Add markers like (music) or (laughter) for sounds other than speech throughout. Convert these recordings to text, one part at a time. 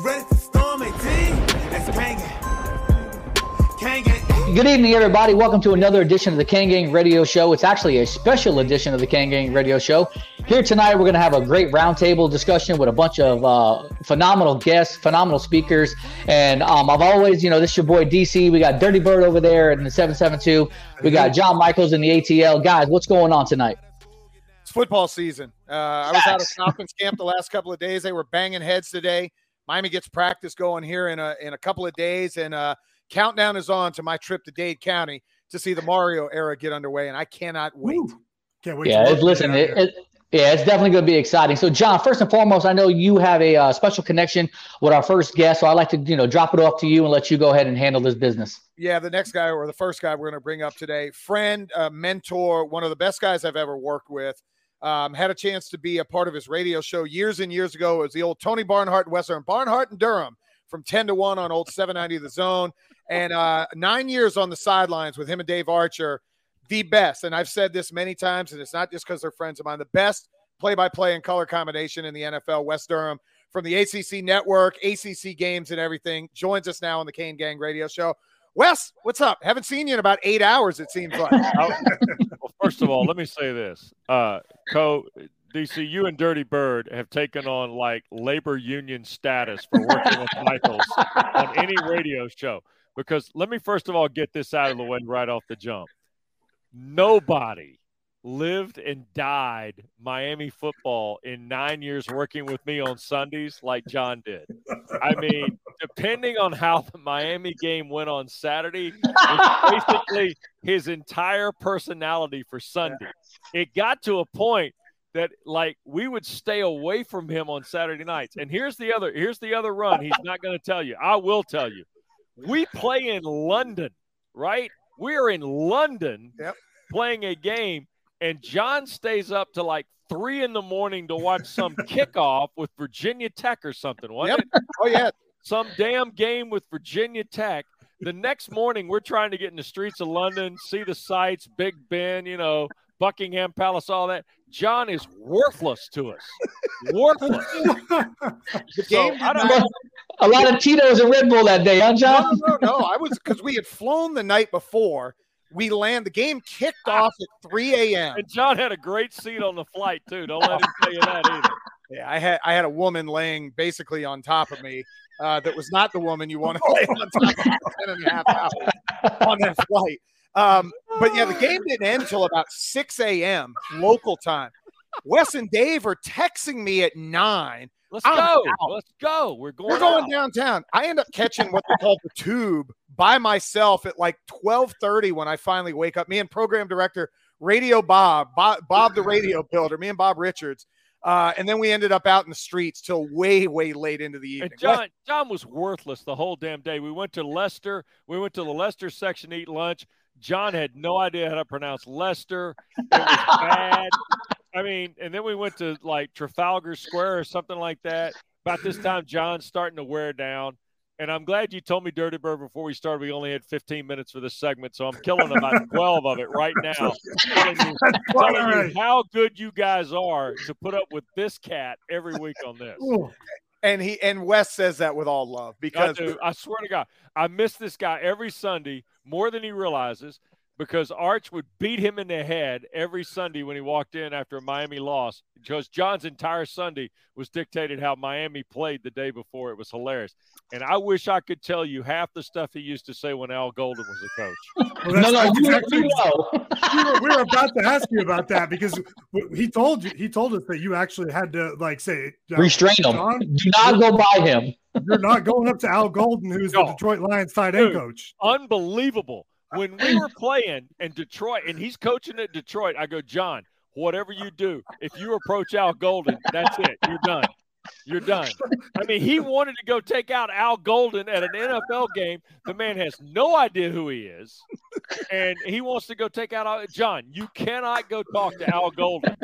You ready to storm 18? That's Kane gang. Good evening, everybody. Welcome to another edition of the Kane Gang Radio Show. It's actually a special edition of the Kane Gang Radio Show. Here tonight, we're going to have a great roundtable discussion with a bunch of uh, phenomenal guests, phenomenal speakers. And um, I've always, you know, this is your boy DC. We got Dirty Bird over there in the 772. We got John Michaels in the ATL. Guys, what's going on tonight? It's football season. Uh, I was out of Falcons camp the last couple of days. They were banging heads today. Miami gets practice going here in a in a couple of days, and uh, countdown is on to my trip to Dade County to see the Mario era get underway, and I cannot wait. Can't wait. Yeah, to it, listen, it, it, yeah, it's definitely going to be exciting. So, John, first and foremost, I know you have a uh, special connection with our first guest, so I'd like to, you know, drop it off to you and let you go ahead and handle this business. Yeah, the next guy or the first guy we're going to bring up today, friend, uh, mentor, one of the best guys I've ever worked with. Um, had a chance to be a part of his radio show years and years ago. It was the old Tony Barnhart in Western Barnhart and Durham from 10 to 1 on old 790 The Zone. And uh, nine years on the sidelines with him and Dave Archer, the best. And I've said this many times, and it's not just because they're friends of mine, the best play by play and color combination in the NFL, Wes Durham from the ACC network, ACC games, and everything. Joins us now on the Kane Gang radio show. Wes, what's up? Haven't seen you in about eight hours, it seems like. (laughs) first of all, let me say this. Uh, Co DC, you and Dirty Bird have taken on like labor union status for working with Michaels on any radio show. Because let me first of all get this out of the way right off the jump. Nobody lived and died Miami football in nine years working with me on Sundays like John did. I mean, depending on how the Miami game went on Saturday, it's basically his entire personality for Sunday. It got to a point that like we would stay away from him on Saturday nights. And here's the other here's the other run. He's not going to tell you. I will tell you. We play in London, right? We're in London Yep. playing a game and John stays up to like three in the morning to watch some (laughs) kickoff with Virginia Tech or something. Wasn't Yep. it? oh, yeah. Some damn game with Virginia Tech. The next morning, we're trying to get in the streets of London, see the sights, Big Ben, you know, Buckingham Palace, all that. John is worthless to us. Worthless. (laughs) The So, game did I don't not- A lot of Tito's and Red Bull that day, huh, No, John? no, no. I was because we had flown the night before. We land. The game kicked off at 3 a.m. And John had a great seat on the flight, too. Don't let him tell you that either. Yeah, I had I had a woman laying basically on top of me. Uh, that was not the woman you want to lay on top of for 10 and a half hours on that flight. Um, but yeah, the game didn't end until about 6 a.m. local time. Wes and Dave are texting me at nine. Let's I'm go. out. Let's go. We're going. We're going out. downtown. I end up catching what they call the tube by myself at like 12:30 when I finally wake up. Me and program director Radio Bob, Bob, Bob the radio (laughs) builder, me and Bob Richards. Uh, and then we ended up out in the streets till way, way late into the evening. And John, John was worthless the whole damn day. We went to Leicester. We went to the Leicester section to eat lunch. John had no idea how to pronounce Leicester. It was bad. (laughs) I mean, and then we went to like Trafalgar Square or something like that. About this time, John's starting to wear down. And I'm glad you told me, Dirty Bird, before we started, we only had 15 minutes for this segment. So I'm killing about (laughs) 12 of it right now. telling you, (laughs) telling you how good you guys are to put up with this cat every week on this. And he and Wes says that with all love I because do. I swear to God, I miss this guy every Sunday more than he realizes because Arch would beat him in the head every Sunday when he walked in after a Miami loss. Because John's entire Sunday was dictated how Miami played the day before. It was hilarious. And I wish I could tell you half the stuff he used to say when Al Golden was a coach. (laughs) well, No, no, you, exactly- you know. we, (laughs) were, we were about to ask you about that because he told you he told us that you actually had to like say uh, Restrain him. Do not go by him. you're not going up to Al Golden, who's the Detroit Lions tight end coach. Unbelievable. When we were playing in Detroit and he's coaching at Detroit, I go, John, whatever you do, if you approach Al Golden, that's it. You're done. You're done. I mean, he wanted to go take out Al Golden at an NFL game. The man has no idea who he is, and he wants to go take out Al- John. You cannot go talk to Al Golden.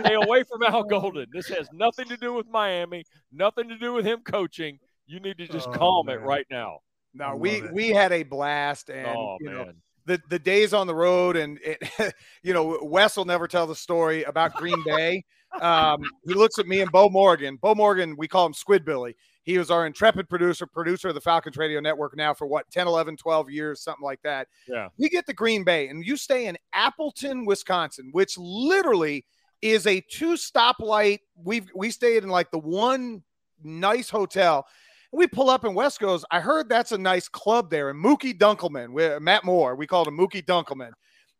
Stay away from Al Golden. This has nothing to do with Miami. Nothing to do with him coaching. You need to just Oh, calm it right now. No, we it. we had a blast, and oh you know the the days on the road, and it, (laughs) you know Wes will never tell the story about Green Bay. Um, he looks at me and Bo Morgan. Bo Morgan, we call him Squid Billy. He was our intrepid producer, producer of the Falcons Radio Network now for what 10, 11, 12 years, something like that. Yeah. We get to Green Bay, and you stay in Appleton, Wisconsin, which literally is a two stoplight. We've we stayed in like the one nice hotel. We pull up and Wes goes, I heard that's a nice club there. And Mookie Dunkelman, we, uh, Matt Moore, we called him Mookie Dunkelman.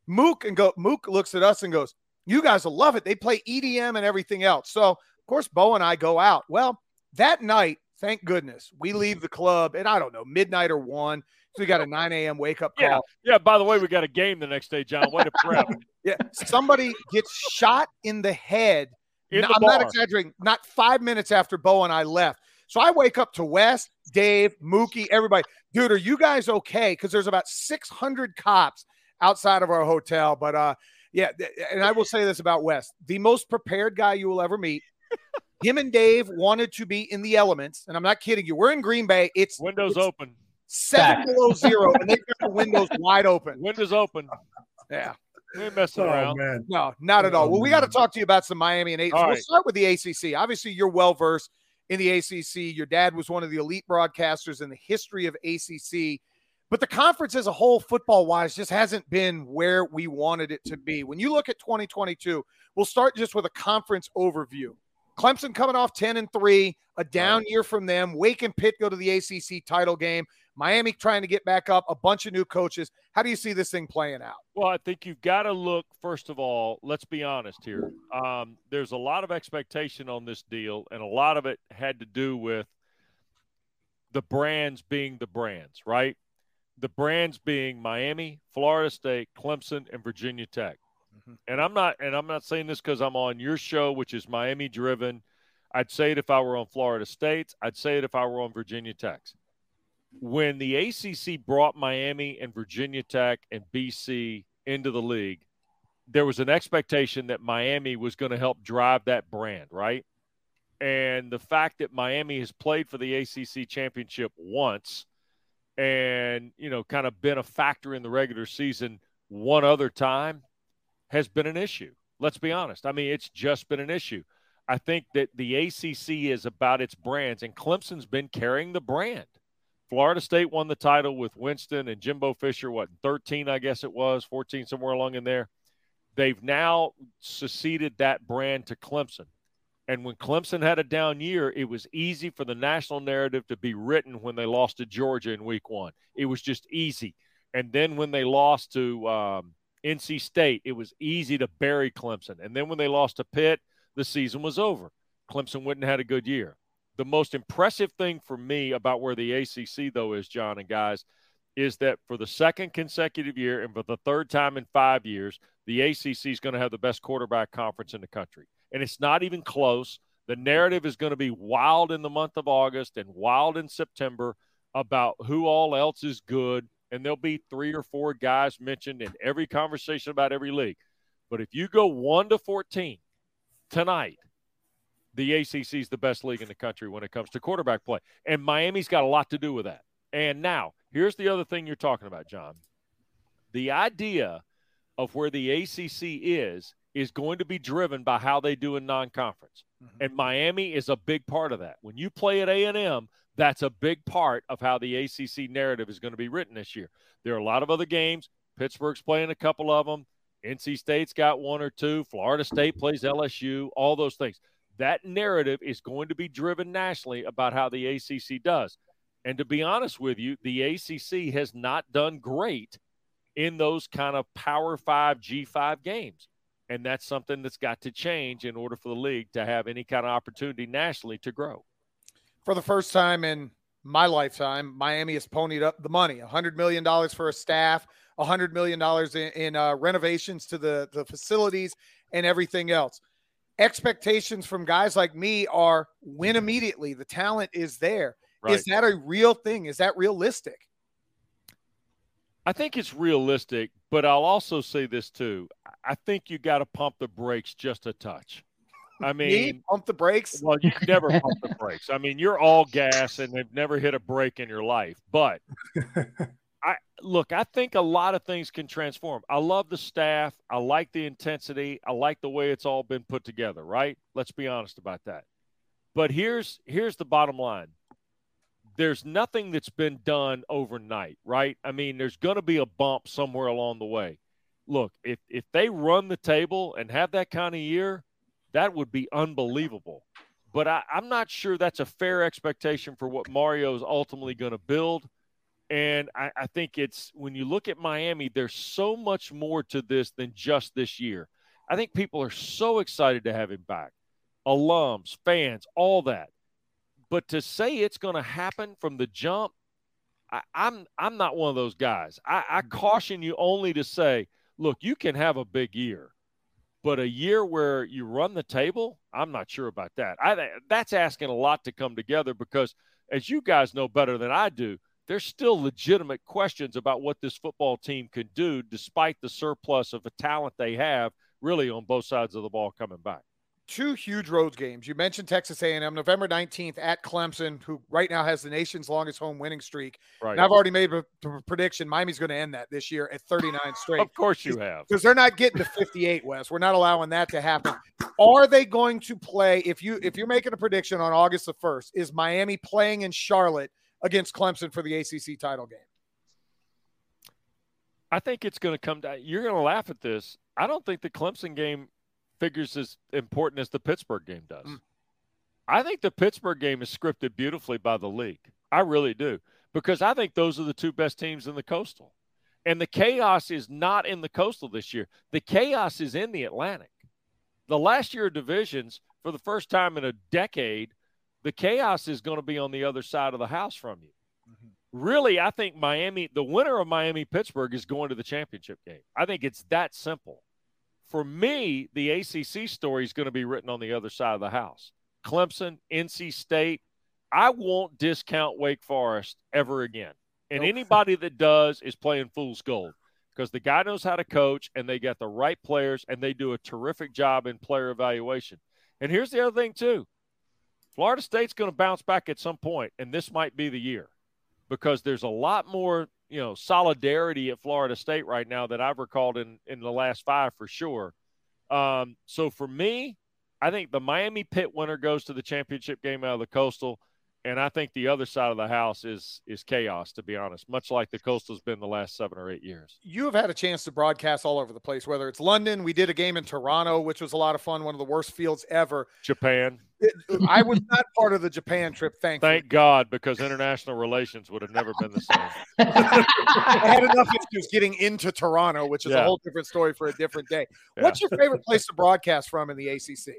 Mook and go, Mook looks at us and goes, You guys will love it. They play EDM and everything else. So, of course, Bo and I go out. Well, that night, thank goodness, we mm-hmm. leave the club at I don't know, midnight or one. So we got a 9 a.m. wake up call. Yeah. Yeah. By the way, we got a game the next day, John. Way to prep. (laughs) Yeah, somebody gets shot in the head. In No, the I'm not exaggerating. Not five minutes after Bo and I left. So I wake up to Wes, Dave, Mookie, everybody. Dude, are you guys okay? Because there's about 600 cops outside of our hotel. But uh, yeah, and I will say this about Wes: the most prepared guy you will ever meet. (laughs) Him and Dave wanted to be in the elements, and I'm not kidding you. We're in Green Bay. It's Windows it's open. seven Fact. below zero, and they've got the (laughs) windows wide open. Windows open. Yeah. We ain't messing Oh around. man. No, not at all. Oh, Well, we got to talk to you about some Miami and eight. So we'll right. start with the ACC. Obviously, you're well versed in the ACC. Your dad was one of the elite broadcasters in the history of ACC. But the conference as a whole, football wise, just hasn't been where we wanted it to be. When you look at 2022, we'll start just with a conference overview. Clemson coming off 10 and 3, a down year from them. Wake and Pitt go to the ACC title game. Miami trying to get back up, a bunch of new coaches. How do you see this thing playing out? Well, I think you've got to look, first of all, let's be honest here. Um, there's a lot of expectation on this deal, and a lot of it had to do with the brands being the brands, right? The brands being Miami, Florida State, Clemson, and Virginia Tech. Mhm. And I'm not and I'm not saying this because I'm on your show, which is Miami driven. I'd say it if I were on Florida State. I'd say it if I were on Virginia Tech. when the ACC brought Miami and Virginia Tech and BC into the league, there was an expectation that Miami was going to help drive that brand, right? And the fact that Miami has played for the ACC championship once and, you know, kind of been a factor in the regular season one other time has been an issue. Let's be honest. I mean, it's just been an issue. I think that the ACC is about its brands, and Clemson's been carrying the brand. Florida State won the title with Winston and Jimbo Fisher, what, 13, I guess it was, 14, somewhere along in there. They've now seceded that brand to Clemson. And when Clemson had a down year, it was easy for the national narrative to be written when they lost to Georgia in week one. It was just easy. And then when they lost to um, NC State, it was easy to bury Clemson. And then when they lost to Pitt, the season was over. Clemson wouldn't had a good year. The most impressive thing for me about where the ACC, though, is, John and guys, is that for the second consecutive year and for the third time in five years, the ACC is going to have the best quarterback conference in the country. And it's not even close. The narrative is going to be wild in the month of August and wild in September about who all else is good. And there'll be three or four guys mentioned in every conversation about every league. But if you go 1 to 14 tonight, the ACC is the best league in the country when it comes to quarterback play. And Miami's got a lot to do with that. And now, here's the other thing you're talking about, John. The idea of where the ACC is is going to be driven by how they do in non-conference. Mm-hmm. And Miami is a big part of that. When you play at A&M, that's a big part of how the ACC narrative is going to be written this year. There are a lot of other games. Pittsburgh's playing a couple of them. NC State's got one or two. Florida State plays LSU, all those things. That narrative is going to be driven nationally about how the ACC does. And to be honest with you, the ACC has not done great in those kind of Power 5, G5 games. And that's something that's got to change in order for the league to have any kind of opportunity nationally to grow. For the first time in my lifetime, Miami has ponied up the money $100 million for a staff, $100 million in, in uh, renovations to the, the facilities and everything else. expectations from guys like me are win immediately. The talent is there. Is Right. that a real thing? Is that realistic? I think it's realistic, but I'll also say this too. I think you got to pump the brakes just a touch. I (laughs) Me, mean, pump the brakes. well, you never pump the brakes. I mean, you're all gas and they've never hit a brake in your life. But (laughs) I look, I think a lot of things can transform. I love the staff. I like the intensity. I like the way it's all been put together, right? Let's be honest about that. But here's here's the bottom line. There's nothing that's been done overnight, right? I mean, there's going to be a bump somewhere along the way. Look, if if they run the table and have that kind of year, that would be unbelievable. But I, I'm not sure that's a fair expectation for what Mario is ultimately going to build. And I, I think it's when you look at Miami, there's so much more to this than just this year. I think people are so excited to have him back, alums, fans, all that. But to say it's going to happen from the jump, I, I'm I'm not one of those guys. I, I caution you only to say, look, you can have a big year, but a year where you run the table, I'm not sure about that. I that's asking a lot to come together because, as you guys know better than I do, there's still legitimate questions about what this football team could do despite the surplus of the talent they have really on both sides of the ball coming back. Two huge road games. You mentioned Texas A&M, November 19th at Clemson, who right now has the nation's longest home winning streak. Right. And I've already made a, prediction. Miami's going to end that this year at 39 (laughs) straight Of course you have. because they're not getting to 58. Wes, we're not allowing that to happen. Are they going to play? If you if you're making a prediction on August the first, is Miami playing in Charlotte against Clemson for the ACC title game? I think it's going to come down. You're going to laugh at this. I don't think the Clemson game figures as important as the Pittsburgh game does. Mm. I think the Pittsburgh game is scripted beautifully by the league. I really do. Because I think those are the two best teams in the coastal. And the chaos is not in the coastal this year. The chaos is in the Atlantic. The last year of divisions, for the first time in a decade, the chaos is going to be on the other side of the house from you really, I think Miami, the winner of Miami Pittsburgh is going to the championship game. I think it's that simple. For me, the ACC story is going to be written on the other side of the house. Clemson, NC State. I won't discount Wake Forest ever again. And Nope. anybody that does is playing fool's gold because the guy knows how to coach and they got the right players and they do a terrific job in player evaluation. And here's the other thing, too Florida State's going to bounce back at some point, and this might be the year because there's a lot more, you know, solidarity at Florida State right now that I've recalled in in the last five for sure. Um, so for me, I think the Miami Pitt winner goes to the championship game out of the Coastal, and I think the other side of the house is is chaos. To be honest, much like the Coastal's been the last seven or eight years. You have had a chance to broadcast all over the place, whether it's London. We did a game in Toronto, which was a lot of fun, one of the worst fields ever. Japan, I was not part of the Japan trip, thankfully. thank God, because international relations would have never been the same. (laughs) I had enough issues getting into Toronto, which is a whole different story for a different day. Yeah. What's your favorite place to broadcast from in the ACC?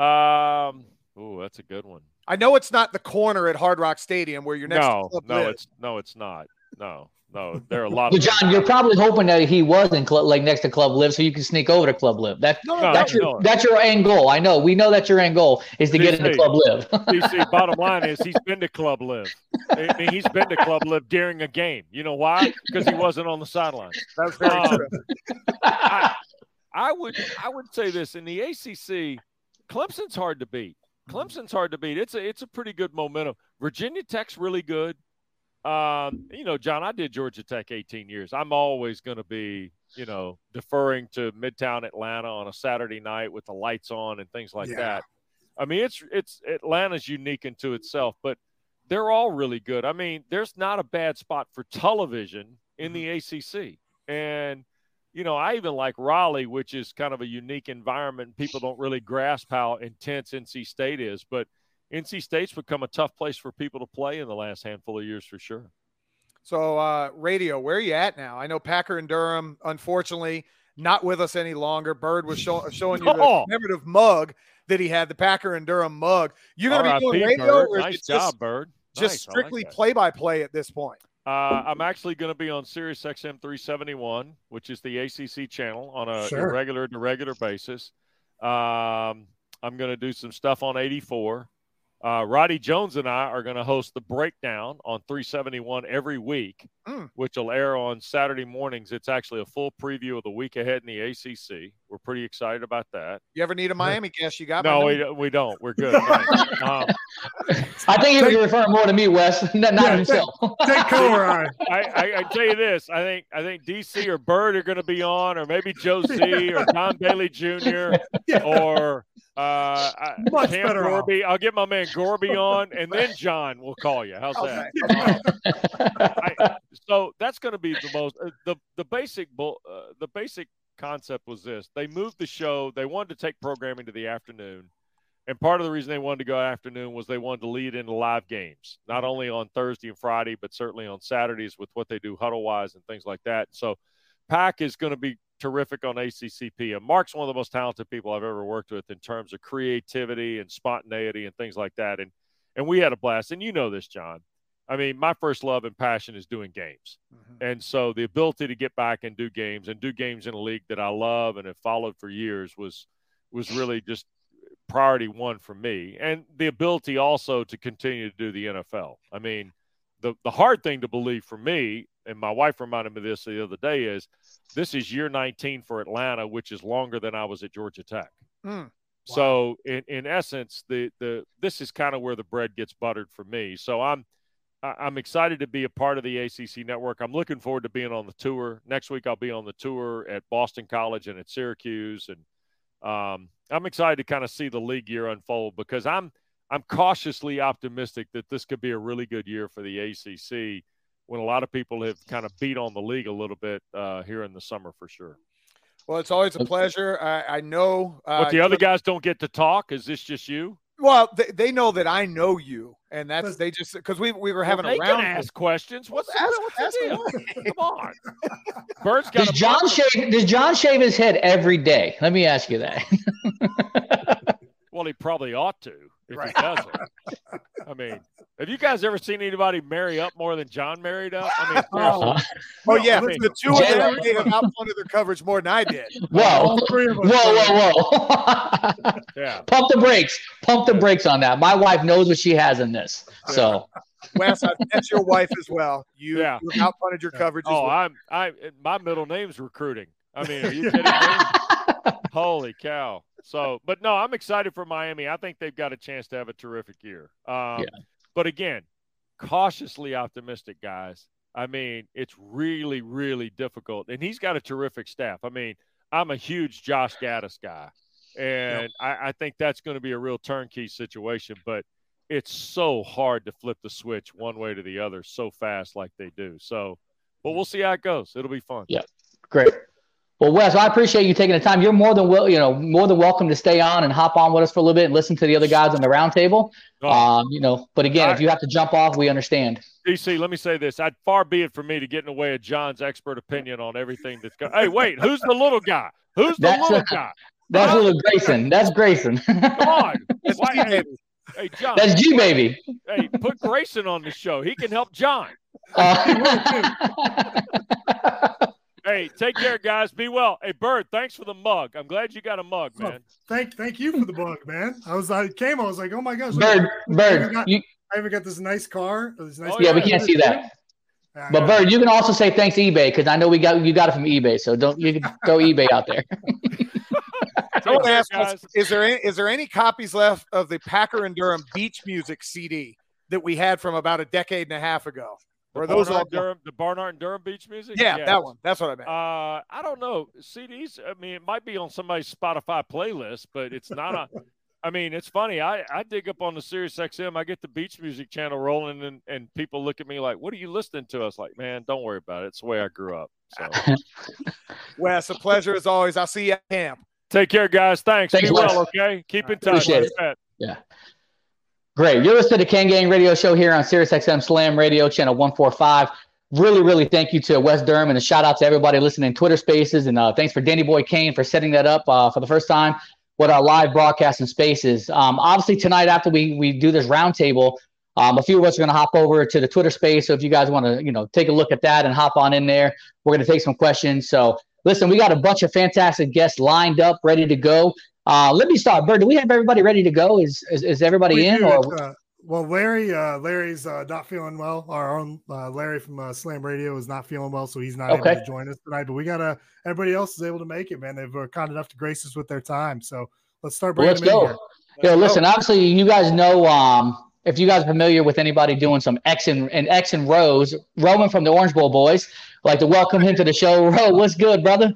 Um, oh, that's a good one. I know it's not the corner at Hard Rock Stadium where you're next no, to Club no, Live. it's no, it's not. No, no, there are a lot But of John, you're probably hoping that he was in club, like next to Club Live, so you can sneak over to Club Live. That, No, No, that's your no. that's your end goal. I know. We know that's your end goal is to get into DC. Club Live. (laughs) DC, bottom line is he's been to Club Live. I mean, he's been to Club Live during a game. You know why? Because he wasn't on the sideline. That's very Um, true. I, I would I would say this in the ACC, Clemson's hard to beat. Clemson's hard to beat. It's a it's a pretty good momentum. Virginia Tech's really good. Um, you know, John, I did Georgia Tech 18 years. I'm always going to be, you know, deferring to Midtown Atlanta on a Saturday night with the lights on and things like Yeah. that. I mean, it's it's Atlanta's unique into itself, but they're all really good. I mean, there's not a bad spot for television in the ACC. And you know, I even like Raleigh, which is kind of a unique environment. People don't really grasp how intense NC State is, but NC State's become a tough place for people to play in the last handful of years for sure. So, uh, radio, where are you at now? I know Packer and Durham, unfortunately, not with us any longer. Bird was show, showing you the commemorative mug that he had, the Packer and Durham mug. You're going to be doing radio, Bird. Nice job, just, Bird. just Nice. Like strictly that. play by play at this point? Uh, I'm actually going to be on Sirius XM 371, which is the ACC channel, on a Sure. regular to regular basis. Um, I'm going to do some stuff on 84. Uh, Roddy Jones and I are going to host the breakdown on 371 every week, Mm. which will air on Saturday mornings. It's actually a full preview of the week ahead in the ACC. We're pretty excited about that. You ever need a (laughs) Miami guest? You got my No, we, don't- we don't. We're good. (laughs) Um, I think he was referring more to me, Wes, (laughs) not, not Yeah, himself. Take Cobra Eye. I, I, I tell you this. I think I think DC or Bird are going to be on, or maybe Joe Z or Don Bailey Jr. Yeah. or uh, I- Much Cam better off. Gorby. I'll get my man Gorby on, and then John will call you. How's that? Okay. I, so that's going to be the most uh, the the basic bull, uh, the basic concept was this: they moved the show. They wanted to take programming to the afternoon, and part of the reason they wanted to go afternoon was they wanted to lead into live games, not only on Thursday and Friday, but certainly on Saturdays with what they do huddle wise and things like that. So, Pack is going to be terrific on ACCP, and Mark's one of the most talented people I've ever worked with in terms of creativity and spontaneity and things like that. And and we had a blast. And you know this, John. I mean, my first love and passion is doing games. And so the ability to get back and do games and do games in a league that I love and have followed for years was was really just priority one for me. And the ability also to continue to do the NFL. I mean, the the hard thing to believe for me, and my wife reminded me of this the other day, is this is year 19 for Atlanta, which is longer than I was at Georgia Tech. Mm. So in, in essence, the the this is kind of where the bread gets buttered for me. So I'm I'm excited to be a part of the ACC network. I'm looking forward to being on the tour next week. I'll be on the tour at Boston College and at Syracuse, and um, I'm excited to kind of see the league year unfold because I'm I'm cautiously optimistic that this could be a really good year for the ACC. When a lot of people have kind of beat on the league a little bit uh, here in the summer for sure. Well, it's always a pleasure. I, I know. Uh, But the other guys don't get to talk. Is this just you? Well, they, they know that I know you, and that's But- they just because we we were having well, a they round. can ask questions. What's, Ask- what's the deal? Come on. (laughs) Bird's got Does a John mouth. shave? Does John shave his head every day? Let me ask you that. Well, he probably ought to if Right. he doesn't. (laughs) I mean, have you guys ever seen anybody marry up more than John married up? I mean, seriously. Uh, Oh yeah, listen, the two of them Jalen- may have outfunded their coverage more than I did. (laughs) whoa, All three of whoa, whoa, whoa! (laughs) yeah. Pump the brakes. Pump the brakes on that. My wife knows what she has in this. So Wes, I've your wife as well. You, Yeah. you outfunded your coverage. as Oh, well. I'm I my middle name's recruiting. I mean, are you (laughs) kidding me? Holy cow. So, but no, I'm excited for Miami. I think they've got a chance to have a terrific year. Um, Yeah. But again, cautiously optimistic, guys. I mean, it's really, really difficult. And he's got a terrific staff. I mean, I'm a huge Josh Gattis guy. And I, I think that's going to be a real turnkey situation. But it's so hard to flip the switch one way to the other so fast like they do. So, but we'll mm-hmm. see how it goes. It'll be fun. Yeah. Great. Well, Wes, I appreciate you taking the time. You're more than will, you know, more than welcome to stay on and hop on with us for a little bit and listen to the other guys on the roundtable. Oh, Um, you know, but again, All if you have to jump off, we understand. DC, let me say this. I'd far be it for me to get in the way of John's expert opinion on everything that's going. Hey, wait, who's the little guy? Who's the That's- little guy? That's Huh? little Grayson. That's Grayson. (laughs) Come on. Why, hey, G-Baby. hey, John. That's G baby. hey, put Grayson on the show. He can help John. Uh, (laughs) Hey, take care, guys. Be well. Hey, Bird, thanks for the mug. I'm glad you got a mug, Oh, man. Thank, thank you for the mug, man. I was, I came, I was like, oh my gosh, look, Bird, I Bird, even got, you, I even got this nice car. This nice Oh, yeah, car. we can't see that. Yeah, But. Bird, you can also say thanks eBay because I know we got you got it from eBay. So don't you can throw (laughs) eBay out there. (laughs) I Take want ask, guys. Wes, is there any, is there any copies left of the Packer and Durham Beach Music CD that we had from about a decade and a half ago? Or are The those Barnhart, all? Durham, the Barnhart and Durham Beach music? Yeah, Yes. that one. That's what I meant. Uh, I don't know. CDs, I mean, it might be on somebody's Spotify playlist, but it's not a. (laughs) I mean, it's funny. I, I dig up on the Sirius XM. I get the beach music channel rolling, and, and people look at me like, "What are you listening to?" I was like, "Man, don't worry about it. It's the way I grew up." So (laughs) Wes, a pleasure as always. I'll see you at camp. take care, guys. Thanks. Thanks, Be well. Okay. Keep in touch. Appreciate it. bet. Great. You're listening to Kane Gang Radio Show here on Sirius XM Slam Radio Channel 145. Really, really thank you to Wes Durham and a shout out to everybody listening in Twitter Spaces. And uh, thanks for Danny Boy Kane for setting that up uh, for the first time with our live broadcast in Spaces. Um, obviously, tonight after we we do this roundtable, um, a few of us are going to hop over to the Twitter space. So if you guys want to, you know, take a look at that and hop on in there, we're going to take some questions. So listen, we got a bunch of fantastic guests lined up, ready to go. Uh, let me start. Bird, do we have everybody ready to go? Is is, is everybody We in? Or uh, well, Larry, uh, Larry's uh, not feeling well. Our own uh, Larry from uh, Slam Radio is not feeling well, so he's not Okay. able to join us tonight. But we got uh, everybody else is able to make it, man. They've uh, kind enough to grace us with their time. So let's start Well, bringing let's go. here. Yo, listen. Obviously, you guys know. Um, if you guys are familiar with anybody doing some X and, and X and Rose, Roman from the Orange Bowl boys, I'd like to welcome him to the show. (laughs) Ro, what's good, brother?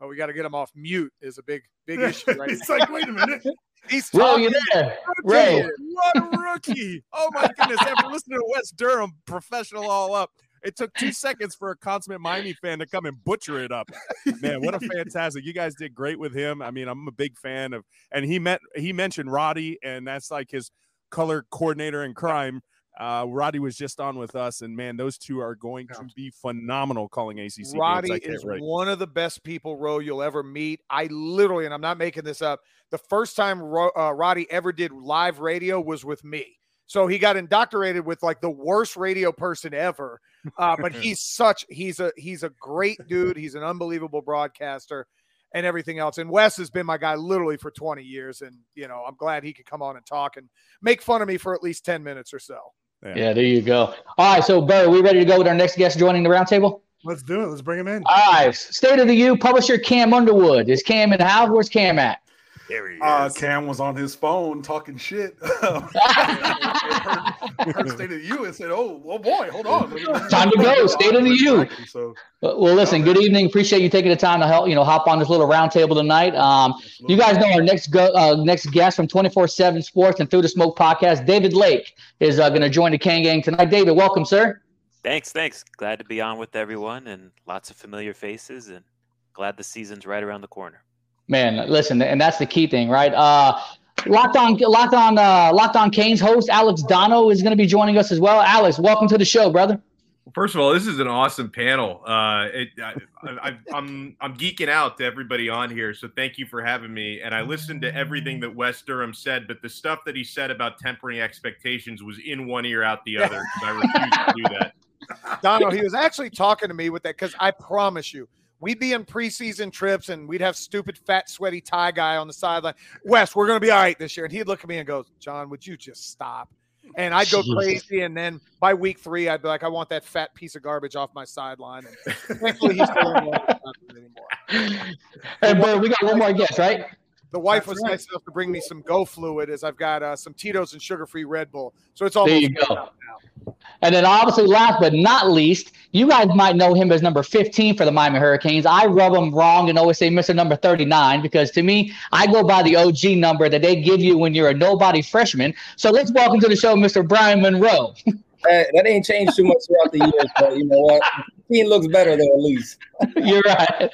Oh, we got to get him off mute. Is a big big (laughs) issue right it's like, wait a minute. He's Ro, talking. you there? Rookie. What a rookie. Oh my goodness. After listening to Wes Durham professional all up, it took two seconds for a consummate Miami fan to come and butcher it up. Man, what a (laughs) fantastic. You guys did great with him. I mean, I'm a big fan of and he met he mentioned Roddy, and that's like his color coordinator in crime. Uh, Roddy was just on with us, and man, those two are going to be phenomenal calling ACC. Roddy can't is one of the best people, Ro, you'll ever meet. I literally, and I'm not making this up, the first time Ro, uh, Roddy ever did live radio was with me. So he got indoctrinated with like the worst radio person ever. Uh, but (laughs) he's such he's a he's a great dude. He's an unbelievable broadcaster and everything else. And Wes has been my guy literally for 20 years. And you know, I'm glad he could come on and talk and make fun of me for at least 10 minutes or so. Yeah, there you go. All right, so Bird, we ready to go with our next guest joining the roundtable? Let's do it. Let's bring him in. All right, State of the U publisher Cam Underwood. Is Cam in the house? Where's Cam at? There he Uh, is. Cam was on his phone talking shit. (laughs) (laughs) heard, heard State of the U and said, "Oh, oh boy, hold on, Time to go, State of the U. So Well, well, listen. Good evening. Appreciate you taking the time to help. You know, hop on this little roundtable tonight. Um, you guys know our next go, uh, next guest from Twenty Four Seven Sports and Through the Smoke podcast, David Lake, is uh, going to join the Kane Gang tonight. David, welcome, sir. Thanks, thanks. Glad to be on with everyone and lots of familiar faces and glad the season's right around the corner. Man, listen, and that's the key thing, right? Uh, Locked on, Locked on, uh, Locked on Canes host Alex Dono is going to be joining us as well. Alex, welcome to the show, brother. First of all, this is an awesome panel. Uh, it, I, I, I'm I'm geeking out to everybody on here, so thank you for having me. And I listened to everything that Wes Durham said, but the stuff that he said about tempering expectations was in one ear, out the (laughs) other. I refuse to do that. Dono, he was actually talking to me with that because I promise you, we'd be in preseason trips and we'd have stupid, fat, sweaty tie guy on the sideline. Wes, we're going to be all right this year. And he'd look at me and go, John, would you just stop? And I'd go crazy. And then by week three, I'd be like, I want that fat piece of garbage off my sideline. And (laughs) thankfully, he's still in love with me anymore. Hey, we got one more guest, right? The wife That's was right. nice enough to bring me some Go fluid as I've got uh, some Tito's and sugar-free Red Bull. So it's all There you go. And then obviously, last but not least, you guys might know him as number 15 for the Miami Hurricanes. I rub him wrong and always say Mr. Number 39 because to me, I go by the OG number that they give you when you're a nobody freshman. So let's welcome to the show, Mr. Bryan Monroe. (laughs) That, that ain't changed too much throughout the years, but you know what? He looks better though, at least. (laughs) You're right.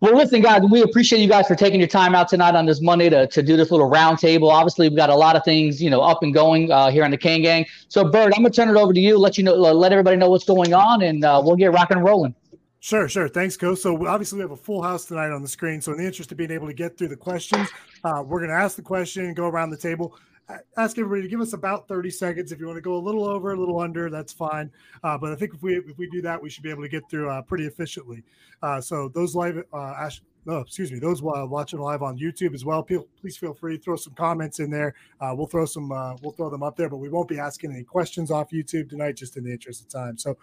Well, listen, guys, we appreciate you guys for taking your time out tonight on this Monday to, to do this little roundtable. Obviously, we've got a lot of things, you know, up and going uh, here on the Kane Gang. So, Bird, I'm gonna turn it over to you, let you know, let everybody know what's going on, and uh, we'll get rocking and rolling. Sure, sure. Thanks, Coach. So obviously we have a full house tonight on the screen. So in the interest of being able to get through the questions, uh, we're going to ask the question, go around the table, ask everybody to give us about 30 seconds. If you want to go a little over, a little under, that's fine. Uh, but I think if we if we do that, we should be able to get through uh, pretty efficiently. Uh, so those live, uh, Ash, no, excuse me, those uh, watching live on YouTube as well, please feel free to throw some comments in there. Uh, we'll throw some, we'll throw them up there, but we won't be asking any questions off YouTube tonight, just in the interest of time. So,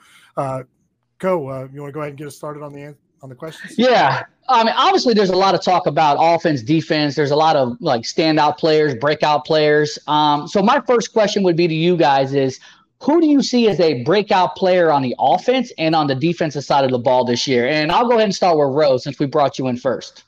Co, you want to go ahead and get us started on the on the questions? Yeah. I mean, obviously, there's a lot of talk about offense, defense. There's a lot of like standout players, breakout players. Um, so my first question would be to you guys: Is who do you see as a breakout player on the offense and on the defensive side of the ball this year? And I'll go ahead and start with Rose since we brought you in first.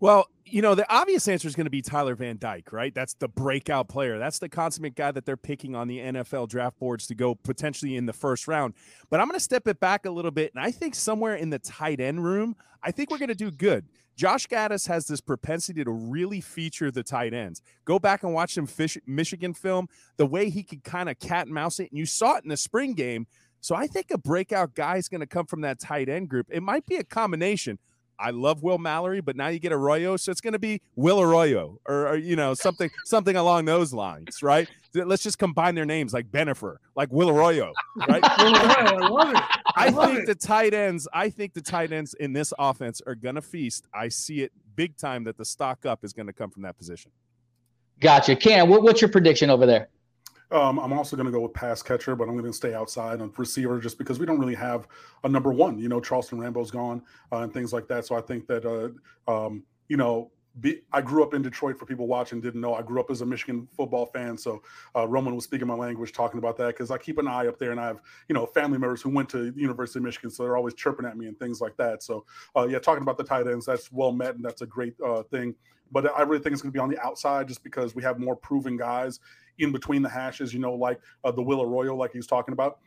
Well, you know, the obvious answer is going to be Tyler Van Dyke, right? That's the breakout player. That's the consummate guy that they're picking on the NFL draft boards to go potentially in the first round. But I'm going to step it back a little bit. And I think somewhere in the tight end room, I think we're going to do good. Josh Gattis has this propensity to really feature the tight ends. Go back and watch some fish, Michigan film, the way he could kind of cat and mouse it. And you saw it in the spring game. So I think a breakout guy is going to come from that tight end group. It might be a combination. I love Will Mallory, but now you get Arroyo, so it's going to be Will Arroyo, or, or, you know something something along those lines, right? Let's just combine their names like Bennifer, like Will Arroyo, right? (laughs) I love it. I love think it. the tight ends. I think the tight ends in this offense are going to feast. I see it big time that the stock up is going to come from that position. Gotcha. Cam, what, what's your prediction over there? Um, I'm also going to go with pass catcher, but I'm going to stay outside on receiver just because we don't really have a number one. You know, Charleston Rambo's gone uh, and things like that. So I think that, uh, um, you know, be, I grew up in Detroit for people watching didn't know. I grew up as a Michigan football fan, so uh, Roman was speaking my language talking about that because I keep an eye up there, and I have you know family members who went to the University of Michigan, so they're always chirping at me and things like that. So uh, yeah, talking about the tight ends, that's well met, and that's a great uh, thing. But I really think it's going to be on the outside just because we have more proven guys in between the hashes, you know, like uh, the Will Arroyo, like he's talking about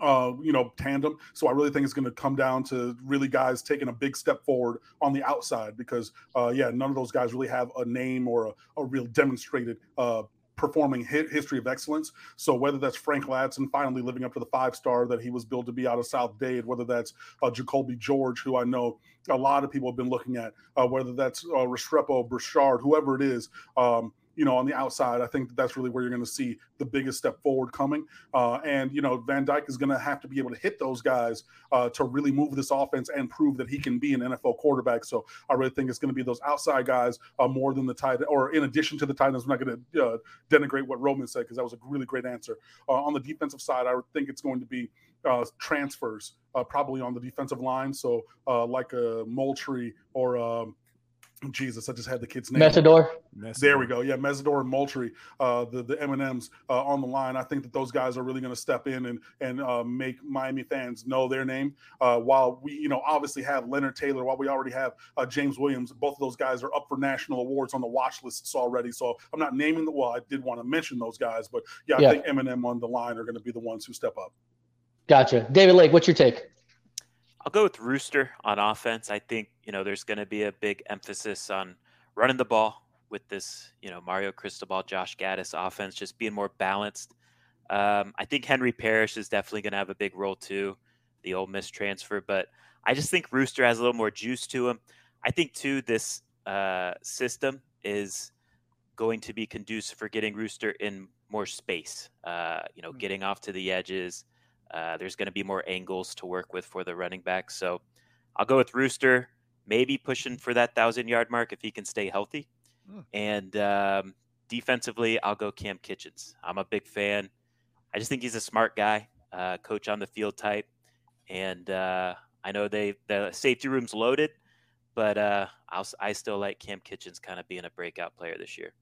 uh, you know, tandem. So I really think it's going to come down to really guys taking a big step forward on the outside because, uh, yeah, none of those guys really have a name or a, a real demonstrated uh, performing hit history of excellence. So whether that's Frank Ladson finally living up to the five star that he was billed to be out of South Dade, whether that's uh, Jacolby George, who I know a lot of people have been looking at, uh, whether that's uh, Restrepo, Brashard, whoever it is. Um, you know, on the outside, I think that that's really where you're going to see the biggest step forward coming. Uh, and, you know, Van Dyke is going to have to be able to hit those guys uh, to really move this offense and prove that he can be an NFL quarterback. So I really think it's going to be those outside guys uh, more than the tight, or in addition to the tight ends. I'm not going to uh, denigrate what Roman said because that was a really great answer. Uh, on the defensive side, I think it's going to be uh, transfers, probably on the defensive line. So, like a Moultrie or um, Jesus, I just had the kid's name. Mesidor. There we go. Yeah, Mesidor and Moultrie, uh, the the M and M's uh, on the line. I think that those guys are really going to step in and and uh, make Miami fans know their name. Uh, while we, you know, obviously have Leonard Taylor, while we already have uh, James Williams, both of those guys are up for national awards on the watch lists already. So I'm not naming the. Well, I did want to mention those guys, but yeah, I Yeah. think Eminem on the line are going to be the ones who step up. Gotcha. David Lake, what's your take? I'll go with Rooster on offense. I think, you know, there's going to be a big emphasis on running the ball with this, you know, Mario Cristobal, Josh Gattis offense, just being more balanced. Um, I think Henry Parrish is definitely going to have a big role too, the Ole Miss transfer. But I just think Rooster has a little more juice to him. I think too this uh, system is going to be conducive for getting Rooster in more space. Uh, you know, getting off to the edges. Uh, there's going to be more angles to work with for the running back. So I'll go with Rooster, maybe pushing for that thousand yard mark if he can stay healthy. And um, defensively, I'll go Cam Kinchens. I'm a big fan. I just think he's a smart guy, uh, coach on the field type. And uh, I know they the safety room's loaded, but uh, I'll, s- I still like Cam Kinchens kind of being a breakout player this year.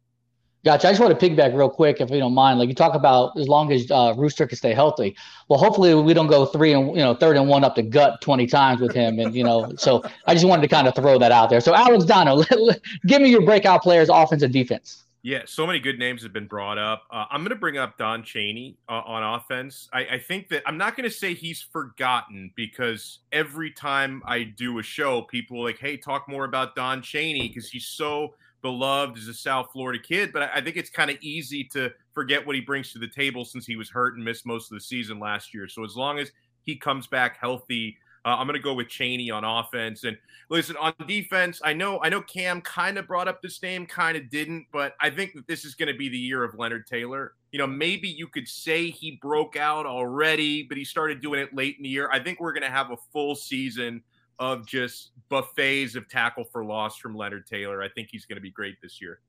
Gotcha. I just want to piggyback real quick, if you don't mind. Like you talk about, as long as uh, Rooster can stay healthy. Well, hopefully we don't go three and you know third and one up the gut twenty times with him, and you know. So I just wanted to kind of throw that out there. So Alex Dono, (laughs) give me your breakout players, offense and defense. Yeah, so many good names have been brought up. Uh, I'm going to bring up Don Chaney uh, on offense. I, I think that I'm not going to say he's forgotten because every time I do a show, people are like, "Hey, talk more about Don Chaney because he's so beloved as a South Florida kid." But I, think it's kind of easy to forget what he brings to the table since he was hurt and missed most of the season last year. So as long as he comes back healthy, uh, I'm going to go with Chaney on offense. And listen, on defense, I know I know Cam kind of brought up this name, kind of didn't, but I think that this is going to be the year of Leonard Taylor. You know, maybe you could say he broke out already, but he started doing it late in the year. I think we're going to have a full season of just buffets of tackle for loss from Leonard Taylor. I think he's going to be great this year.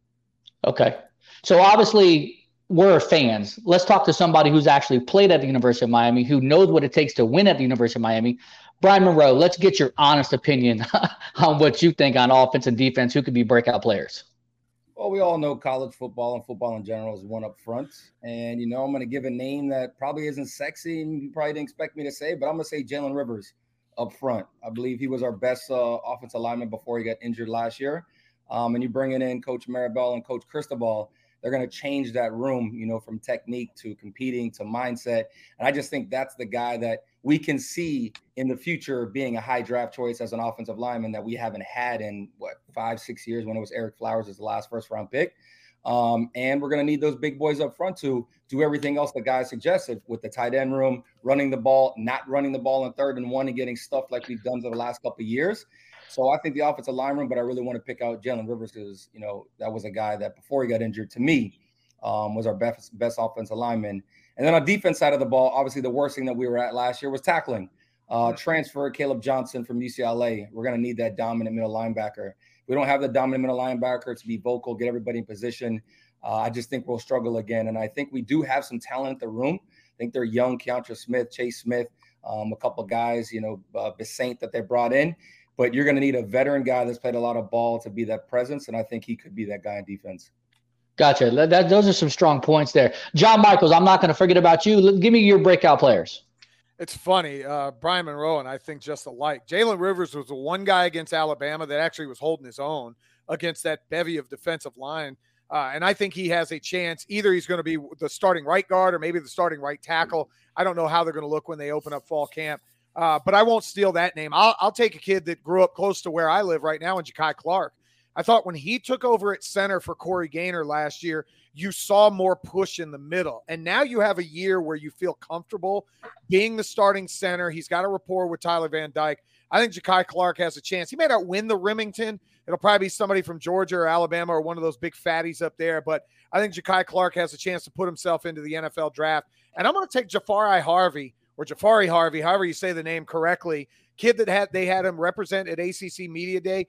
Okay. So obviously we're fans. Let's talk to somebody who's actually played at the University of Miami, who knows what it takes to win at the University of Miami. Bryan Monroe, let's get your honest opinion (laughs) on what you think on offense and defense. Who could be breakout players? Well, we all know college football and football in general is one up front. And, you know, I'm going to give a name that probably isn't sexy and you probably didn't expect me to say, but I'm going to say Jalen Rivers up front. I believe he was our best uh, offensive lineman before he got injured last year. Um, and you bringing in Coach Mirabal and Coach Cristobal, they're going to change that room, you know, from technique to competing to mindset. And I just think that's the guy that we can see in the future being a high draft choice as an offensive lineman that we haven't had in what five, six years when it was Ereck Flowers as the last first round pick. Um, and we're going to need those big boys up front to do everything else the guys suggested with the tight end room, running the ball, not running the ball in third and one and getting stuff like we've done for the last couple of years. So I think the offensive line room, but I really want to pick out Jalen Rivers because you know that was a guy that before he got injured, to me, um, was our best best offensive lineman. And then on defense side of the ball, obviously the worst thing that we were at last year was tackling. Uh, transfer Caleb Johnson from UCLA. We're going to need that dominant middle linebacker. We don't have the dominant middle linebacker to be vocal, get everybody in position. Uh, I just think we'll struggle again. And I think we do have some talent in the room. I think they're young, Keontra Smith, Chase Smith, um, a couple guys, you know, uh, Saint that they brought in. But you're going to need a veteran guy that's played a lot of ball to be that presence. And I think he could be that guy in defense. Gotcha. That, those are some strong points there. John Michaels, I'm not going to forget about you. Give me your breakout players. It's funny. Uh, Bryan Monroe and I think just alike. Jalen Rivers was the one guy against Alabama that actually was holding his own against that bevy of defensive line. Uh, and I think he has a chance. Either he's going to be the starting right guard or maybe the starting right tackle. I don't know how they're going to look when they open up fall camp. Uh, but I won't steal that name. I'll, I'll, take a kid that grew up close to where I live right now in Jakai Clark. I thought when he took over at center for Corey Gaynor last year, you saw more push in the middle. And now you have a year where you feel comfortable being the starting center. He's got a rapport with Tyler Van Dyke. I think Jakai Clark has a chance. He may not win the Rimington. It'll probably be somebody from Georgia or Alabama or one of those big fatties up there. But I think Jakai Clark has a chance to put himself into the NFL draft. And I'm going to take Jahfari Harvey or Jahfari Harvey, however you say the name correctly. Kid that had they had him represent at ACC Media Day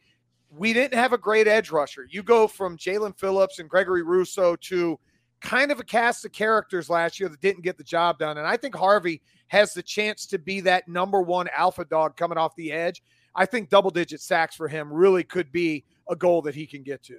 we didn't have a great edge rusher. You go from Jaelan Phillips and Gregory Rousseau to kind of a cast of characters last year that didn't get the job done. And I think Harvey has the chance to be that number one alpha dog coming off the edge. I think double digit sacks for him really could be a goal that he can get to.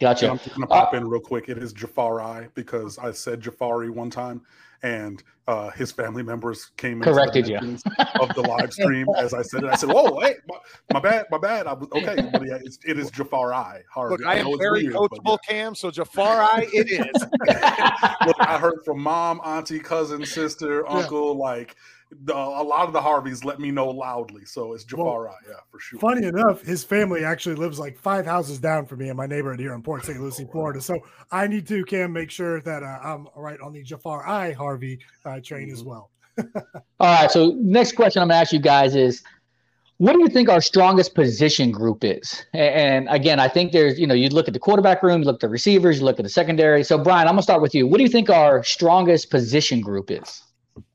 Gotcha. Yeah, I'm just gonna pop uh, in real quick. It is Jahfari because I said Jahfari one time, and uh, his family members came corrected you of the live (laughs) stream as I said it. I said, "Whoa, hey, my, my bad, my bad." I was okay, but yeah, it's, it is Jahfari. Look, I, I am very weird, coachable, yeah. Cam. So Jahfari, it is. (laughs) Look, I heard from mom, auntie, cousin, sister, uncle, yeah. like the, a lot of the Harveys let me know loudly. So it's Jahfari, well, yeah, for sure. Funny enough, his family actually lives like five houses down from me in my neighborhood here in Port St. Lucie, Florida. So I need to, Cam, make sure that uh, I'm right on the Jahfari Harvey uh, train mm-hmm. as well. (laughs) All right. So next question I'm going to ask you guys is, what do you think our strongest position group is? And again, I think there's, you know, you look at the quarterback room, you look at the receivers, you look at the secondary. So Bryan, I'm gonna start with you. What do you think our strongest position group is?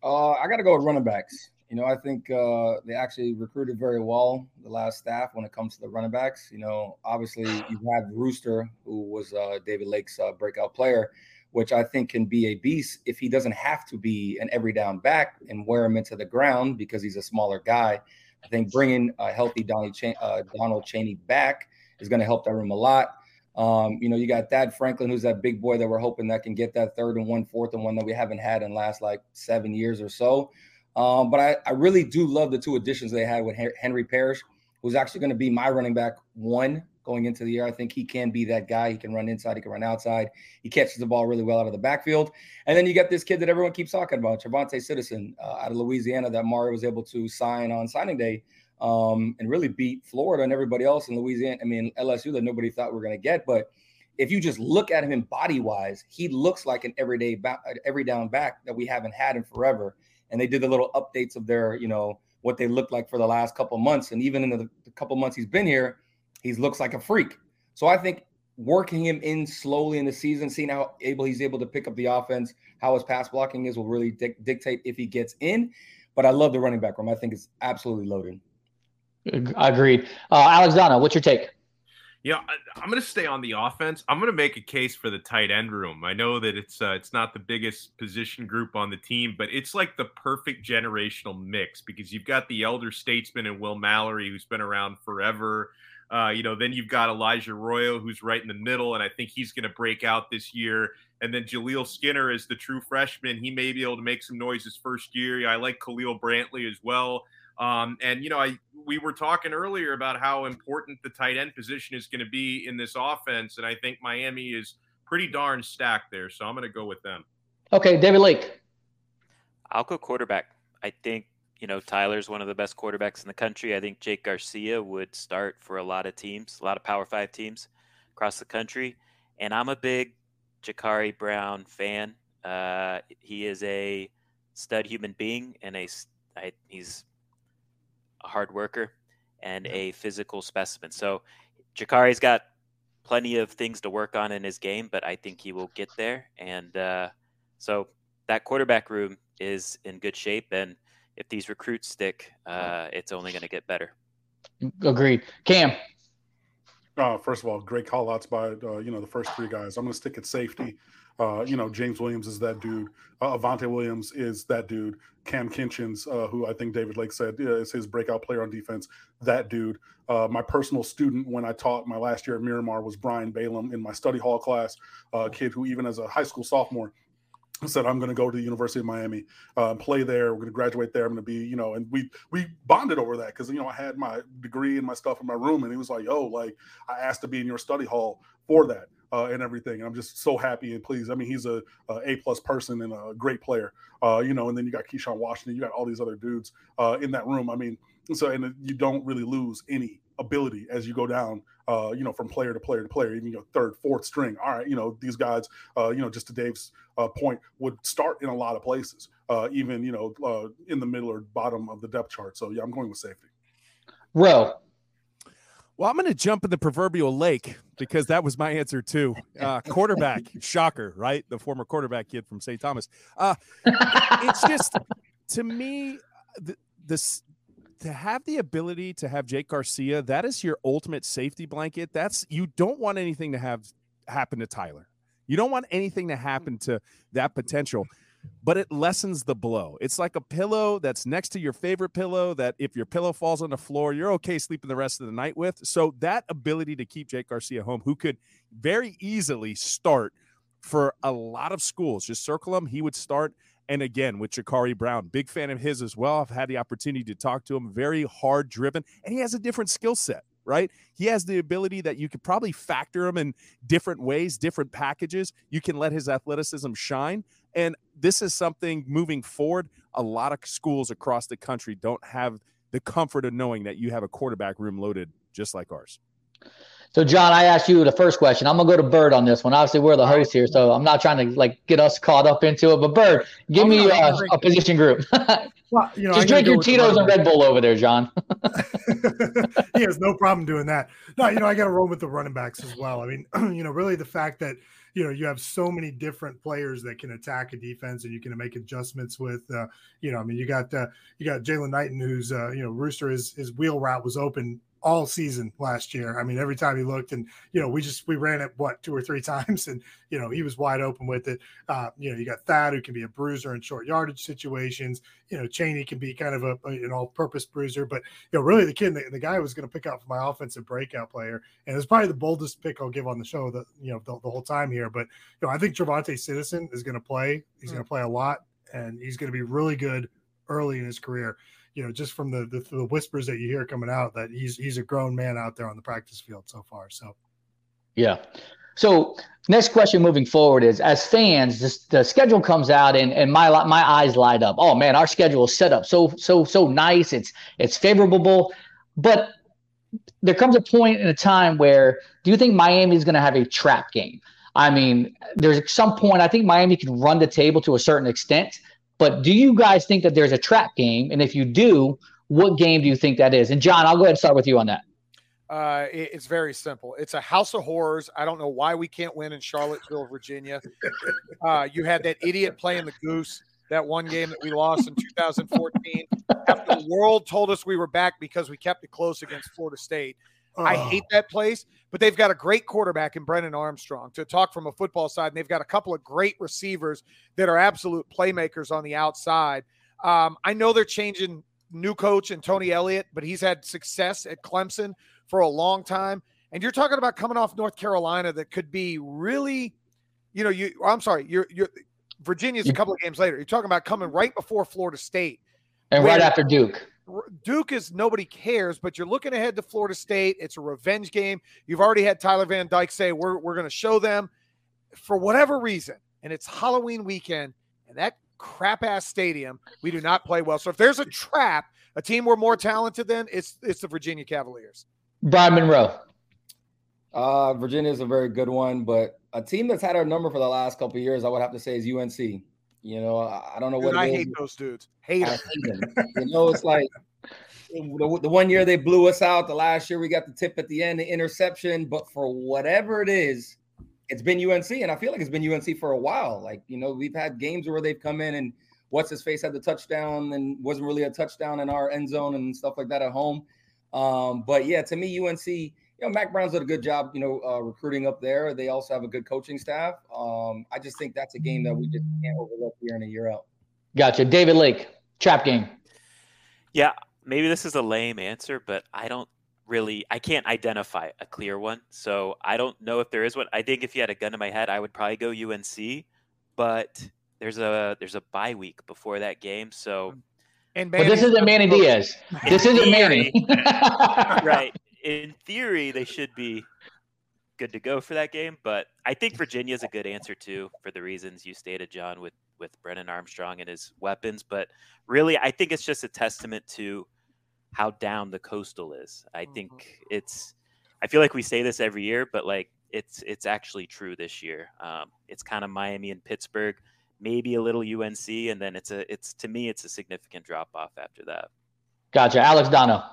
Uh, I got to go with running backs. You know, I think uh, they actually recruited very well the last staff when it comes to the running backs. You know, obviously you have Rooster, who was uh, David Lake's uh, breakout player, which I think can be a beast if he doesn't have to be an every down back and wear him into the ground because he's a smaller guy. I think bringing a healthy Ch- uh, Donald Chaney back is going to help that room a lot. Um, you know, you got Thad Franklin, who's that big boy that we're hoping that can get that third and one fourth and one that we haven't had in last like seven years or so. Um, but I, I really do love the two additions they had with Henry Parrish, who's actually going to be my running back one going into the year. I think he can be that guy. He can run inside, he can run outside. He catches the ball really well out of the backfield. And then you got this kid that everyone keeps talking about, Travante Citizen uh, out of Louisiana, that Mario was able to sign on signing day um, and really beat Florida and everybody else in Louisiana. I mean, LSU that nobody thought we are going to get. But if you just look at him body wise, he looks like an everyday back, every down back that we haven't had in forever. And they did the little updates of their, you know, what they looked like for the last couple months. And even in the, the couple months he's been here, he looks like a freak. So I think working him in slowly in the season, seeing how able he's able to pick up the offense, how his pass blocking is, will really dictate if he gets in. But I love the running back room. I think it's absolutely loaded. Agreed. Uh, Alex Donna, what's your take? Yeah, I, am going to stay on the offense. I'm going to make a case for the tight end room. I know that it's uh, it's not the biggest position group on the team, but it's like the perfect generational mix because you've got the elder statesman and Will Mallory, who's been around forever. Uh, you know, then you've got Elijah Arroyo, who's right in the middle, and I think he's going to break out this year. And then Jaleel Skinner is the true freshman. He may be able to make some noise his first year. I like Khalil Brantley as well. Um, and you know, I we were talking earlier about how important the tight end position is going to be in this offense, and I think Miami is pretty darn stacked there. So I'm going to go with them. Okay, David Lake. I'll go quarterback. I think you know Tyler's one of the best quarterbacks in the country. I think Jake Garcia would start for a lot of teams, a lot of Power Five teams across the country, and I'm a big Jacurri Brown fan. Uh, he is a stud human being and a I, he's a hard worker, and a physical specimen. So Jacurri's got plenty of things to work on in his game, but I think he will get there. And uh, so that quarterback room is in good shape. And if these recruits stick, uh, it's only going to get better. Agreed. Cam. Uh, first of all, great call outs by uh, you know the first three guys. I'm going to stick at safety. Uh, you know, James Williams is that dude. Uh, Avantae Williams is that dude. Cam Kinchens, uh, who I think David Lake said uh, is his breakout player on defense, that dude. Uh, my personal student when I taught my last year at Miramar was Brian Balom in my study hall class, a kid who even as a high school sophomore said I'm going to go to the University of Miami, uh, play there. We're going to graduate there. I'm going to be, you know, and we we bonded over that because you know I had my degree and my stuff in my room, and he was like, "Yo, like I asked to be in your study hall for that." Uh, and everything. And I'm just so happy and pleased. I mean, he's a, a plus person and a great player, uh, you know. And then you got Keyshawn Washington, you got all these other dudes uh, in that room. I mean, so and you don't really lose any ability as you go down, uh, you know, from player to player to player, even your third, fourth string. All right, you know, these guys, uh, you know, just to Dave's uh, point, would start in a lot of places, uh, even you know, uh, in the middle or bottom of the depth chart. So yeah, I'm going with safety. Row. Well, I'm going to jump in the proverbial lake because that was my answer too. Uh, (laughs) quarterback, shocker, right? The former quarterback kid from St. Thomas. Uh, it's just to me, th- this to have the ability to have Jake Garcia, that is your ultimate safety blanket. That's you don't want anything to have happen to Tyler. You don't want anything to happen to that potential, but it lessens the blow. It's like a pillow that's next to your favorite pillow that if your pillow falls on the floor, you're okay sleeping the rest of the night with. So that ability to keep Jake Garcia home, who could very easily start for a lot of schools, just circle him, he would start and again with Jacurri Brown, big fan of his as well. I've had the opportunity to talk to him, very hard driven, and he has a different skill set, right? He has the ability that you could probably factor him in different ways, different packages. You can let his athleticism shine. And this is something moving forward. A lot of schools across the country don't have the comfort of knowing that you have a quarterback room loaded just like ours. So, John, I asked you the first question. I'm gonna go to Bird on this one. Obviously, we're the host here, so I'm not trying to like get us caught up into it. But Bird, give Oh, me no, uh, I a position group. (laughs) Well, you know, Just drink your Tito's and. Red Bull over there, John. (laughs) (laughs) he has no problem doing that. No, you know, I got to roll with the running backs as well. I mean, (clears throat) you know, really the fact that you know you have so many different players that can attack a defense and you can make adjustments with. Uh, you know, I mean, you got uh, you got Jaylan Knighton, who's uh, you know Rooster his his wheel route was open all season last year. I mean, every time he looked, and you know, we just we ran it what two or three (laughs) times, and you know, he was wide open with it. Uh, you know, you got Thad who can be a bruiser in short yardage situations. You know, Chaney can be kind of a, an all-purpose bruiser, but you know, really the kid, the, the guy I was going to pick out for my offensive breakout player, and it's probably the boldest pick I'll give on the show that you know the, the whole time here. But you know, I think Trevante Citizen is going to play. He's going to play a lot, and he's going to be really good early in his career you know, just from the, the the whispers that you hear coming out that he's he's a grown man out there on the practice field so far. So Yeah. So next question moving forward is as fans, this, the schedule comes out and, and my my eyes light up. Oh man, our schedule is set up so so so nice. It's it's favorable, but there comes a point in a time where do you think Miami is going to have a trap game? I mean, there's some point I think Miami can run the table to a certain extent, but do you guys think that there's a trap game? And if you do, what game do you think that is? And John, I'll go ahead and start with you on that. Uh, it- it's very simple. It's a house of horrors. I don't know why we can't win in Charlottesville, Virginia. Uh, you had that idiot playing the goose that one game that we lost in 2014. After the world told us we were back because we kept it close against Florida State. I Oh. hate that place, but they've got a great quarterback in Brennan Armstrong. To talk from a football side, and they've got a couple of great receivers that are absolute playmakers on the outside. Um, I know they're changing new coach and Tony Elliott, but he's had success at Clemson for a long time. And you're talking about coming off North Carolina that could be really, you know, you I'm sorry, you're you're Virginia's a couple of games later. You're talking about coming right before Florida State. And right after Duke. Duke is nobody cares, but you're looking ahead to Florida State. It's a revenge game. You've already had Tyler Van Dyke say we're we're going to show them for whatever reason, and it's Halloween weekend, and that crap ass stadium we do not play well. So if there's a trap, a team we're more talented than, it's it's the Virginia Cavaliers. Bryan Monroe. Uh, Virginia is a very good one, but a team that's had our number for the last couple years, I would have to say, is UNC. You know, I, don't know Dude, what I is. hate those dudes. Hate I them. hate them. You know, it's like the, the one year they blew us out. The last year we got the tip at the end, the interception. But for whatever it is, it's been UNC, and I feel like it's been UNC for a while. Like you know, we've had games where they've come in and what's his face had the touchdown and wasn't really a touchdown in our end zone and stuff like that at home. Um, but yeah, to me, UNC you know, Mack Brown's done a good job, you know, uh, recruiting up there. They also have a good coaching staff. Um, I just think that's a game that we just can't overlook year in and year out. Gotcha. David Lake, trap game. Yeah, maybe this is a lame answer, but I don't really I can't identify a clear one. So I don't know if there is one. I think if you had a gun to my head, I would probably go UNC, but there's a there's a bye week before that game, so and But this isn't Manny Diaz. This isn't (laughs) Manny. right. (laughs) In theory, they should be good to go for that game, but I think Virginia is a good answer too for the reasons you stated, John, with with Brennan Armstrong and his weapons. But really, I think it's just a testament to how down the coastal is. I think it's. I feel like we say this every year, but like it's it's actually true this year. Um, it's kind of Miami and Pittsburgh, maybe a little UNC, and then it's a it's to me it's a significant drop off after that. Gotcha. Alex Dono.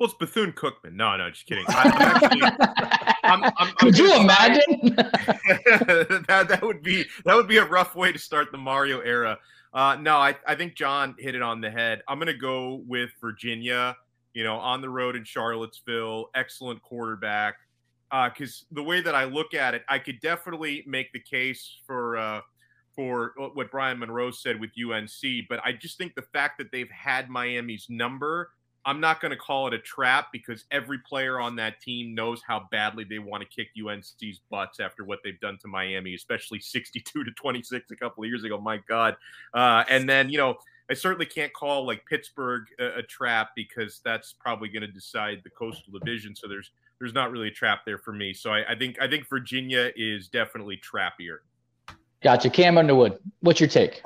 Well, it's Bethune Cookman. No, no, just kidding. I, I'm actually, (laughs) I'm, I'm, Could you imagine? (laughs) that that would be that would be a rough way to start the Mario era. Uh, no, I, I think John hit it on the head. I'm gonna go with Virginia. You know, on the road in Charlottesville, excellent quarterback. Because the way that I look at it, I could definitely make the case for uh, for what Bryan Monroe said with UNC. But I just think the fact that they've had Miami's number I'm not going to call it a trap because every player on that team knows how badly they want to kick UNC's butts after what they've done to Miami, especially 62 to 26 a couple of years ago. My God. Uh, and then, you know, I certainly can't call like Pittsburgh a, a trap because that's probably going to decide the coastal division. So there's there's not really a trap there for me. So I, I think I think Virginia is definitely trappier. Gotcha. Cam Underwood, what's your take?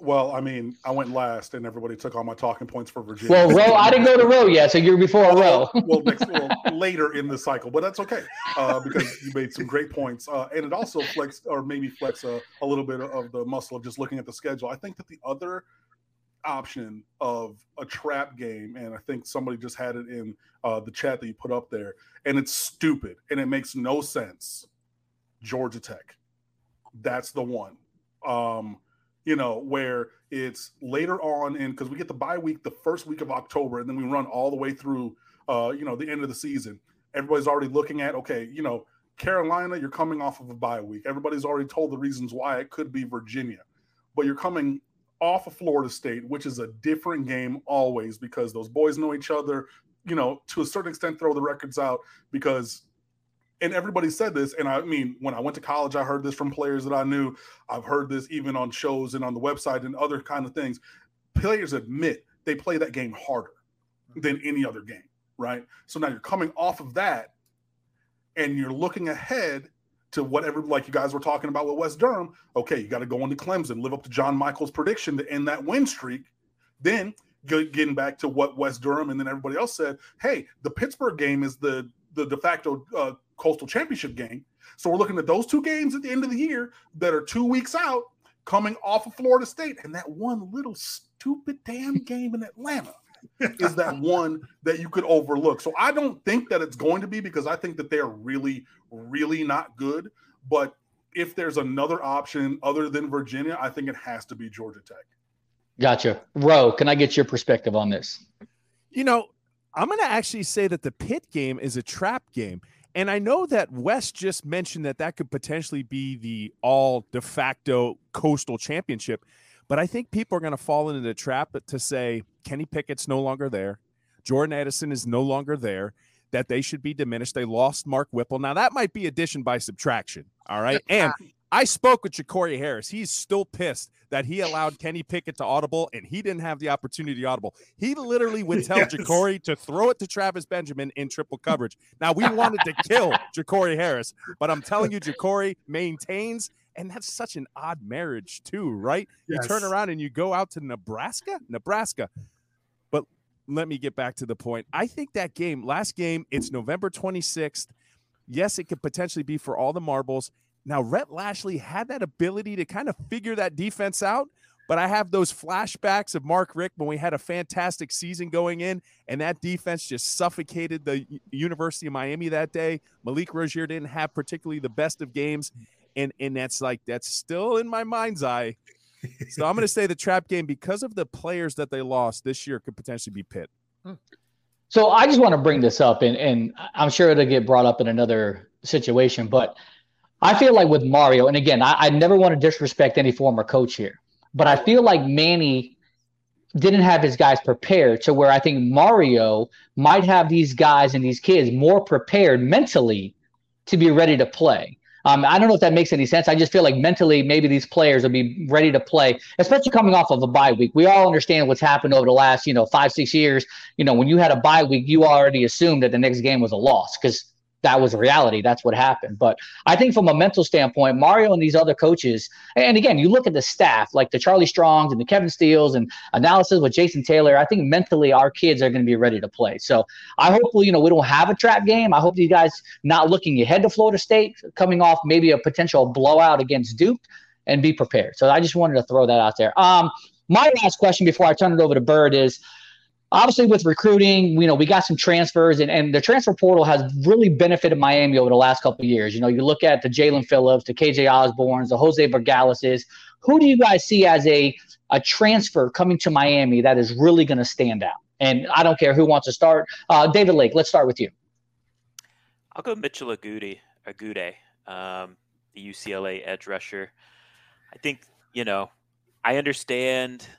Well, I mean, I went last, and everybody took all my talking points for Virginia. Well, Roe, I didn't go to Roe yet, so you're before Roe. well, next, well, later in the cycle, but that's okay uh, because you made some great points, uh, and it also flexed or maybe flex a, a little bit of the muscle of just looking at the schedule. I think that the other option of a trap game, and I think somebody just had it in uh, the chat that you put up there, and it's stupid and it makes no sense. Georgia Tech, that's the one. Um, you know, where it's later on in because we get the bye week the first week of October, and then we run all the way through, uh, you know, the end of the season. Everybody's already looking at okay, you know, Carolina, you're coming off of a bye week. Everybody's already told the reasons why it could be Virginia, but you're coming off of Florida State, which is a different game always because those boys know each other. You know, to a certain extent, throw the records out because and everybody said this and i mean when i went to college i heard this from players that i knew. I've heard this even on shows and on the website and other kind of things. Players admit they play that game harder than any other game right? So now you're coming off of that and you're looking ahead to whatever like you guys were talking about with Wes Durham. Okay you got to go into clemson live up to john michael's prediction to end that win streak then getting back to what Wes Durham and then everybody else said hey the pittsburgh game is the the de facto uh, coastal championship game. So we're looking at those two games at the end of the year that are two weeks out, coming off of Florida State, and that one little stupid damn (laughs) game in Atlanta is that (laughs) one that you could overlook. So I don't think that it's going to be because I think that they're really, really not good. But if there's another option other than Virginia, I think it has to be Georgia Tech. Gotcha. Roe, can I get your perspective on this? You know, I'm going to actually say that the pit game is a trap game. And I know that Wes just mentioned that that could potentially be the all de facto coastal championship. But I think people are going to fall into the trap to say Kenny Pickett's no longer there. Jordan Addison is no longer there, that they should be diminished. They lost Mark Whipple. Now, that might be addition by subtraction. All right. And I spoke with Jacory Harris. He's still pissed that he allowed Kenny Pickett to audible and he didn't have the opportunity to audible. He literally would (laughs) tell yes. Jacory to throw it to Travis Benjamin in triple coverage. Now we wanted to (laughs) kill Jacory Harris, but I'm telling you, Jacory maintains, and that's such an odd marriage too, right? Yes. You turn around and you go out to Nebraska, Nebraska. But let me get back to the point. I think that game, last game, it's November 26th. Yes, it could potentially be for all the marbles. Now, Rhett Lashlee had that ability to kind of figure that defense out, but I have those flashbacks of Mark Richt when we had a fantastic season going in, and that defense just suffocated the University of Miami that day. Malik Rosier didn't have particularly the best of games, and and that's like that's still in my mind's eye. So I'm going to say the trap game because of the players that they lost this year could potentially be Pitt. Hmm. So I just want to bring this up, and, and I'm sure it'll get brought up in another situation, but I feel like with Mario, and again, I, I never want to disrespect any former coach here, but I feel like Manny didn't have his guys prepared to where I think Mario might have these guys and these kids more prepared mentally to be ready to play. Um, I don't know if that makes any sense. I just feel like mentally, maybe these players will be ready to play, especially coming off of a bye week. We all understand what's happened over the last, you know, five, six years. You know, when you had a bye week, you already assumed that the next game was a loss because that was reality. That's what happened. But I think from a mental standpoint, Mario and these other coaches, and again, you look at the staff like the Charlie Strongs and the Kevin Steeles and analysis with Jason Taylor. I think mentally our kids are going to be ready to play. So I hope you know we don't have a trap game. I hope these guys not looking ahead to Florida State, coming off maybe a potential blowout against Duke, and be prepared. So I just wanted to throw that out there. Um, my last question before I turn it over to Bird is obviously with recruiting, you know, we got some transfers and, and the transfer portal has really benefited Miami over the last couple of years. You know, you look at the Jaelan Phillips, the KJ Osborns, the Jose Borregaleses. Who do you guys see as a, a transfer coming to Miami that is really going to stand out? And I don't care who wants to start. Uh, David Lake, let's start with you. I'll go Mitchell Agude, Agude um, the UCLA edge rusher. I think, you know, I understand –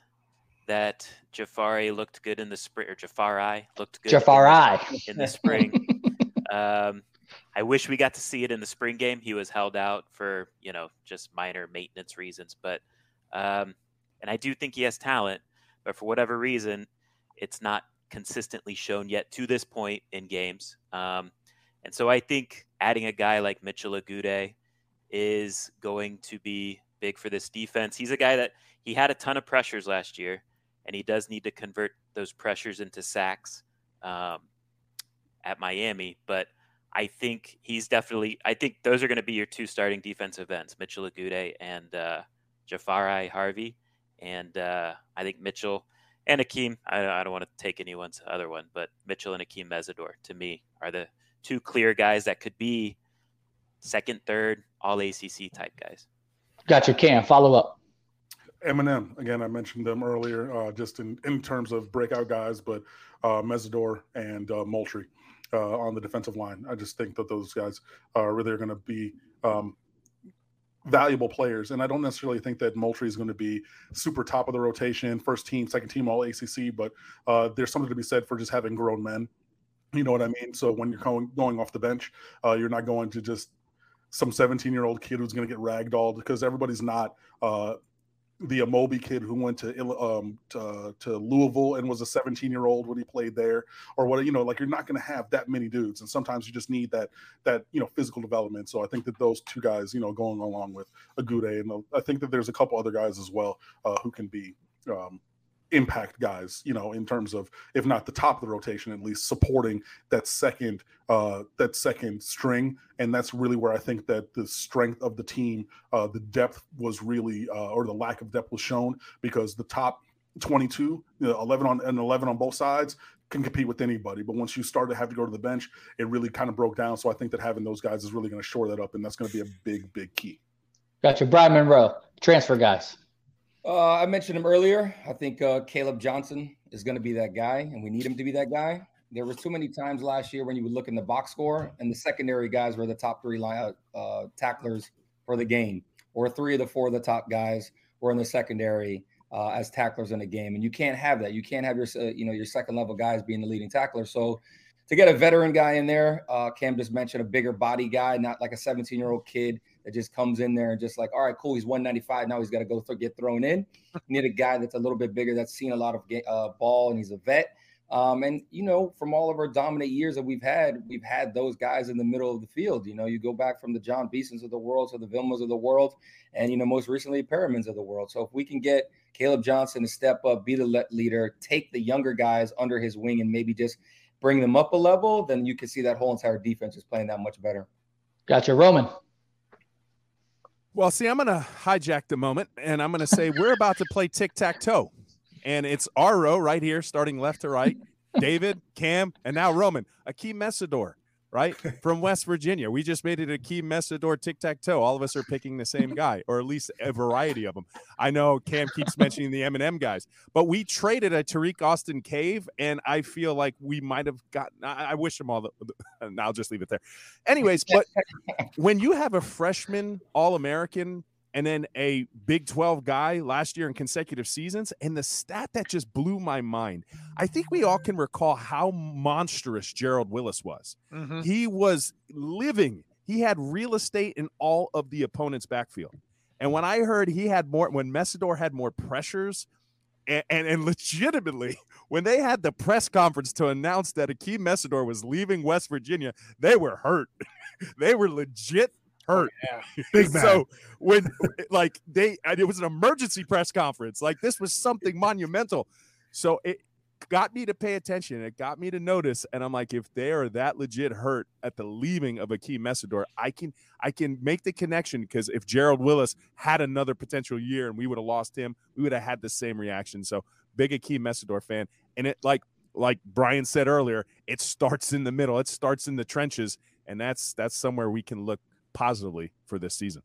that Jahfari looked good in the spring, or Jahfari looked good Jahfari. In, the, in the spring. (laughs) um, I wish we got to see it in the spring game. He was held out for you know just minor maintenance reasons, but um, and I do think he has talent, but for whatever reason, it's not consistently shown yet to this point in games. Um, and so I think adding a guy like Mitchell Agude is going to be big for this defense. He's a guy that he had a ton of pressures last year and he does need to convert those pressures into sacks um, at Miami. But I think he's definitely. I think those are going to be your two starting defensive ends: Mitchell Agude and uh, Jahfari Harvey. And uh, I think Mitchell and Akheem. I, I don't want to take anyone's other one, but Mitchell and Akheem Mesidor to me are the two clear guys that could be second, third, all ACC type guys. Gotcha, Cam. Follow up. Eminem again. I mentioned them earlier, uh, just in, in terms of breakout guys, but uh, Mesidor and uh, Moultrie uh, on the defensive line. I just think that those guys are really going to be um, valuable players, and I don't necessarily think that Moultrie is going to be super top of the rotation, first team, second team, all ACC. But uh, there's something to be said for just having grown men. You know what I mean? So when you're going going off the bench, uh, you're not going to just some 17 year old kid who's going to get ragdolled because everybody's not uh, the Amobi kid who went to um to, to Louisville and was a 17 year old when he played there, or what you know, like you're not going to have that many dudes, and sometimes you just need that that you know physical development. So I think that those two guys, you know, going along with Agude, and I think that there's a couple other guys as well uh, who can be um, impact guys, you know, in terms of if not the top of the rotation, at least supporting that second uh that second string. And that's really where I think that the strength of the team, uh the depth was really uh or the lack of depth was shown because the top 22, you know, 11 on and 11 on both sides can compete with anybody. But once you start to have to go to the bench, it really kind of broke down. So I think that having those guys is really going to shore that up, and that's going to be a big, big key. Gotcha. Bryan Monroe, transfer guys. Uh, I mentioned him earlier. I think uh, Caleb Johnson is going to be that guy, and we need him to be that guy. There were too many times last year when you would look in the box score, and the secondary guys were the top three line, uh, tacklers for the game, or three of the four of the top guys were in the secondary uh, as tacklers in the game, and you can't have that. You can't have your uh, you know your second level guys being the leading tackler. So to get a veteran guy in there, uh, Cam just mentioned a bigger body guy, not like a 17 year old kid that just comes in there and just like, all right, cool, he's 195. Now he's got to go th- get thrown in. You (laughs) need a guy that's a little bit bigger, that's seen a lot of uh, ball, and he's a vet. Um, and you know, from all of our dominant years that we've had, we've had those guys in the middle of the field. You know, you go back from the Jon Beasons of the world to the Vilmas of the world, and you know, most recently Perrimans of the world. So if we can get Caleb Johnson to step up, be the leader, take the younger guys under his wing, and maybe just bring them up a level, then you can see that whole entire defense is playing that much better. Gotcha, Roman. Well, see, I'm going to hijack the moment and I'm going to say we're about to play tic tac toe. And it's our row right here, starting left to right. David, Cam, and now Roman. Akheem Mesidor. Right? (laughs) From West Virginia. We just made it Akheem Mesidor tic tac toe. All of us are picking the same guy, or at least a variety of them. I know Cam keeps mentioning the M&M guys, but we traded a Tariq Austin Cave, and I feel like we might have gotten. I, I wish them all. The, (laughs) I'll just leave it there. Anyways, but (laughs) when you have a freshman All American and then a Big 12 guy last year in consecutive seasons. And the stat that just blew my mind, I think we all can recall how monstrous Gerald Willis was. Mhm. He was living, he had real estate in all of the opponent's backfield. And when I heard he had more, when Mesidor had more pressures, and, and, and legitimately, (laughs) when they had the press conference to announce that Akheem Mesidor was leaving West Virginia, they were hurt. (laughs) they were legit Oh, hurt. (laughs) Big man. (laughs) so when like they it was an emergency press conference, like this was something monumental. So it got me to pay attention. It got me to notice, and I'm like, if they are that legit hurt at the leaving of Akheem Mesidor, I can I can make the connection because if Gerald Willis had another potential year and we would have lost him, we would have had the same reaction. So big Akheem Mesidor fan, and it like like Bryan said earlier, it starts in the middle. It starts in the trenches, and that's that's somewhere we can look positively for this season.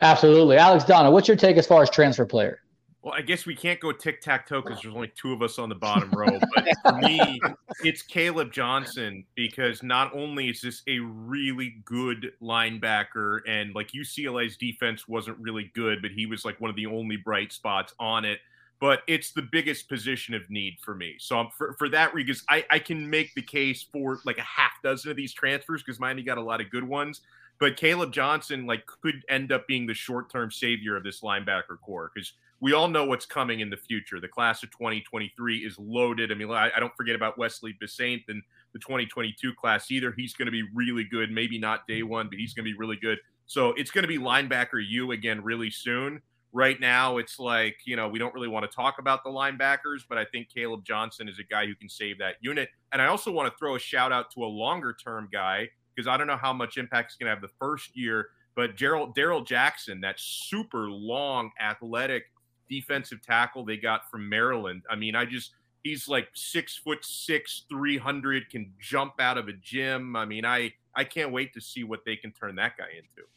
Absolutely. Alex Donna, what's your take as far as transfer player? Well, I guess we can't go tic tac toe because there's only two of us on the bottom row. But for me, (laughs) it's Caleb Johnson because not only is this a really good linebacker, and like UCLA's defense wasn't really good, but he was like one of the only bright spots on it. But it's the biggest position of need for me. So I'm, for, for that reason, I, I can make the case for like a half dozen of these transfers because Miami got a lot of good ones. But Caleb Johnson like could end up being the short-term savior of this linebacker corps because we all know what's coming in the future. The class of 2023 is loaded. I mean, I, I don't forget about Wesley Bissainthe and the 2022 class either. He's going to be really good. Maybe not day one, but he's going to be really good. So it's going to be linebacker you again really soon. Right now, it's like, you know, we don't really want to talk about the linebackers, but I think Caleb Johnson is a guy who can save that unit. And I also want to throw a shout out to a longer term guy because I don't know how much impact he's going to have the first year, but Gerald Darrell Jackson, that super long, athletic defensive tackle they got from Maryland. I mean, I just he's like six foot six, three hundred, can jump out of a gym. I mean, I I can't wait to see what they can turn that guy into.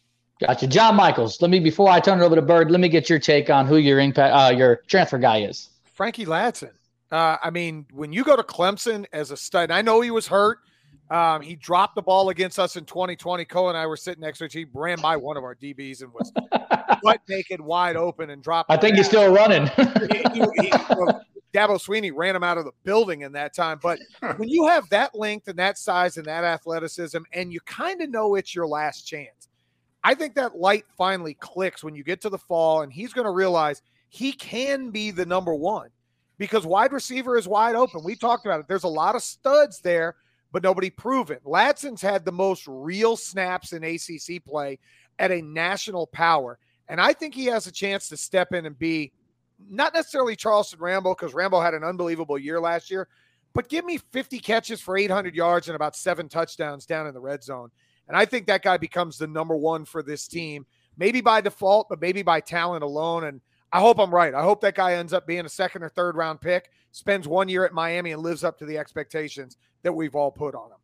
Gotcha. John Michaels, let me before I turn it over to Bird, let me get your take on who your impact uh, your transfer guy is. Frankie Ladson. Uh, I mean, when you go to Clemson as a stud, I know he was hurt. Um, he dropped the ball against us in 2020. Cole and I were sitting next to each. He ran by one of our DBs and was (laughs) butt naked, wide open, and dropped. I think he's still running. (laughs) he, he, well, Dabo Swinney ran him out of the building in that time. But (laughs) when you have that length and that size and that athleticism, and you kind of know it's your last chance, I think that light finally clicks when you get to the fall, and he's going to realize he can be the number one because wide receiver is wide open. We talked about it. There's a lot of studs there, but nobody proven. Ladson's had the most real snaps in ACC play at a national power. And I think he has a chance to step in and be not necessarily Charleston Rambo, because Rambo had an unbelievable year last year, but give me 50 catches for 800 yards and about seven touchdowns down in the red zone. And I think that guy becomes the number one for this team, maybe by default, but maybe by talent alone. And I hope I'm right. I hope that guy ends up being a second or third round pick, spends one year at Miami, and lives up to the expectations that we've all put on him.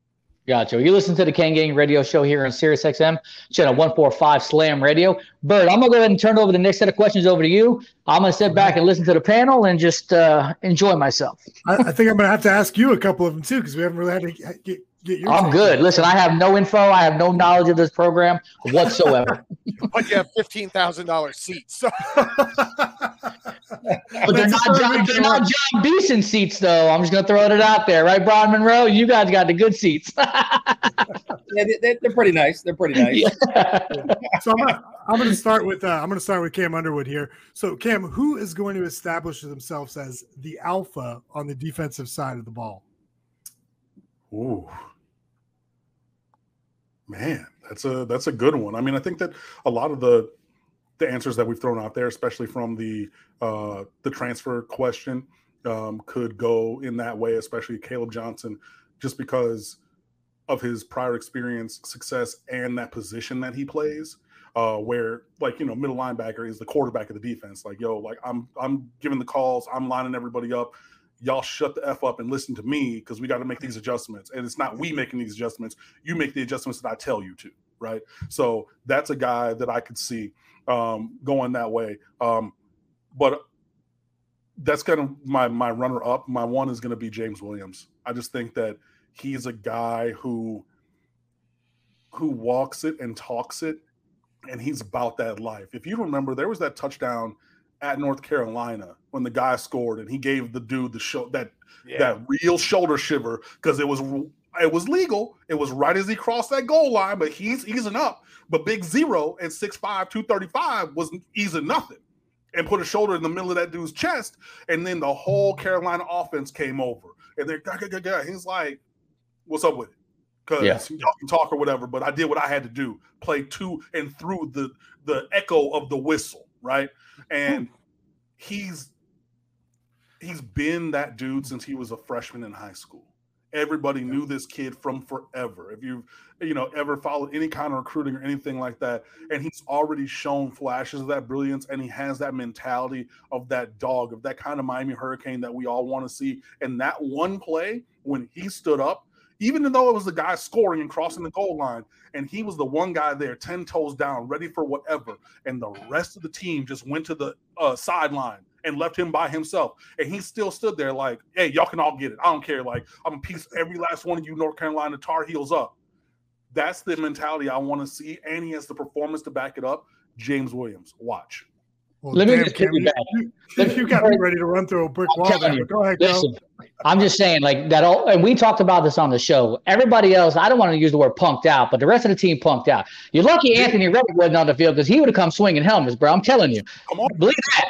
Gotcha. You listen to the Kane Gang radio show here on Sirius XM, channel 145 Slam Radio. Bird, I'm going to go ahead and turn over the next set of questions over to you. I'm going to sit back and listen to the panel and just uh, enjoy myself. I, I think I'm going to have to ask you a couple of them too because we haven't really had to get, get, get your. I'm take. good. Listen, I have no info. I have no knowledge of this program whatsoever. (laughs) But you have $15,000 seats. So but they're not, John, they're not Jon Beason seats, though. I'm just going to throw it out there, right, Bryan Monroe? You guys got the good seats. (laughs) Yeah, they, they're pretty nice. They're pretty nice. so I'm gonna, I'm going to start with uh, I'm going to start with Cam Underwood here. So Cam, who is going to establish themselves as the alpha on the defensive side of the ball? Ooh. Man, that's a that's a good one. I mean, I think that a lot of the the answers that we've thrown out there, especially from the uh, the transfer question, um, could go in that way. Especially Caleb Johnson, just because of his prior experience, success, and that position that he plays. Uh, where like you know, middle linebacker is the quarterback of the defense. Like yo, like I'm I'm giving the calls, I'm lining everybody up. Y'all shut the f up and listen to me because we got to make these adjustments. And it's not we making these adjustments; you make the adjustments that I tell you to, right? So that's a guy that I could see um, going that way. Um, but that's kind of my my runner up. My one is going to be James Williams. I just think that he's a guy who who walks it and talks it and he's about that life. If you remember, there was that touchdown at North Carolina when the guy scored and he gave the dude the show that Yeah. that real shoulder shiver because it was it was legal. It was right as he crossed that goal line, but he's easing up. But Big Zero at 6'5, 235 was easing nothing and put a shoulder in the middle of that dude's chest. And then the whole Carolina offense came over. And they're "Gah, gah, gah, gah." he's like, What's up with it? Because Yeah. y'all can talk or whatever, but I did what I had to do. Play to and through the the echo of the whistle, right? Hmm. And he's he's been that dude since he was a freshman in high school. Everybody knew this kid from forever. If you've you know ever followed any kind of recruiting or anything like that, and he's already shown flashes of that brilliance, and he has that mentality of that dog, of that kind of Miami Hurricane that we all want to see. And that one play when he stood up, even though it was the guy scoring and crossing the goal line, and he was the one guy there, ten toes down, ready for whatever, and the rest of the team just went to the uh, sideline and left him by himself. And he still stood there like, hey, y'all can all get it. I don't care. Like, I'm gonna piece every last one of you North Carolina Tar Heels up. That's the mentality I want to see. And he has the performance to back it up. James Williams, watch. Well, Let me damn, just Cam, piggyback. you, you, you got me ready to run through a brick I'm wall. there, you. Go ahead, go. Listen, I'm just saying, like that. All and we talked about this on the show. Everybody else, I don't want to use the word punked out, but the rest of the team punked out. You're lucky Anthony Reddick wasn't on the field because he would have come swinging helmets, bro. I'm telling you. Come on, believe that.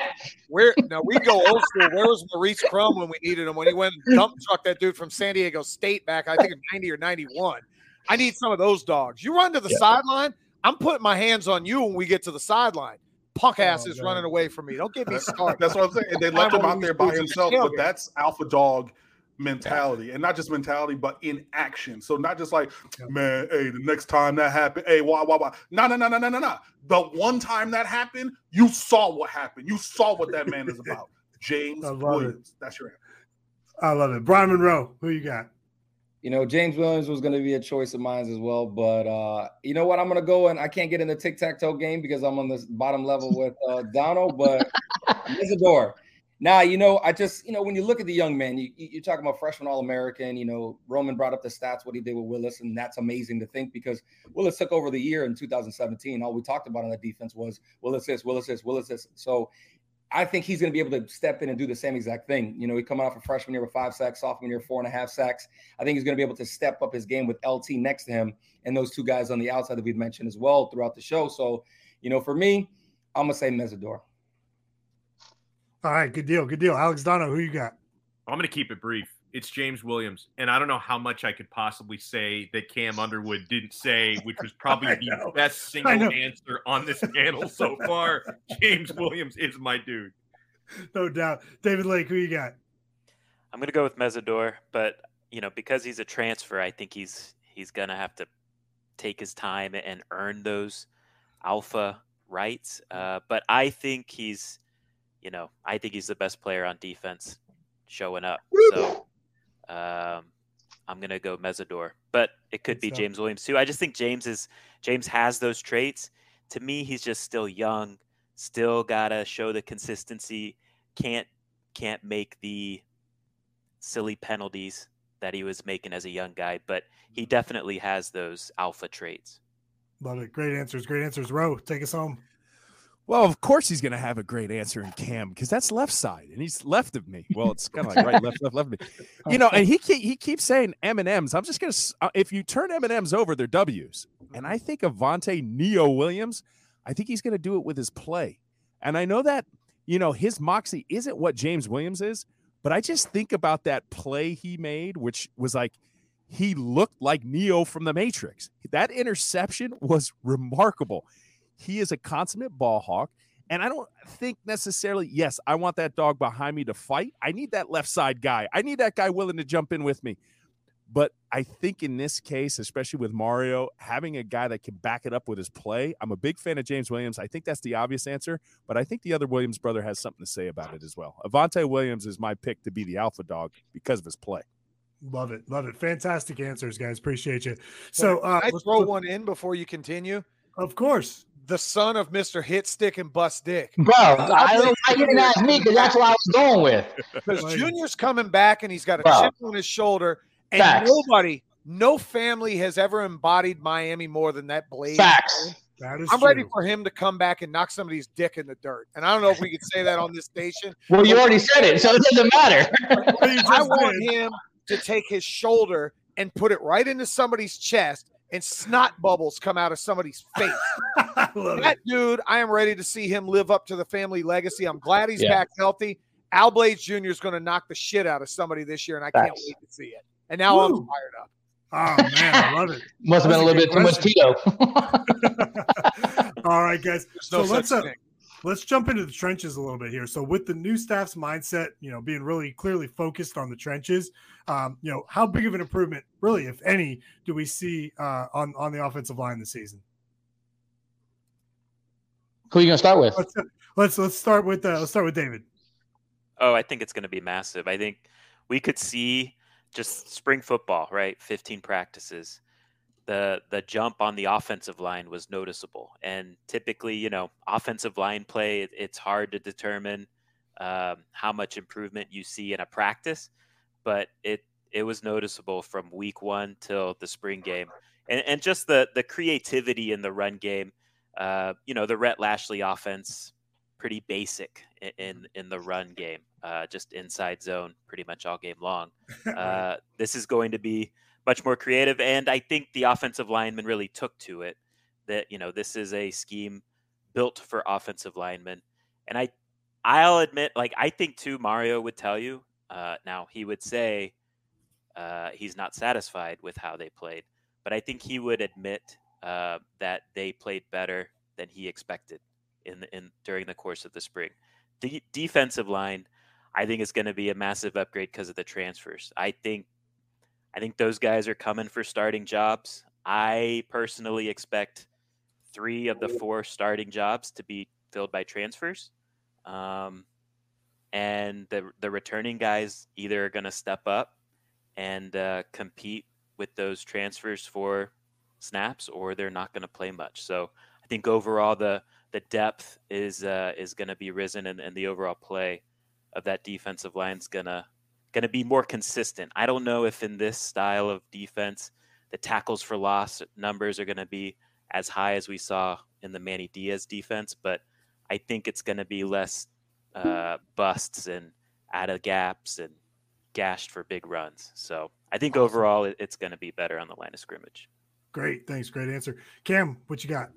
Where now we go old school. Where was Maurice Crum when we needed him? When he went and dump truck that dude from San Diego State back, I think in ninety or ninety one. I need some of those dogs. You run to the Yeah. sideline. I'm putting my hands on you when we get to the sideline. Punk Oh, ass is running away from me. Don't get me started. That's what I'm saying. And they left him out there by himself, but that's alpha dog mentality, and not just mentality, but in action. So not just like, man, hey, the next time that happened, hey, why, why, why? No, no, no, no, no, no, no. The one time that happened, you saw what happened. You saw what that man is about. (laughs) James love it. Williams. That's your answer. I love it. Bryan Monroe, who you got? You know, James Williams was going to be a choice of mine as well, but uh, you know what? I'm going to go and I can't get in the tic tac toe game because I'm on the bottom level with uh, Donald, but (laughs) Isadore. Now, you know, I just, you know, when you look at the young man, you, you- you're talking about freshman All American. You know, Roman brought up the stats, what he did with Willis, and that's amazing to think because Willis took over the year in 2017. All we talked about on the defense was Willis this, Willis this, Willis this. So I think he's going to be able to step in and do the same exact thing. You know, he coming off a freshman year with five sacks, sophomore year four and a half sacks. I think he's going to be able to step up his game with LT next to him and those two guys on the outside that we've mentioned as well throughout the show. So, you know, for me, I'm gonna say Mesidor. All right, good deal, good deal. Alex Dono, who you got? I'm going to keep it brief. It's James Williams, and I don't know how much I could possibly say that Cam Underwood didn't say, which was (laughs) probably the know. best single answer on this panel so (laughs) far. James Williams is my dude. No doubt. David Lake, who you got? I'm gonna go with Mesidor, but you know because he's a transfer, I think he's he's gonna have to take his time and earn those alpha rights. Uh, but I think he's, you know, I think he's the best player on defense showing up. So um, I'm gonna go Mesidor, but it could be stuff. James Williams too. I just think James is James has those traits. To me, he's just still young, still gotta show the consistency. Can't can't make the silly penalties that he was making as a young guy, but he definitely has those alpha traits. Love it. Great answers. Great answers. Roe, take us home. Well, of course he's going to have a great answer in Cam because that's left side and he's left of me. Well, it's kind of like right, left, left, left of me. You know, and he he keeps saying M and M's. I'm just going to uh, if you turn M and M's over, they're W's. And I think Avantae Neo Williams, I think he's going to do it with his play. And I know that you know his moxie isn't what James Williams is, but I just think about that play he made, which was like he looked like Neo from the Matrix. That interception was remarkable. He is a consummate ball hawk. And I don't think necessarily, yes, I want that dog behind me to fight. I need that left side guy. I need that guy willing to jump in with me. But I think in this case, especially with Mario, having a guy that can back it up with his play, I'm a big fan of James Williams. I think that's the obvious answer, but I think the other Williams brother has something to say about it as well. Avantae Williams is my pick to be the alpha dog because of his play. Love it, love it. Fantastic answers, guys. Appreciate you. So, uh, I throw one in before you continue. Of course, the son of Mister Hit Stick and Bust Dick, Bro, I don't know why you didn't ask me because that's what I was going with. (laughs) Because Junior's coming back and he's got a Bro. chip on his shoulder, and Facts. nobody, no family has ever embodied Miami more than that Blade. Facts. That is I'm ready for him to come back and knock somebody's dick in the dirt. And I don't know if we could say that on this station. (laughs) Well, you already said it, so it doesn't matter. I want him to take his shoulder and put it right into somebody's chest, and snot bubbles come out of somebody's (laughs) face. that dude, I am ready to see him live up to the family legacy. I'm glad he's Yeah. back healthy. Al Blades Jr. is going to knock the shit out of somebody this year, and I can't wait to see it. And now I'm Woo. fired up. Oh man, I love it. (laughs) Must have been a little bit too much Tito. (laughs) All right, guys. There's no so let's such uh, thing. Let's jump into the trenches a little bit here. So with the new staff's mindset, you know, being really clearly focused on the trenches, um, you know, how big of an improvement, really, if any, do we see uh, on on the offensive line this season? Who are you gonna start with? Let's let's let's start with uh, let's start with David. Oh, I think it's going to be massive. I think we could see just spring football, right? 15 practices. The the jump on the offensive line was noticeable, and typically, you know, offensive line play, it- it's hard to determine um, how much improvement you see in a practice, but it it was noticeable from week one till the spring game, and and just the the creativity in the run game. Uh, you know, the Rhett Lashlee offense pretty basic in in the run game, uh, just inside zone pretty much all game long. (laughs) Uh, this is going to be much more creative, and I think the offensive linemen really took to it. That you know this is a scheme built for offensive linemen, and I I'll admit, like I think too, Mario would tell you. Uh, now he would say uh, he's not satisfied with how they played, but I think he would admit uh, that they played better than he expected in in during the course of the spring. The defensive line, I think, is going to be a massive upgrade because of the transfers. I think, I think those guys are coming for starting jobs. I personally expect three of the four starting jobs to be filled by transfers, um, and the the returning guys either are going to step up and uh, compete with those transfers for snaps, or they're not going to play much. So I think overall the the depth is uh, is going to be risen, and, and the overall play of that defensive line is gonna gonna be more consistent. I don't know if in this style of defense, the tackles for loss numbers are going to be as high as we saw in the Manny Diaz defense, but I think it's going to be less uh, busts and out of gaps and gashed for big runs. So I think overall it's going to be better on the line of scrimmage. Great, thanks, great answer. Cam, what you got?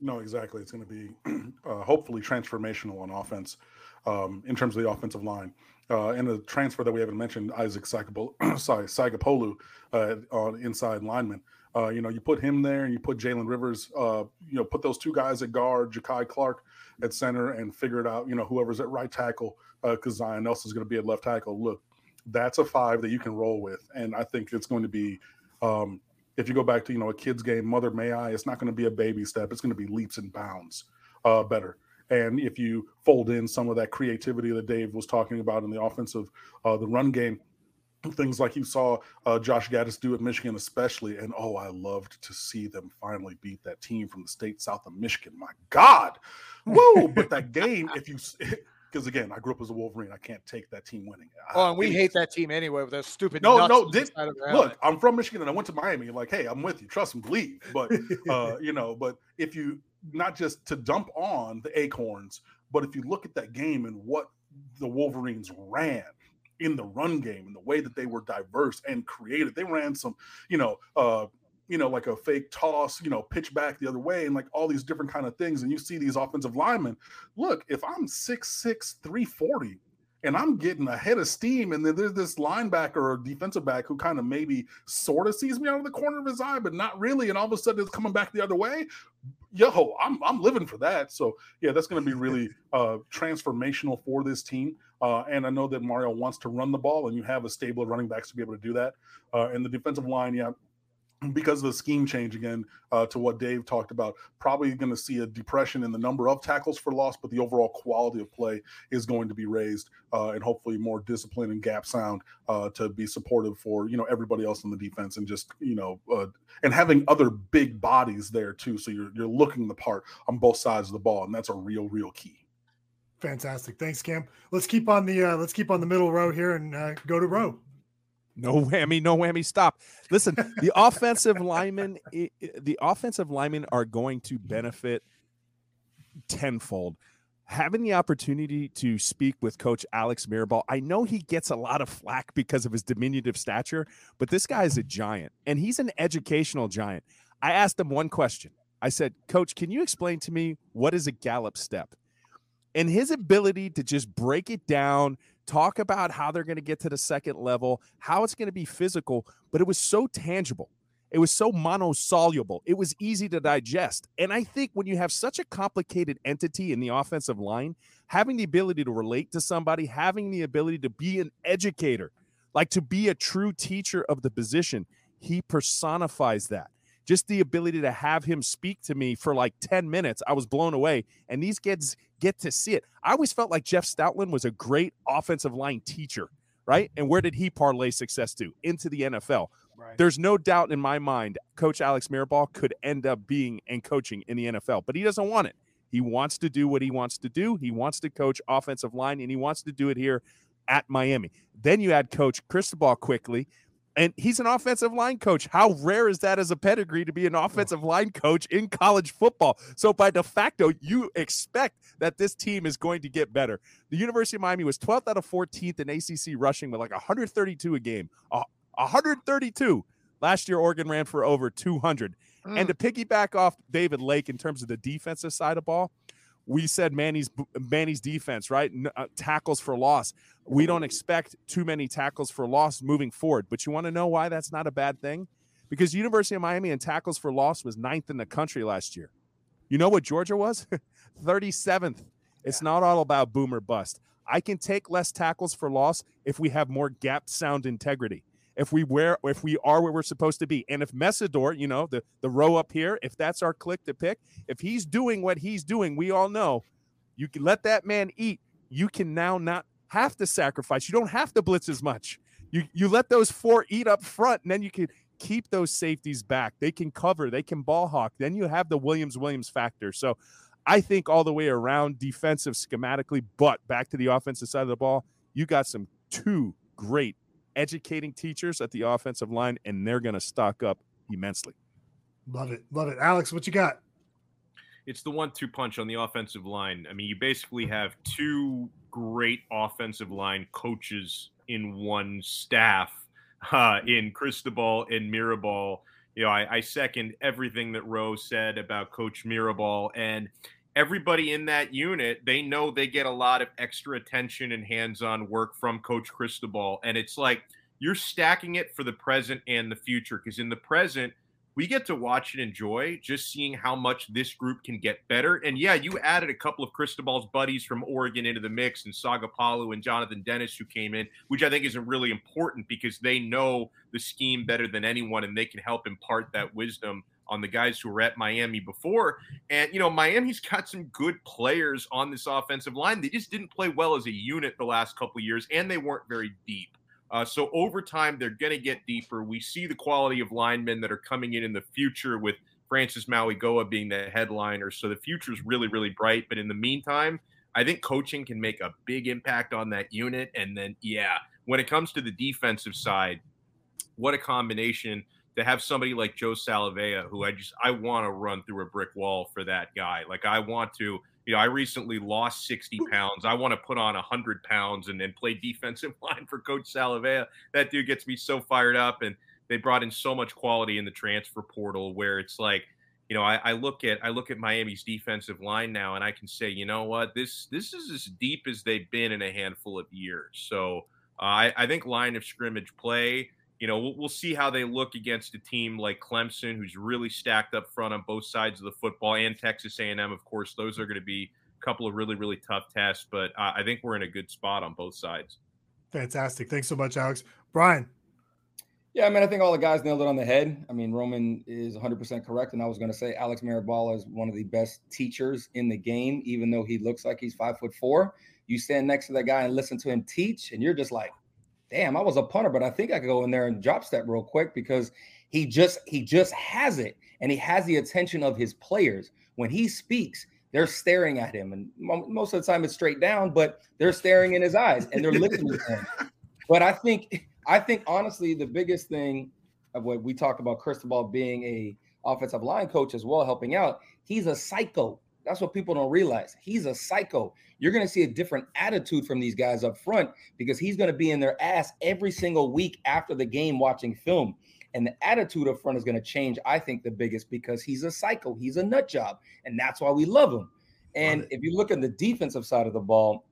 No, exactly. It's going to be (clears throat) uh, hopefully transformational on offense um, in terms of the offensive line. Uh, and the transfer that we haven't mentioned, Isaac Sagapolu, (clears throat) sorry, Sagapolu, uh, on inside lineman. Uh, you know, you put him there and you put Jalen Rivers, uh, you know, put those two guys at guard, Jakai Clark at center, and figure it out, you know, whoever's at right tackle, because Zion Nelson's going to be at left tackle. Look, that's a five that you can roll with. And I think it's going to be, um, if you go back to, you know, a kid's game, Mother May I, it's not going to be a baby step. It's going to be leaps and bounds uh, better. And if you fold in some of that creativity that Dave was talking about in the offensive, uh, the run game, things like you saw uh, Josh Gattis do at Michigan, especially. And oh, I loved to see them finally beat that team from the state south of Michigan. My God, (laughs) woo! but that game, if you, because (laughs) again, I grew up as a Wolverine, I can't take that team winning. Oh, and we hate that team anyway with those stupid. no, nuts no. on the Did, side of their look. I'm from Michigan and I went to Miami. Like, hey, I'm with you. Trust and believe. But (laughs) uh, you know, but if you not just to dump on the Acorns, but if you look at that game and what the Wolverines ran in the run game and the way that they were diverse and creative, they ran some, you know, uh, you know, like a fake toss, you know, pitch back the other way, and like all these different kind of things. And you see these offensive linemen. Look, if I'm 6'6, 340, and I'm getting ahead of steam. And then there's this linebacker or defensive back who kind of maybe sort of sees me out of the corner of his eye, but not really. And all of a sudden it's coming back the other way. Yo, I'm I'm living for that. So yeah, that's going to be (laughs) really uh, transformational for this team. Uh, and I know that Mario wants to run the ball, and you have a stable of running backs to be able to do that. Uh, and the defensive line, yeah, because of the scheme change again uh, to what Dave talked about, probably going to see a depression in the number of tackles for loss, but the overall quality of play is going to be raised, uh, and hopefully more discipline and gap sound uh, to be supportive for you know everybody else in the defense, and just you know, uh, and having other big bodies there too, so you're you're looking the part on both sides of the ball, and that's a real real key. Fantastic, thanks, Cam. Let's keep on the uh, let's keep on the middle row here and uh, go to row. No whammy, no whammy. Stop. Listen, the offensive linemen, the offensive linemen are going to mm-hmm. benefit tenfold. Having the opportunity to speak with Coach Alex Mirabal, I know he gets a lot of flack because of his diminutive stature, but this guy is a giant, and he's an educational giant. I asked him one question. I said, Coach, can you explain to me what is a gallop step? And his ability to just break it down, talk about how they're going to get to the second level, how it's going to be physical, but it was so tangible. It was so monosoluble. It was easy to digest. And I think when you have such a complicated entity in the offensive line, having the ability to relate to somebody, having the ability to be an educator, like to be a true teacher of the position, he personifies that just the ability to have him speak to me for like 10 minutes, I was blown away. And these kids get to see it. I always felt like Jeff Stoutland was a great offensive line teacher, right? And where did he parlay success to? Into the NFL. Right. There's no doubt in my mind, Coach Alex Mirabal could end up being and coaching in the NFL, but he doesn't want it. He wants to do what he wants to do. He wants to coach offensive line, and he wants to do it here at Miami. Then you add Coach Cristobal quickly, and he's an offensive line coach. How rare is that as a pedigree to be an offensive line coach in college football? So, by de facto, you expect that this team is going to get better. The University of Miami was 12th out of 14th in ACC rushing with like 132 a game. Uh, 132. Last year, Oregon ran for over 200. Mm. And to piggyback off David Lake in terms of the defensive side of ball, we said Manny's Manny's defense, right? Uh, tackles for loss. We don't expect too many tackles for loss moving forward. But you want to know why that's not a bad thing? Because University of Miami and tackles for loss was ninth in the country last year. You know what Georgia was? (laughs) 37th. It's not all about boomer bust. I can take less tackles for loss if we have more gap sound integrity if we where if we are where we're supposed to be. And if Mesidor, you know, the the row up here, if that's our click to pick, if he's doing what he's doing, we all know you can let that man eat. You can now not have to sacrifice. You don't have to blitz as much. You you let those four eat up front, and then you can keep those safeties back. They can cover, they can ball hawk. Then you have the Williams Williams factor. So I think all the way around defensive schematically, but back to the offensive side of the ball, you got some two great educating teachers at the offensive line, and they're going to stock up immensely. Love it. Love it. Alex, what you got? It's the one two punch on the offensive line. I mean, you basically have two great offensive line coaches in one staff (laughs) uh, in Cristobal and Mirabal. You know, I, I second everything that Rose said about Coach Mirabal. And everybody in that unit, they know they get a lot of extra attention and hands-on work from Coach Cristobal, and it's like you're stacking it for the present and the future. Because in the present, we get to watch and enjoy just seeing how much this group can get better. And yeah, you added a couple of Cristobal's buddies from Oregon into the mix, and Sagapolu and Jonathan Dennis who came in, which I think isn't really important because they know the scheme better than anyone, and they can help impart that wisdom on the guys who were at Miami before. And, you know, Miami's got some good players on this offensive line. They just didn't play well as a unit the last couple of years, and they weren't very deep. Uh, so over time, they're going to get deeper. We see the quality of linemen that are coming in in the future with Francis Mauigoa being the headliner. So the future is really, really bright. But in the meantime, I think coaching can make a big impact on that unit. And then, yeah, when it comes to the defensive side, what a combination to have somebody like Joe Salavea, who I just I want to run through a brick wall for that guy. Like I want to, you know, I recently lost 60 pounds. I want to put on 100 pounds and then play defensive (laughs) line for Coach Salavea. That dude gets me so fired up. And they brought in so much quality in the transfer portal where it's like, you know, I, I, look at I look at Miami's defensive line now, and I can say, you know what, this this is as deep as they've been in a handful of years. So uh, I, I think line of scrimmage play. You know, we'll, we'll see how they look against a team like Clemson, who's really stacked up front on both sides of the football, and Texas A&M, of course. Those are going to be a couple of really really tough tests, but uh, I think we're in a good spot on both sides. Fantastic. Thanks so much, Alex. Bryan. Yeah, I mean, I think all the guys nailed it on the head. I mean, Roman is 100% correct. And I was going to say Alex Mirabal is one of the best teachers in the game, even though he looks like he's five foot four. You stand next to that guy and listen to him teach, and you're just like, damn, I was a punter, but I think I could go in there and drop step real quick because he just he just has it and he has the attention of his players. When he speaks, they're staring at him, and most of the time it's straight down, but they're staring in his eyes and they're listening to him. (laughs) But I think I think honestly, the biggest thing of what we talk about Cristobal being a offensive line coach as well, helping out, he's a psycho. That's what people don't realize. He's a psycho. You're going to see a different attitude from these guys up front because he's going to be in their ass every single week after the game watching film. And the attitude up front is going to change, I think, the biggest because he's a psycho. He's a nut job. And that's why we love him. And if you look at the defensive side of the ball,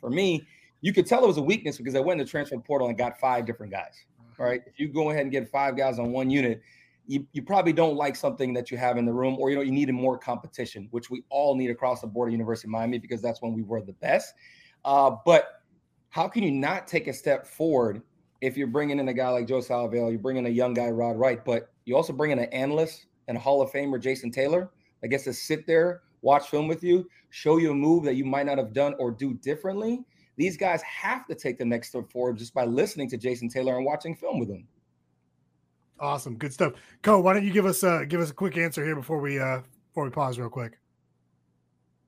for me, you could tell it was a weakness because I went in the transfer portal and got five different guys. All right. If you go ahead and get five guys on one unit, you, you probably don't like something that you have in the room, or you know, you needed more competition, which we all need across the board at University of Miami because that's when we were the best. Uh, but how can you not take a step forward if you're bringing in a guy like Joe Salavea, you're bringing a young guy, Rod Wright, but you also bring in an analyst and Hall of Famer, Jason Taylor, that gets to sit there, watch film with you, show you a move that you might not have done or do differently these guys have to take the next step forward just by listening to Jason Taylor and watching film with him. Awesome, good stuff. Co, why don't you give us uh give us a quick answer here before we uh before we pause real quick?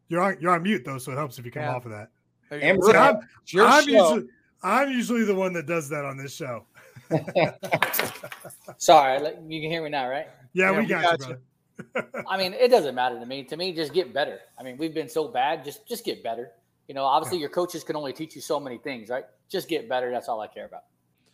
You're on you're on mute though, so it helps if you come yeah. off of that. I'm, I'm usually I'm usually the one that does that on this show. (laughs) Sorry, you can hear me now, right? Yeah, yeah we, we, got, got you. you. (laughs) I mean, it doesn't matter to me. To me, just get better. I mean, we've been so bad. Just just get better. You know, obviously your coaches can only teach you so many things, right? Just get better. That's all I care about.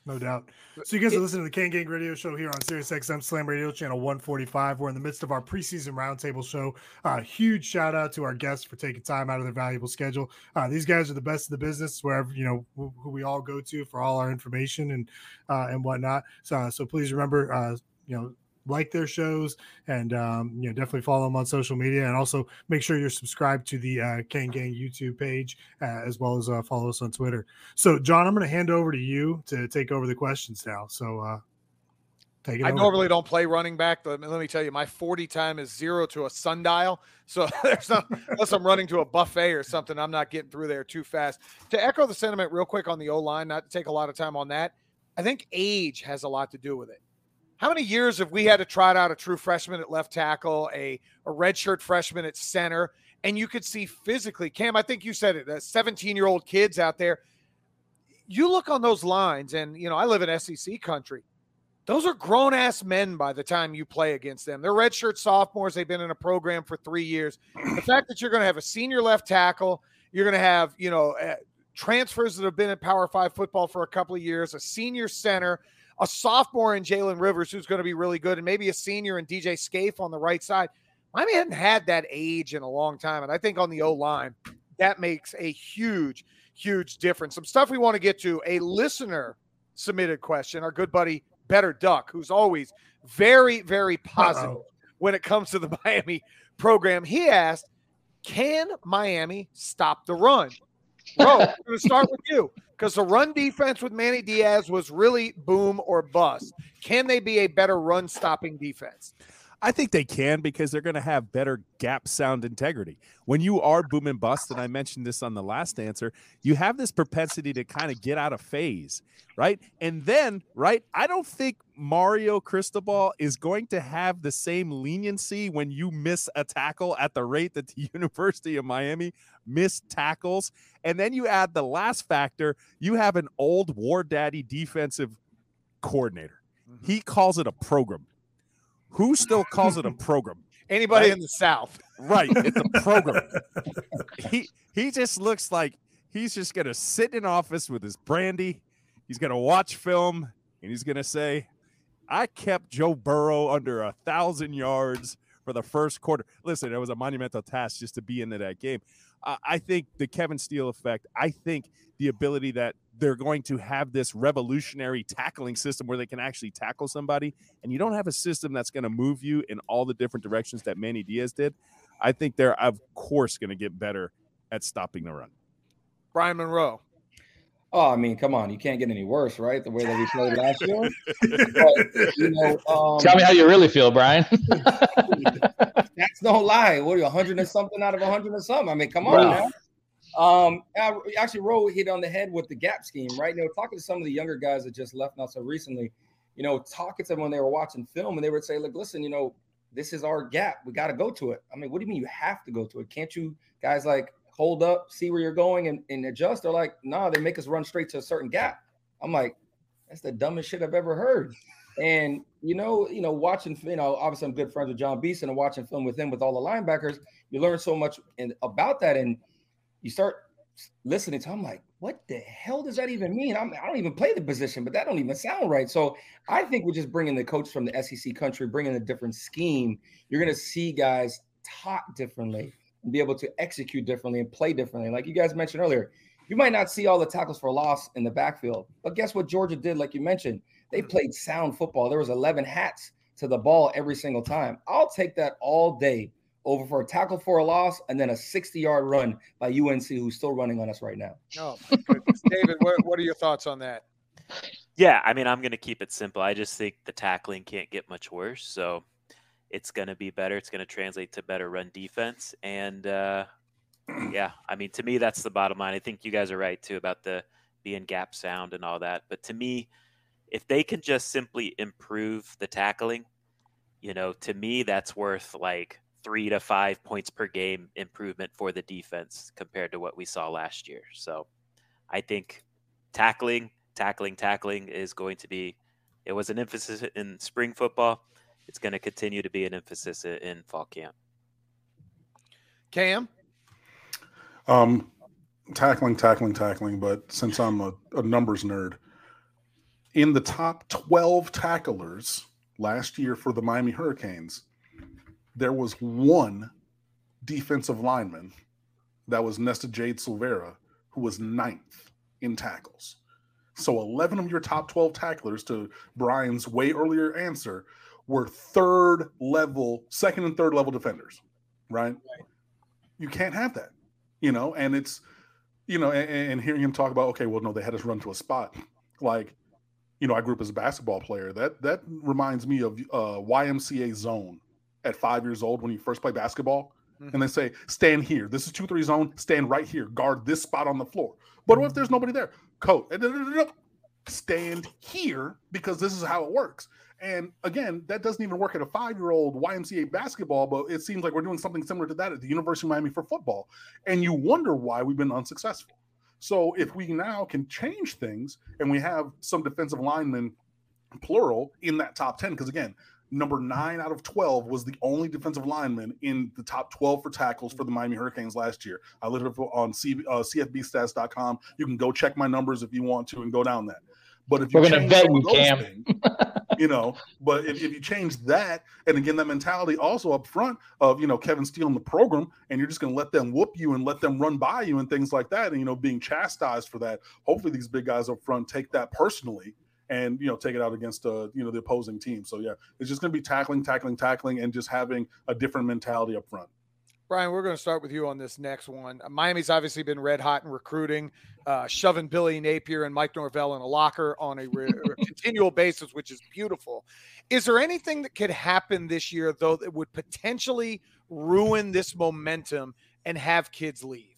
No doubt. So you guys are listening to the Kane Gang Radio Show here on Sirius XM Slam Radio Channel 145. We're in the midst of our preseason roundtable show. Uh, huge shout out to our guests for taking time out of their valuable schedule. Uh, these guys are the best of the business, wherever you know who, we all go to for all our information and uh, and whatnot. So uh, so please remember, uh, you know, like their shows and um, you know definitely follow them on social media and also make sure you're subscribed to the uh, Kane Gang YouTube page uh, as well as uh, follow us on Twitter. So John, I'm going to hand over to you to take over the questions now. So uh, take it. I over. normally don't play running back, but let me tell you, my 40 time is zero to a sundial. So (laughs) there's not unless I'm running to a buffet or something, I'm not getting through there too fast. To echo the sentiment real quick on the O line, not to take a lot of time on that. I think age has a lot to do with it. How many years have we had to trot out a true freshman at left tackle, a, a redshirt freshman at center? And you could see physically, Cam, I think you said it, 17 year old kids out there. You look on those lines, and, you know, I live in SEC country. Those are grown ass men by the time you play against them. They're redshirt sophomores. They've been in a program for three years. The fact that you're going to have a senior left tackle, you're going to have, you know, uh, transfers that have been in Power Five football for a couple of years, a senior center, a sophomore in Jalen Rivers who's going to be really good, and maybe a senior in DJ Scaife on the right side. Miami hadn't had that age in a long time. And I think on the O line, that makes a huge, huge difference. Some stuff we want to get to. A listener submitted question, our good buddy Better Duck, who's always very, very positive Uh-oh. when it comes to the (laughs) Miami program. He asked, Can Miami stop the run? Bro, we're going to start with you because the run defense with Manny Diaz was really boom or bust. Can they be a better run stopping defense? I think they can because they're going to have better gap sound integrity. When you are boom and bust, and I mentioned this on the last answer, you have this propensity to kind of get out of phase, right? And then, right, I don't think Mario Cristobal is going to have the same leniency when you miss a tackle at the rate that the (laughs) University of Miami missed tackles. And then you add the last factor, you have an old war daddy defensive coordinator. Mm-hmm. He calls it a program who still calls it a (laughs) program? Anybody right? in the South. Right. It's a (laughs) program. he he just looks like he's just gonna sit in office with his brandy. He's gonna watch film and he's gonna say, I kept Joe Burrow under a thousand yards for the first quarter. Listen, it was a monumental task just to be into that game. Uh, I think the Kevin Steele effect. I think the ability that they're going to have this revolutionary tackling system where they can actually tackle somebody, and you don't have a system that's going to move you in all the different directions that Manny Diaz did. I think they're of course going to get better at stopping the run. Bryan Monroe. Oh, I mean, come on, you can't get any worse, right? The way that we played last year. (laughs) But, you know, um, Tell me how you really feel, Bryan. (laughs) That's no lie. What are you, 100 and something out of 100 and something? I mean, come on Wow. Um, actually, Roe hit on the head with the gap scheme, right? You know, talking to some of the younger guys that just left not so recently, you know, talking to them when they were watching film, and they would say, "Look, listen, you know, this is our gap. We got to go to it." I mean, what do you mean you have to go to it? Can't you guys like hold up, see where you're going, and, and adjust? They're like, "No, they make us run straight to a certain gap." I'm like, that's the dumbest shit I've ever heard. And you know, you know, watching, you know, obviously I'm good friends with Jon Beason and watching film with him with all the linebackers, you learn so much in, about that, and you start listening to. I'm like, what the hell does that even mean? I'm, I don't even play the position, but that don't even sound right. So I think we're just bringing the coach from the SEC country, bringing a different scheme. You're going to see guys taught differently and be able to execute differently and play differently. Like you guys mentioned earlier, you might not see all the tackles for loss in the backfield, but guess what Georgia did? Like you mentioned, they mm-hmm. played sound football. There was 11 hats to the ball every single time. I'll take that all day over for a tackle for a loss and then a 60 yard run by UNC, who's still running on us right now. No. (laughs) David, what, what are your thoughts on that? Yeah, I mean, I'm going to keep it simple. I just think the tackling can't get much worse. So it's going to be better. It's going to translate to better run defense. And uh, yeah, I mean, to me, that's the bottom line. I think you guys are right too about the being gap sound and all that. But to me, if they can just simply improve the tackling, you know, to me, that's worth like three to five points per game improvement for the defense compared to what we saw last year. So I think tackling, tackling, tackling is going to be, it was an emphasis in spring football. It's going to continue to be an emphasis in fall camp. Cam? Um, tackling, tackling, tackling. But since I'm a, a numbers nerd, in the top 12 tacklers last year for the Miami Hurricanes, there was one defensive lineman that was Nesta Jade Silvera, who was ninth in tackles. So 11 of your top 12 tacklers, to Bryan's way earlier answer, were third level, second and third level defenders, right? You can't have that, you know, and it's, you know, and, and hearing him talk about, okay, well, no, they had us run to a spot. Like, you know, I grew up as a basketball player. That that reminds me of uh, YMCA zone at five years old when you first play basketball. And they mm-hmm. say, stand here. This is 2 3 zone. Stand right here. Guard this spot on the floor. But what if there's mm-hmm. nobody there? Coach, stand here because this is how it works. And again, that doesn't even work at a five year old YMCA basketball, but it seems like we're doing something similar to that at the University of Miami for football. And you wonder why we've been unsuccessful. So if we now can change things and we have some defensive linemen, plural, in that top 10, because again, number nine out of 12 was the only defensive lineman in the top 12 for tackles for the Miami Hurricanes last year. I looked it up on C, uh, CFBstats.com. You can go check my numbers if you want to and go down that. But if you We're gonna change vet you, Cam. things, you know, but if, if you change that and again that mentality also up front of you know Kevin stealing the program and you're just going to let them whoop you and let them run by you and things like that and you know being chastised for that. Hopefully these big guys up front take that personally and you know take it out against uh you know the opposing team. So yeah, it's just going to be tackling, tackling, tackling, and just having a different mentality up front. Bryan, we're going to start with you on this next one. Uh, Miami's obviously been red hot in recruiting, uh, shoving Billy Napier and Mike Norvell in a locker on a, re- (laughs) a continual basis, which is beautiful. Is there anything that could happen this year, though, that would potentially ruin this momentum and have kids leave?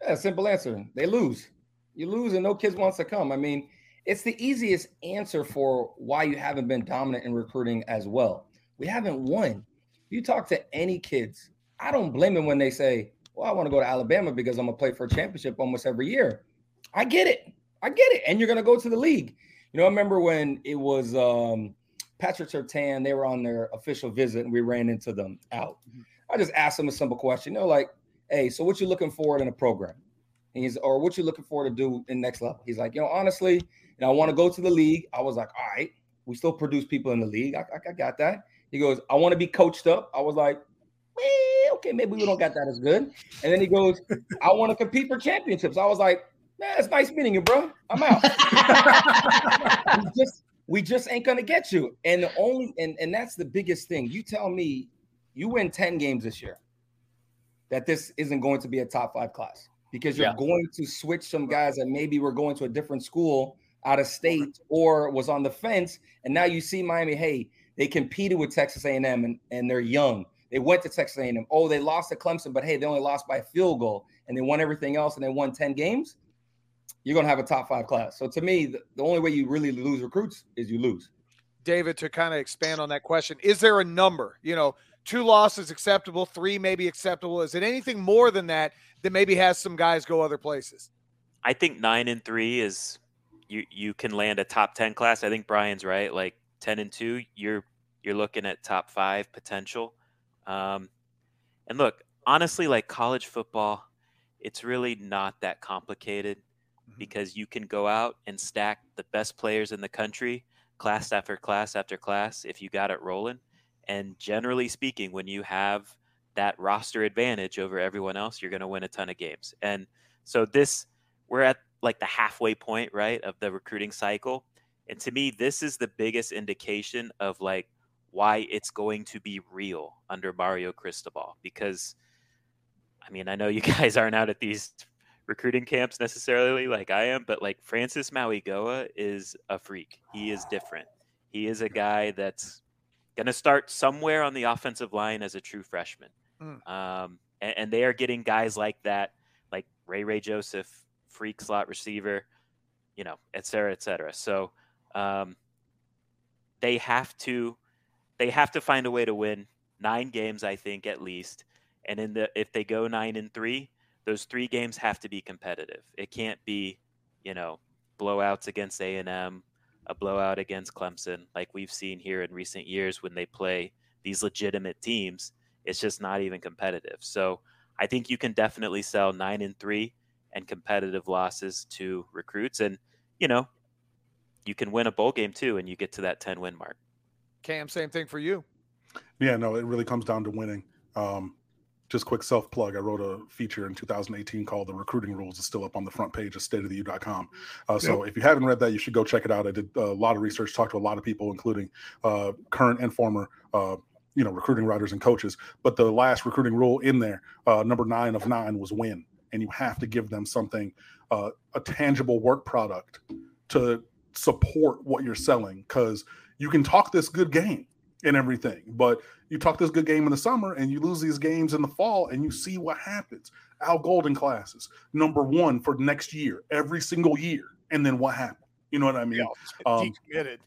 Yeah, simple answer. They lose. You lose, and no kids wants to come. I mean, it's the easiest answer for why you haven't been dominant in recruiting as well. We haven't won. You talk to any kids, I don't blame them when they say, "Well, I want to go to Alabama because I'm gonna play for a championship almost every year." I get it. I get it. And you're gonna go to the league. You know, I remember when it was um, Patrick Surtain. They were on their official visit, and we ran into them out. I just asked them a simple question. You know, like, "Hey, so what you looking forward in a program?" And he's or what you looking forward to do in next level? He's like, you know, honestly, know, I want to go to the league. I was like, all right, we still produce people in the league. I, I, I got that. He goes, I want to be coached up. I was like, eh, okay, maybe we don't got that as good. And then he goes, I want to compete for championships. I was like, man, it's nice meeting you, bro. I'm out. (laughs) we just we just ain't gonna get you. And the only and and that's the biggest thing. You tell me you win 10 games this year that this isn't going to be a top five class because you're Yeah. going to switch some guys that maybe were going to a different school out of state or was on the fence and now you see miami hey they competed with texas a&m and, and they're young they went to texas a&m oh they lost to clemson but hey they only lost by a field goal and they won everything else and they won 10 games you're going to have a top five class so to me the, the only way you really lose recruits is you lose David, to kind of expand on that question, is there a number? You know, two losses acceptable, three maybe acceptable. Is it anything more than that that maybe has some guys go other places? I think nine and three is you you can land a top ten class. I think Bryan's right. Like ten and two, you're you're looking at top five potential. Um, and look, honestly, like college football, it's really not that complicated because you can go out and stack the best players in the country, class after class after class, if you got it rolling. And generally speaking, when you have that roster advantage over everyone else, you're going to win a ton of games. And so this, we're at like the halfway point, right, of the recruiting cycle. And to me, this is the biggest indication of like why it's going to be real under Mario Cristobal. Because, I mean, I know you (laughs) guys aren't out at these recruiting camps necessarily like I am, but like Francis Mauigoa is a freak. He is different. He is a guy that's going to start somewhere on the offensive line as a true freshman. Mm. Um, and, and they are getting guys like that, like Ray Ray Joseph, freak slot receiver, you know, et cetera, et cetera. So um, they have to they have to find a way to win nine games, I think, at least. And in the if they go nine and three, those three games have to be competitive. It can't be, you know, blowouts against A and M, a blowout against Clemson, like we've seen here in recent years when they play these legitimate teams. It's just not even competitive. So I think you can definitely sell nine and three and competitive losses to recruits, and you know, you can win a bowl game too, and you get to that ten win mark. Cam, same thing for you. Yeah, no, it really comes down to winning. Um, just quick self plug. I wrote a feature in 2018 called "The Recruiting Rules." It's still up on the front page of stateoftheu.com. Uh, so if you haven't read that, you should go check it out. I did a lot of research, talked to a lot of people, including uh, current and former. Uh, you know, recruiting writers and coaches. But the last recruiting rule in there, uh, number nine of nine, was win, and you have to give them something, uh, a tangible work product to support what you're selling. Because you can talk this good game and everything, but you talk this good game in the summer and you lose these games in the fall, and you see what happens. Al Golden classes, number one for next year, every single year, and then what happened? You know what I mean? Um, decommitted.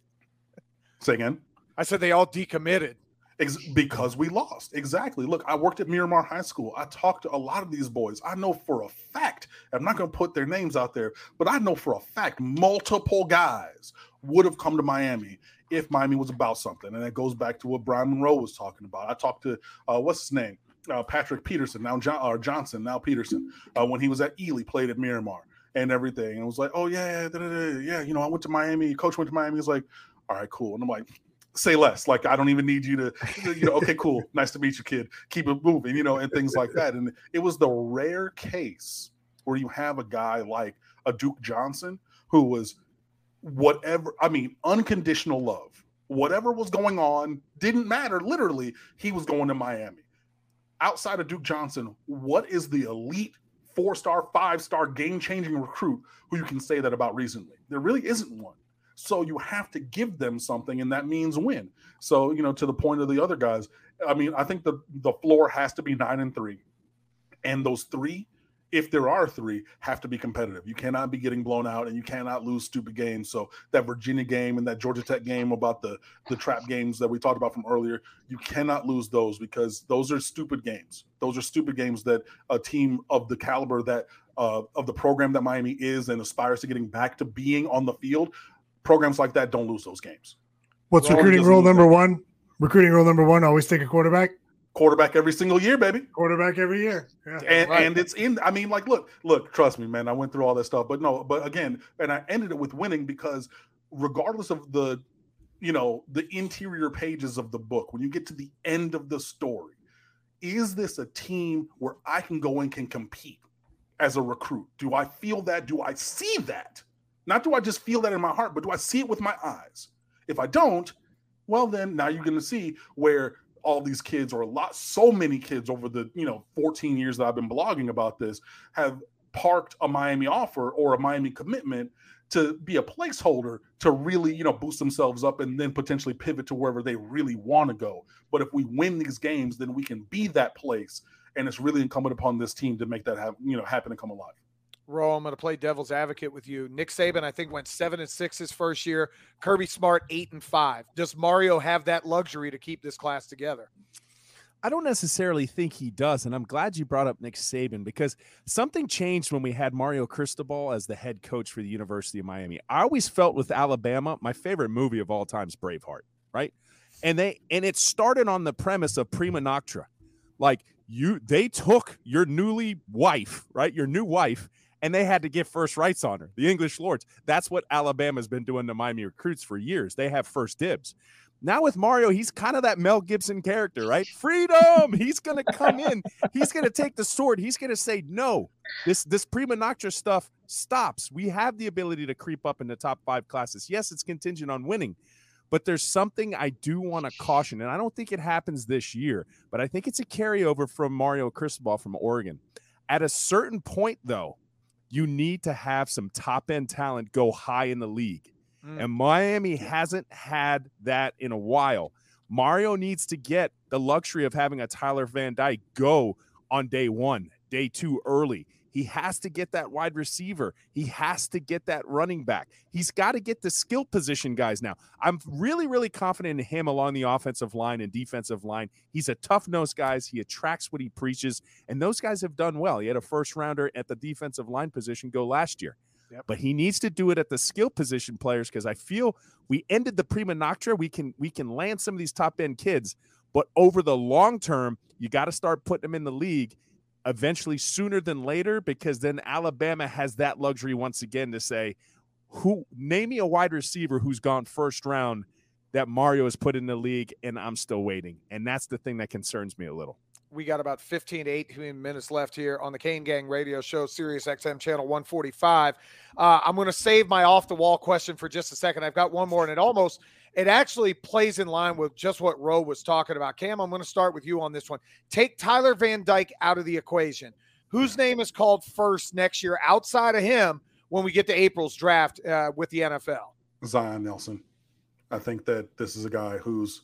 say again. I said they all decommitted. Ex- because we lost. Exactly. Look, I worked at Miramar High School. I talked to a lot of these boys. I know for a fact, I'm not going to put their names out there, but I know for a fact multiple guys would have come to Miami if Miami was about something. And that goes back to what Bryan Monroe was talking about. I talked to, uh, what's his name? Uh, Patrick Peterson, now John, or Johnson, now Peterson, uh, when he was at Ely, played at Miramar and everything. And it was like, oh, yeah, da, yeah, you know, I went to Miami. Coach went to Miami. He's like, all right, cool. And I'm like, say less. Like I don't even need you to, you know, okay, cool, nice to meet you, kid. Keep it moving, you know, and things like that. And it was the rare case where you have a guy like a Duke Johnson who was whatever, I mean, unconditional love. Whatever was going on didn't matter. Literally, he was going to Miami. Outside of Duke Johnson, what is the elite four star, five star, game changing recruit who you can say that about recently? There really isn't one. So you have to give them something, and that means win. So you know, to the point of the other guys, I mean, I think the the floor has to be nine and three, and those three, if there are three, have to be competitive. You cannot be getting blown out, and you cannot lose stupid games. So that Virginia game and that Georgia Tech game about the the trap games that we talked about from earlier, you cannot lose those because those are stupid games. Those are stupid games that a team of the caliber that uh, of the program that Miami is and aspires to getting back to being on the field programs like that don't lose those games. What's Well, recruiting rule number it. one? Recruiting rule number one: always take a quarterback. Quarterback every single year, baby. Quarterback every year. Yeah. And and it's in. I mean, like, look, look. Trust me, man. I went through all that stuff, but no. But again, and I ended it with winning because, regardless of the you know, the interior pages of the book, when you get to the end of the story, is this a team where I can go and can compete as a recruit? Do I feel that? Do I see that? Not do I just feel that in my heart, but do I see it with my eyes? If I don't, well, then now you're going to see where all these kids, or a lot, so many kids over the you know 14 years that I've been blogging about this, have parked a Miami offer or a Miami commitment to be a placeholder to really you know boost themselves up and then potentially pivot to wherever they really want to go. But if we win these games, then we can be that place, and it's really incumbent upon this team to make that have you know happen and come alive. Ro, I'm going to play devil's advocate with you. Nick Saban, I think, went seven and six his first year. Kirby Smart, eight and five. Does Mario have that luxury to keep this class together? I don't necessarily think he does. And I'm glad you brought up Nick Saban because something changed when we had Mario Cristobal as the head coach for the University of Miami. I always felt with Alabama, my favorite movie of all time is Braveheart, right? And they and it started on the premise of prima nocta. Like you they took your newly wife, right? Your new wife and they had to give first rights on her. The English Lords. That's what Alabama's been doing to Miami recruits for years. They have first dibs. Now with Mario, he's kind of that Mel Gibson character, right? Freedom. He's going to come in. He's going to take the sword. He's going to say, "No, this this prima nocta stuff stops. We have the ability to creep up in the top five classes. Yes, it's contingent on winning." But there's something I do want to caution, and I don't think it happens this year, but I think it's a carryover from Mario Cristobal from Oregon. At a certain point, though, you need to have some top end talent go high in the league. Mm. And Miami hasn't had that in a while. Mario needs to get the luxury of having a Tyler Van Dyke go on day one, day two early. He has to get that wide receiver. He has to get that running back. He's got to get the skill position guys now. I'm really, really confident in him along the offensive line and defensive line. He's a tough nose guys. He attracts what he preaches, and those guys have done well. He had a first rounder at the defensive line position go last year. Yep. But he needs to do it at the skill position players because I feel we ended the prima nocta. We can we can land some of these top end kids, but over the long term, you got to start putting them in the league eventually sooner than later because then Alabama has that luxury once again to say, who name me a wide receiver who's gone first round that Mario has put in the league and I'm still waiting. And that's the thing that concerns me a little. We got about 15 to 18 minutes left here on the Kane Gang radio show, Sirius XM channel 145. Uh, I'm going to save my off the wall question for just a second. I've got one more, and it almost it actually plays in line with just what Roe was talking about. Cam, I'm going to start with you on this one. Take Tyler Van Dyke out of the equation. Whose name is called first next year outside of him when we get to April's draft uh, with the NFL? Zion Nelson. I think that this is a guy who's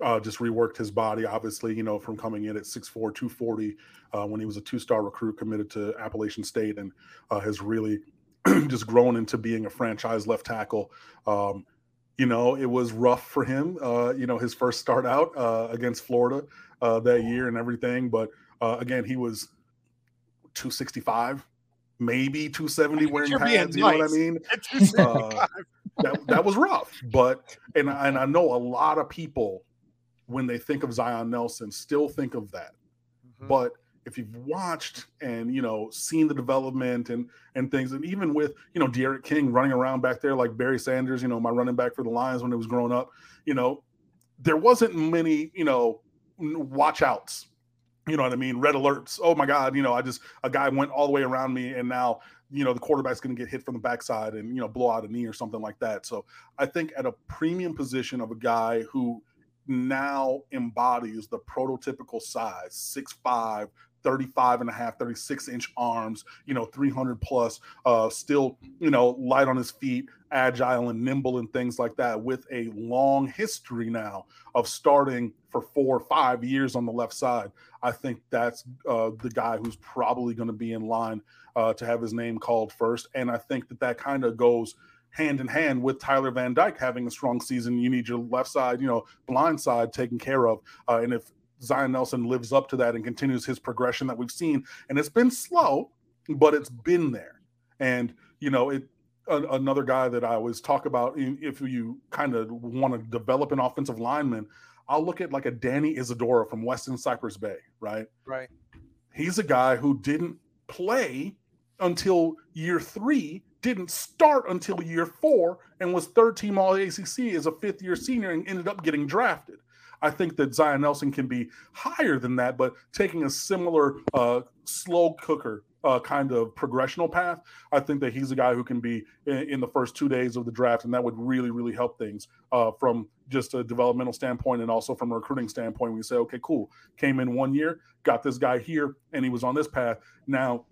uh, just reworked his body, obviously, you know, from coming in at 6'4, 240 uh, when he was a two star recruit committed to Appalachian State and uh, has really (clears throat) just grown into being a franchise left tackle. Um, you know, it was rough for him, uh, you know, his first start out uh, against Florida uh, that year and everything. But uh, again, he was 265, maybe 270 wearing pads. You know what I mean? (laughs) Uh, that, that was rough. But, and, and I know a lot of people, when they think of Zion Nelson, still think of that. Mm-hmm. But if you've watched and you know seen the development and and things, and even with you know D'Eriq King running around back there like Barry Sanders, you know my running back for the Lions when it was growing up, you know there wasn't many you know watch outs. You know what I mean? Red alerts. Oh my God! You know, I just a guy went all the way around me, and now you know the quarterback's going to get hit from the backside and you know blow out a knee or something like that. So I think at a premium position of a guy who now embodies the prototypical size, six five, 35 and a half 36 inch arms you know 300 plus uh still you know light on his feet agile and nimble and things like that with a long history now of starting for four or five years on the left side i think that's uh, the guy who's probably going to be in line uh, to have his name called first and i think that that kind of goes hand in hand with Tyler Van Dyke having a strong season. You need your left side, you know, blind side taken care of. Uh, and if Zion Nelson lives up to that and continues his progression that we've seen. And it's been slow, but it's been there. And, you know, it, a, another guy that I always talk about, if you kind of want to develop an offensive lineman, I'll look at like a Danny Isidora from Weston Cypress Bay, right? Right. He's a guy who didn't play until year three didn't start until year four and was third team All ACC as a fifth year senior and ended up getting drafted. I think that Zion Nelson can be higher than that, but taking a similar uh, slow cooker uh, kind of progressional path, I think that he's a guy who can be in, in, the first two days of the draft, and that would really, really help things uh, from just a developmental standpoint and also from a recruiting standpoint. We say, okay, cool, came in one year, got this guy here, and he was on this path. Now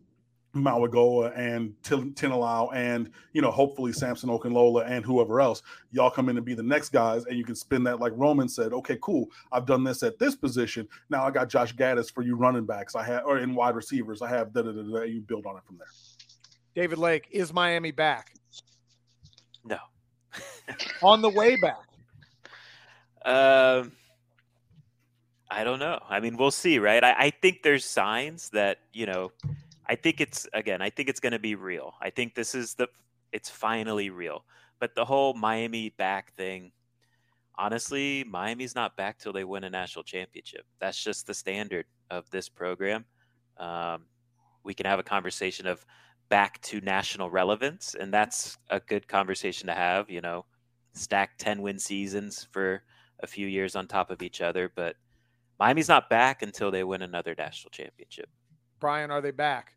Mauigoa and Tinalau and you know hopefully Samson Okunlola and whoever else y'all come in and be the next guys and you can spin that like Roman said okay cool I've done this at this position now I got Josh Gattis for you running backs I have or in wide receivers I have da da da da you build on it from there. David Lake is Miami back? No. (laughs) on the way back. Um. I don't know. I mean, we'll see, right? I, I think there's signs that you know I think it's again, I think it's going to be real. I think this is the it's finally real. But the whole Miami back thing, honestly, Miami's not back till they win a national championship. That's just the standard of this program. Um, we can have a conversation of back to national relevance, and that's a good conversation to have. You know, stack ten win seasons for a few years on top of each other, but Miami's not back until they win another national championship. Bryan, are they back?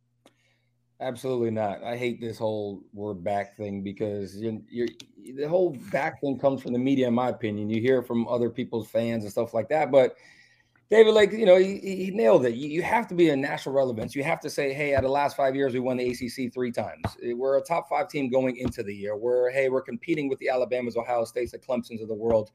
Absolutely not. I hate this whole "we're back" thing because you're, you're, the whole back thing comes from the media, in my opinion. You hear from other people's fans and stuff like that. But David, like you know, he, he nailed it. You, you, have to be a national relevance. You have to say, "Hey, out of the last five years, we won the ACC three times. We're a top five team going into the year. We're hey, we're competing with the Alabamas, Ohio States, the Clemson's of the world,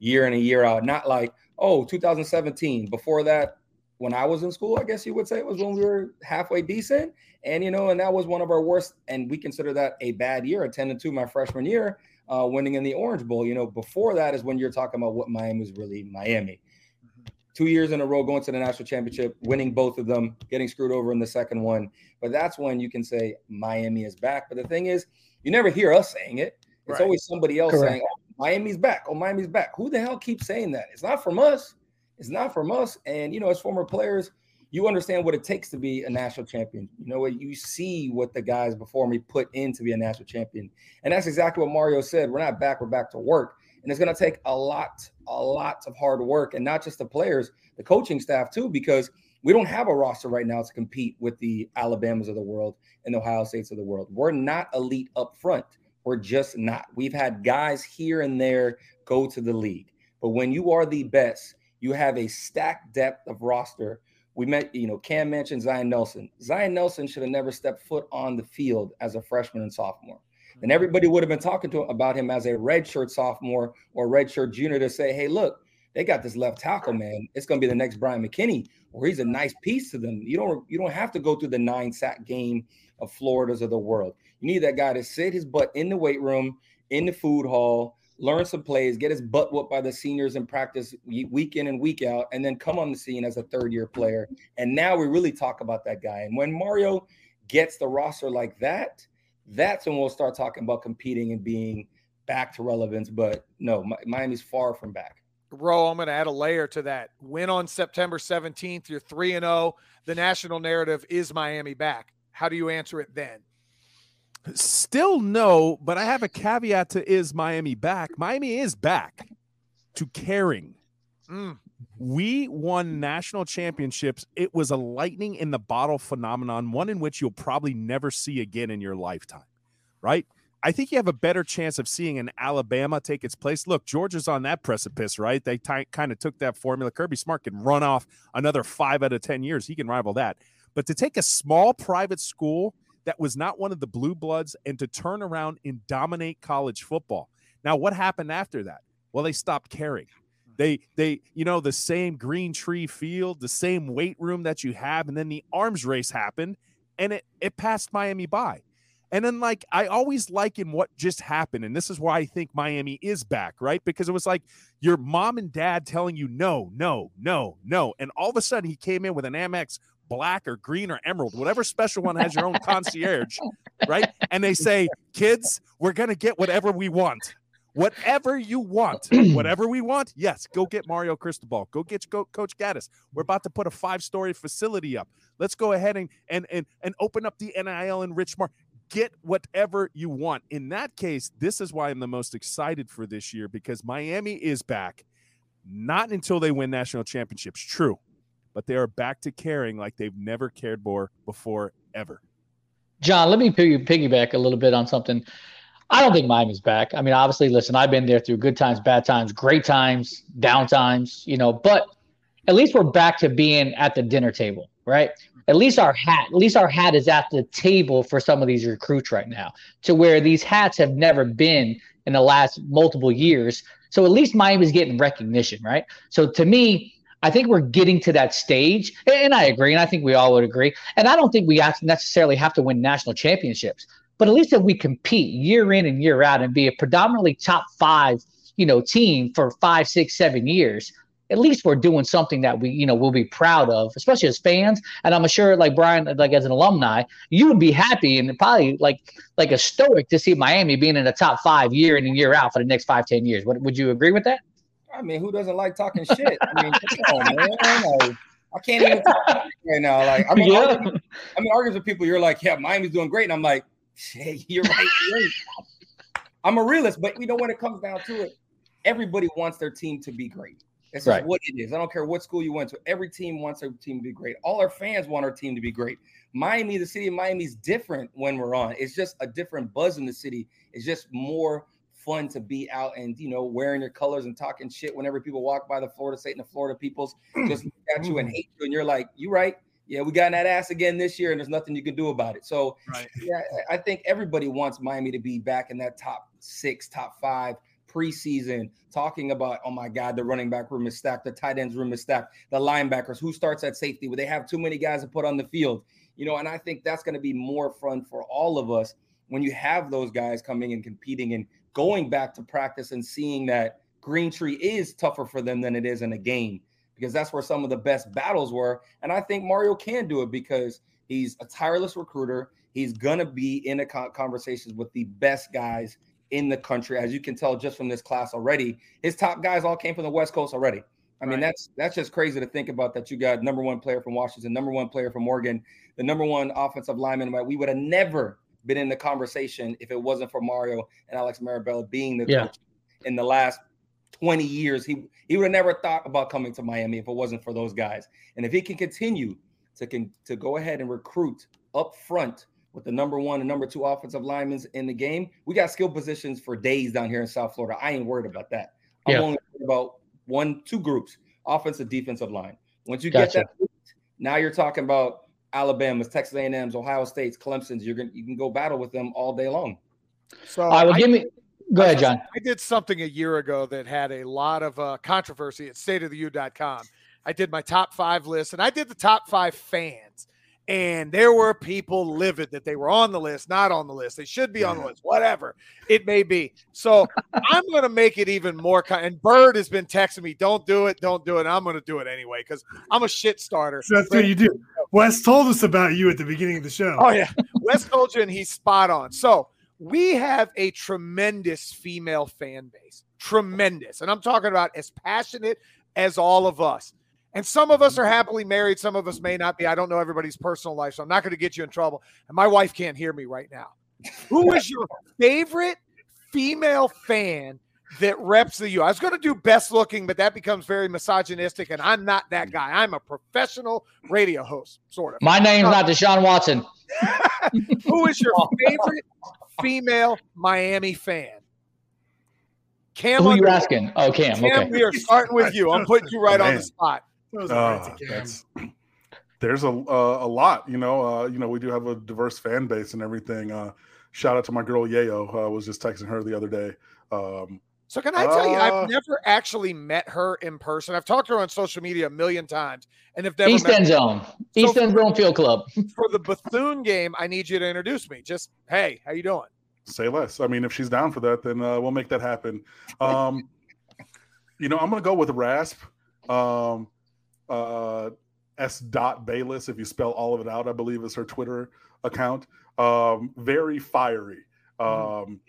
year in and year out. Not like oh, 2017. Before that, when I was in school, I guess you would say it was when we were halfway decent. And, you know, and that was one of our worst. And we consider that a bad year, a 10 and 2 my freshman year, uh, winning in the Orange Bowl. You know, before that is when you're talking about what Miami was really Miami. Mm-hmm. Two years in a row going to the national championship, winning both of them, getting screwed over in the second one. But that's when you can say Miami is back. But the thing is, you never hear us saying it. It's right. always somebody else Correct. saying, oh, Miami's back. Oh, Miami's back. Who the hell keeps saying that? It's not from us. It's not from us. And you know, as former players, you understand what it takes to be a national champion. You know what you see what the guys before me put in to be a national champion. And that's exactly what Mario said. We're not back, we're back to work. And it's going to take a lot, a lot of hard work, and not just the players, the coaching staff too, because we don't have a roster right now to compete with the Alabamas of the world and the Ohio States of the world. We're not elite up front. We're just not. We've had guys here and there go to the league. But when you are the best, you have a stacked depth of roster. We met, you know, Cam mentioned Zion Nelson. Zion Nelson should have never stepped foot on the field as a freshman and sophomore. And mm-hmm. everybody would have been talking to him about him as a redshirt sophomore or redshirt junior to say, hey, look, they got this left tackle, man. It's going to be the next Bryant McKinnie, or he's a nice piece to them. You don't you don't have to go through the nine sack game of Florida's of the world. You need that guy to sit his butt in the weight room, in the food hall, learn some plays, get his butt whooped by the seniors in practice week in and week out, and then come on the scene as a third year player. And now we really talk about that guy. And when Mario gets the roster like that, that's when we'll start talking about competing and being back to relevance. But no, Miami's far from back. Ro, I'm going to add a layer to that. Win on September 17th. You're 3 and 0. The national narrative is Miami back. How do you answer it then? Still no, but I have a caveat to is Miami back? Miami is back to caring. Mm. We won national championships. It was a lightning in the bottle phenomenon, one in which you'll probably never see again in your lifetime, right? I think you have a better chance of seeing an Alabama take its place. Look, Georgia's on that precipice, right? They t- kind of took that formula. Kirby Smart can run off another five out of 10 years. He can rival that. But to take a small private school that was not one of the blue bloods and to turn around and dominate college football. Now, what happened after that? Well, they stopped caring. Hmm. They they you know the same green tree field, the same weight room that you have, and then the arms race happened, and it it passed Miami by. And then, like, I always liken what just happened. And this is why I think Miami is back, right? Because it was like your mom and dad telling you no, no, no, no. And all of a sudden, he came in with an Amex black or green or emerald, whatever special one has your own concierge, right? And they say, kids, we're going to get whatever we want. Whatever you want, (clears throat) whatever we want, yes, go get Mario Cristobal. Go get go, Coach Gattis. We're about to put a five-story facility up. Let's go ahead and and and, and open up the NIL in Richmond. get whatever you want. In that case, this is why I'm the most excited for this year because Miami is back. Not until they win national championships, true, but they are back to caring like they've never cared more before ever. John, let me piggyback a little bit on something. I don't think Miami's back. I mean, obviously, listen, I've been there through good times, bad times, great times, down times, you know, but at least we're back to being at the dinner table, right? At least our hat, at least our hat is at the table for some of these recruits right now, to where these hats have never been in the last multiple years. So at least Miami's getting recognition, right? So to me, I think we're getting to that stage, and I agree, and I think we all would agree. And I don't think we necessarily have to win national championships, but at least if we compete year in and year out and be a predominantly top five, you know, team for five, six, seven years, at least we're doing something that we, you know, will be proud of, especially as fans. And I'm sure, like Bryan, like as an alumni, you would be happy and probably like like a stoic to see Miami being in the top five year in and year out for the next five, ten years. What, would you agree with that? I mean, who doesn't like talking shit? I mean, come on, man. Like, I can't even talk right now. Like, I mean, Yeah. arguing, I mean, arguing with people, you're like, yeah, Miami's doing great, and I'm like, shit, (laughs) you're right. you're. I'm a realist, but you know when it comes down to it, everybody wants their team to be great. That's Right. what it is. I don't care what school you went to. Every team wants their team to be great. All our fans want our team to be great. Miami, the city of Miami, is different when we're on. It's just a different buzz in the city. It's just more fun to be out and you know wearing your colors and talking shit whenever people walk by the Florida State and the Florida peoples mm. just look at you and mm. hate you and you're like, you right. Yeah, we got in that ass again this year, and there's nothing you can do about it. So, yeah, I I think everybody wants Miami to be back in that top six, top five preseason, talking about, oh my God, the running back room is stacked, the tight ends room is stacked, the linebackers, who starts at safety? Would they have too many guys to put on the field? You know, and I think that's going to be more fun for all of us when you have those guys coming and competing and going back to practice and seeing that Green Tree is tougher for them than it is in a game because that's where some of the best battles were. And I think Mario can do it because he's a tireless recruiter. He's going to be in a con- conversations with the best guys in the country. As you can tell just from this class already, his top guys all came from the West Coast already. I mean, Right. that's that's just crazy to think about that you got number one player from Washington, number one player from Oregon, the number one offensive lineman. Right? We would have never been in the conversation if it wasn't for Mario and Alex Mirabal being the Yeah. coach in the last 20 years. He he would have never thought about coming to Miami if it wasn't for those guys. And if he can continue to can to go ahead and recruit up front with the number one and number two offensive linemen in the game, we got skill positions for days down here in South Florida. I ain't worried about that. I'm Yeah. only worried about one, two groups, offensive, defensive line. Once you Gotcha. get that, now you're talking about Alabama's, Texas A&M's, Ohio State's, Clemson's. You're gonna you can go battle with them all day long. So All right, well, I- give me. Go ahead, John. I did something a year ago that had a lot of uh, controversy at stateoftheu.com. I did my top five list and I did the top five fans. And there were people livid that they were on the list, not on the list. They should be on the list, whatever it may be. So I'm going to make it even more. Con- and Bird has been texting me, don't do it, don't do it. I'm going to do it anyway because I'm a shit starter. So that's what you do. Wes told us about you at the beginning of the show. Oh yeah, Wes told you, and he's spot on. So we have a tremendous female fan base, tremendous, and I'm talking about as passionate as all of us. And some of us are mm-hmm. happily married, some of us may not be. I don't know everybody's personal life, so I'm not going to get you in trouble. And my wife can't hear me right now. Who is your (laughs) favorite female fan that reps the U? I was going to do best looking, but that becomes very misogynistic, and I'm not that guy. I'm a professional radio host, sort of. My name's not um, Deshaun Watson. (laughs) Who is your (laughs) favorite female Miami fan? Cam, Who are you asking? Oh, Cam. Cam, Okay. we are starting with you. I'm putting you right on the spot. Those Uh, are right to Cam. that's- there's a uh, a lot, you know. Uh, you know, we do have a diverse fan base and everything. Uh, shout out to my girl Yayo. I was just texting her the other day. Um, So can I tell you, Uh, I've never actually met her in person. I've talked to her on social media a million times, and have never East End her. Zone. East End Zone Field Club. For the Bethune game, I need you to introduce me. Just hey, how you doing? say less. I mean, if she's down for that, then uh, we'll make that happen. Um, you know, I'm gonna go with Rasp. Um, uh, S. Dot Bayless, if you spell all of it out, I believe is her Twitter account. Um, very fiery. Um,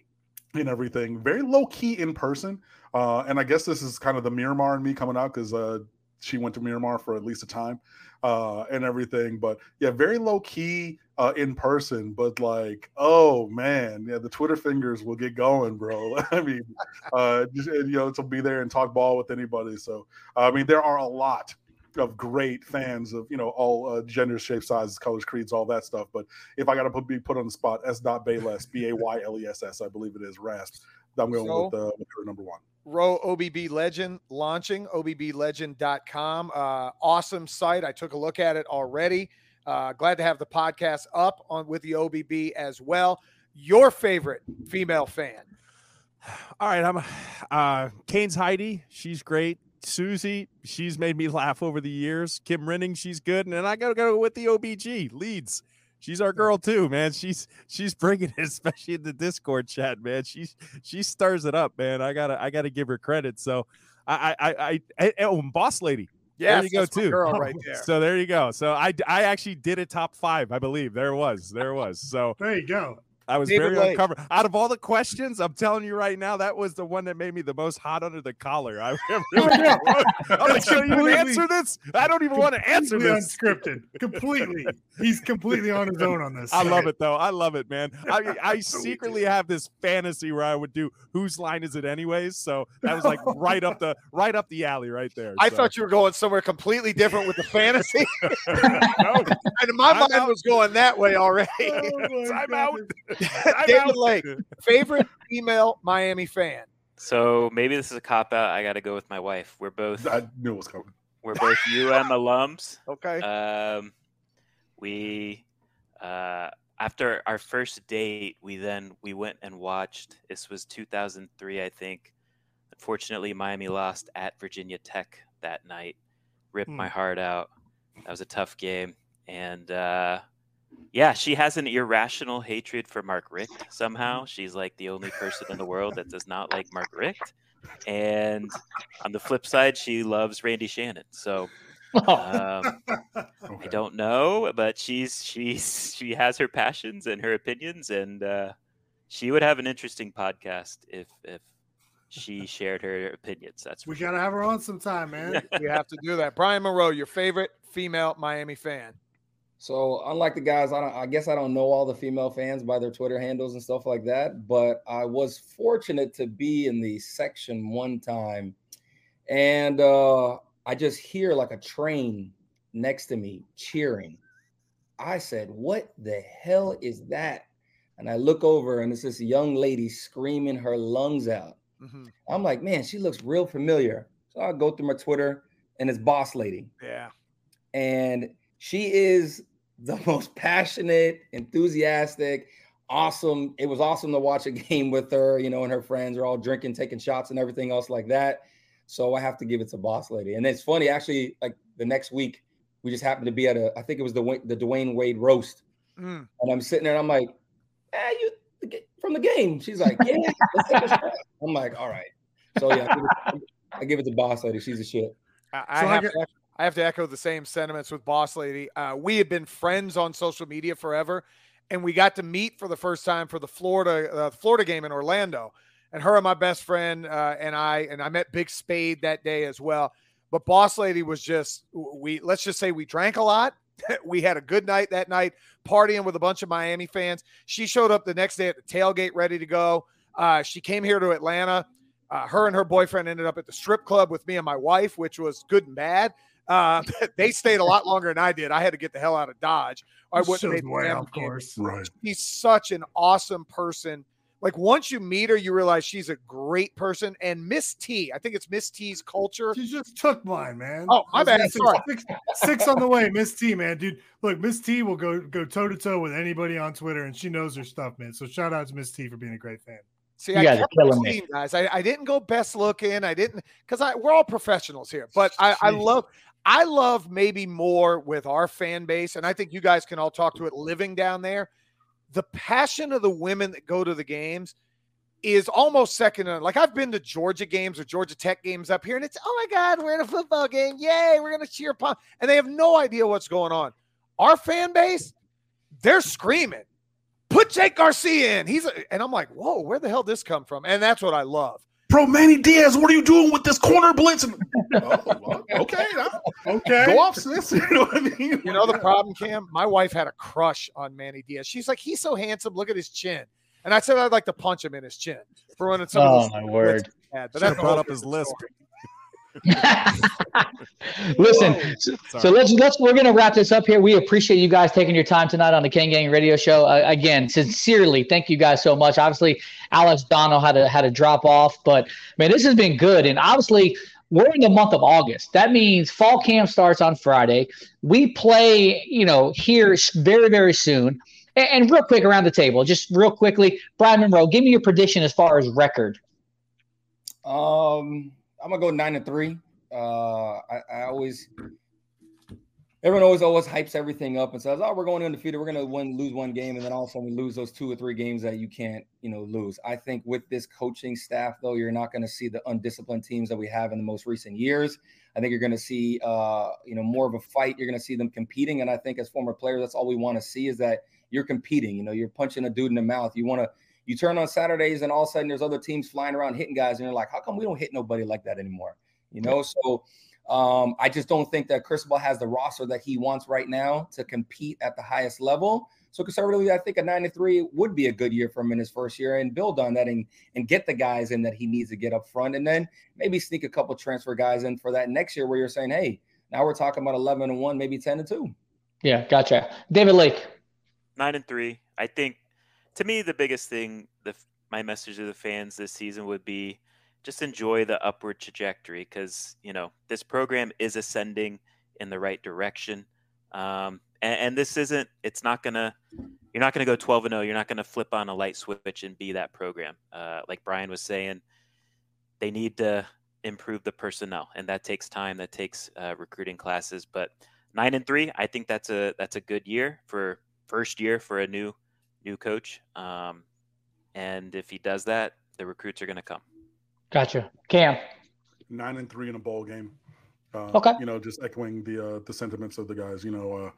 and everything. Very low key in person. Uh, and I guess this is kind of the Miramar in me coming out because uh, she went to Miramar for at least a time uh, and everything. But yeah, very low key uh, in person. But like, oh man, yeah, the Twitter fingers will get going, bro. (laughs) I mean, uh, just, you know, to be there and talk ball with anybody. So I mean, there are a lot of great fans of you know all uh, genders, shapes, sizes, colors, creeds, all that stuff. But if I got to put be put on the spot, S. Dot Bayless, B A Y L E S S, I believe it is Rasp. I'm going So- with, uh, with her number one. Row OBB Legend launching, obblegend.com. Uh, awesome site. I took a look at it already. Uh, glad to have the podcast up on with the OBB as well. Your favorite female fan? All right, I'm uh Kane's Heidi. She's great. Susie, she's made me (laughs) laugh over the years. Kim Renning, she's good. And then I gotta go with the OBG leads. She's our girl too, man. She's she's bringing it, (laughs) especially in the Discord chat, man. She's she stirs it up, man. I gotta I gotta give her credit. So I I I, I eh, eh, oh, Boss Lady. Yes, there you go too. girl (laughs) right there. So there you go. So I I actually did a top five, I believe. There it was. There it was. So there you go. I was David very Lake. uncovered. Out of all the questions, I'm telling you right now, that was the one that made me the most hot under the collar. I (laughs) really oh, Yeah. I was like, That's should I even answer this? I don't even want to answer this. Unscripted. Completely. He's completely on his own on this. I love it though. I love it, man. I I (laughs) secretly have this fantasy where I would do whose line is it anyways. So that was like right up the right up the alley right there. I So- thought you were going somewhere completely different with the fantasy. (laughs) no, and my mind was going that way already. Oh, I'm out. (laughs) David Lake, favorite female Miami fan. So maybe this is a cop out. I got to go with my wife. We're both. I knew it was coming. We're both (laughs) UM alums. Okay. Um, we uh, after our first date, we then we went and watched. This was 2003, I think. Unfortunately, Miami lost at Virginia Tech that night. Ripped my Hmm. heart out. That was a tough game, and uh, yeah, she has an irrational hatred for Mark Richt. Somehow, she's like the only person in the world that does not like Mark Richt. And on the flip side, she loves Randy Shannon. So um, (laughs) I don't know, but she's she's she has her passions and her opinions, and uh, she would have an interesting podcast if if she (laughs) shared her opinions. That's We sure. gotta have her on sometime, man. (laughs) we have to do that. Bryan Monroe, your favorite female Miami fan. So unlike the guys, I don't. I guess I don't know all the female fans by their Twitter handles and stuff like that. But I was fortunate to be in the section one time, and uh, I just hear like a train next to me cheering. I said, "What the hell is that?" And I look over, and it's this young lady screaming her lungs out. I'm like, "Man, she looks real familiar." So I go through my Twitter, and it's Boss Lady Yeah. and she is the (laughs) most passionate, enthusiastic, awesome. It was awesome to watch a (laughs) game with her, you know, and her friends are all drinking, taking shots, and everything else like that. So I have to give it to Boss Lady. And it's funny, actually, like the next week, we just happened to be at a, I think it was the Wa- the Dwyane Wade roast, Mm. and I'm sitting there, and I'm like, "Hey, you from the game?" She's like, "Yeah." let's take a shot." I'm like, "All right." So yeah, I give it, I give it to Boss Lady. She's a shit. I, I So I have get- to, ec- I have to echo the same sentiments with Boss Lady. Uh, we had been friends on social media forever, and we got to meet for the first time for the Florida uh, Florida game in Orlando. And her and my best friend uh, and I and I met Big Spade that day as well. But Boss Lady was just we let's just say we drank a lot. (laughs) we had a good night that night, partying with a bunch of Miami fans. She showed up the next day at the tailgate ready to go. Uh, she came here to Atlanta. Uh, her and her boyfriend ended up at the strip club with me and my wife, which was good and bad. Uh, (laughs) they stayed a lot longer than I did. I had to get the hell out of Dodge. I wouldn't Shows have made the way, of game. course. Right. She's such an awesome person. Like once you meet her, you realize she's a great person. And Miss T, I think it's Miss T's culture. She just took mine, man. Oh, my I was bad. Sorry. Six, six on the way, Miss T, man, dude. Look, Miss T will go go toe to toe with anybody on Twitter, and she knows her stuff, man. So shout out to Miss T for being a great fan. See, You I guys are kept killing my me. team, guys. I, I didn't go best looking. I didn't because I we're all professionals here. But I, I love I love maybe more with our fan base, and I think you guys can all talk to it living down there. The passion of the women that go to the games is almost second to. Like I've been to Georgia games or Georgia Tech games up here, and it's oh my God, we're in a football game. Yay, we're gonna cheer upon. And they have no idea what's going on. Our fan base, they're screaming put Jake Garcia in. He's a, and I'm like, whoa, where the hell this come from? And that's what I love. Bro, Manny Diaz, what are you doing with this corner blitz? And, (laughs) oh, okay, okay, go off, sis. (laughs) You know what I mean? You know the problem, Cam? My wife had a crush on Manny Diaz. She's like, he's so handsome. Look at his chin. And I said I'd like to punch him in his chin for running some Oh of those oh, my word! he had, but Should have that's a brought up his different lisp. story. (laughs) Listen, so, so let's let's we're gonna wrap this up here. We appreciate you guys taking your time tonight on the Kane Gang Radio Show. Uh, again, sincerely, thank you guys so much. Obviously, Alex Dono had to had to drop off, but man, this has been good. And obviously, we're in the month of August. That means fall camp starts on Friday. We play, you know, here very very soon. And, and real quick around the table, just real quickly, Bryan Monroe, give me your prediction as far as record. Um, I'm gonna go nine and three. Uh, I, I always, everyone always always hypes everything up and says, "Oh, we're going undefeated. We're gonna win, lose one game, and then all of a sudden we lose those two or three games that you can't, you know, lose." I think with this coaching staff, though, you're not going to see the undisciplined teams that we have in the most recent years. I think you're going to see, uh, you know, more of a fight. You're going to see them competing, and I think as former players, that's all we want to see is that you're competing. You know, you're punching a dude in the mouth. You want to. You turn on Saturdays, and all of a sudden there's other teams flying around hitting guys, and you're like, "How come we don't hit nobody like that anymore?" You know, so um, I just don't think that Cristobal has the roster that he wants right now to compete at the highest level. So conservatively, I think a nine to three would be a good year for him in his first year and build on that and, and get the guys in that he needs to get up front. And then maybe sneak a couple transfer guys in for that next year where you're saying, hey, now we're talking about 11 and one, maybe 10 and two. Yeah, gotcha. David Lake. nine and three. I think to me the biggest thing, the my message to the fans this season would be just enjoy the upward trajectory because you know this program is ascending in the right direction. Um, and, and this isn't. It's not gonna. You're not gonna go 12 and 0. You're not gonna flip on a light switch and be that program. Uh, like Bryan was saying, they need to improve the personnel, and that takes time. That takes uh, recruiting classes. But nine and three, I think that's a that's a good year for first year for a new new coach. Um, and if he does that, the recruits are going to come. Gotcha. Cam. nine and three in a bowl game. Uh, Okay. You know, just echoing the uh, the sentiments of the guys. You know, uh,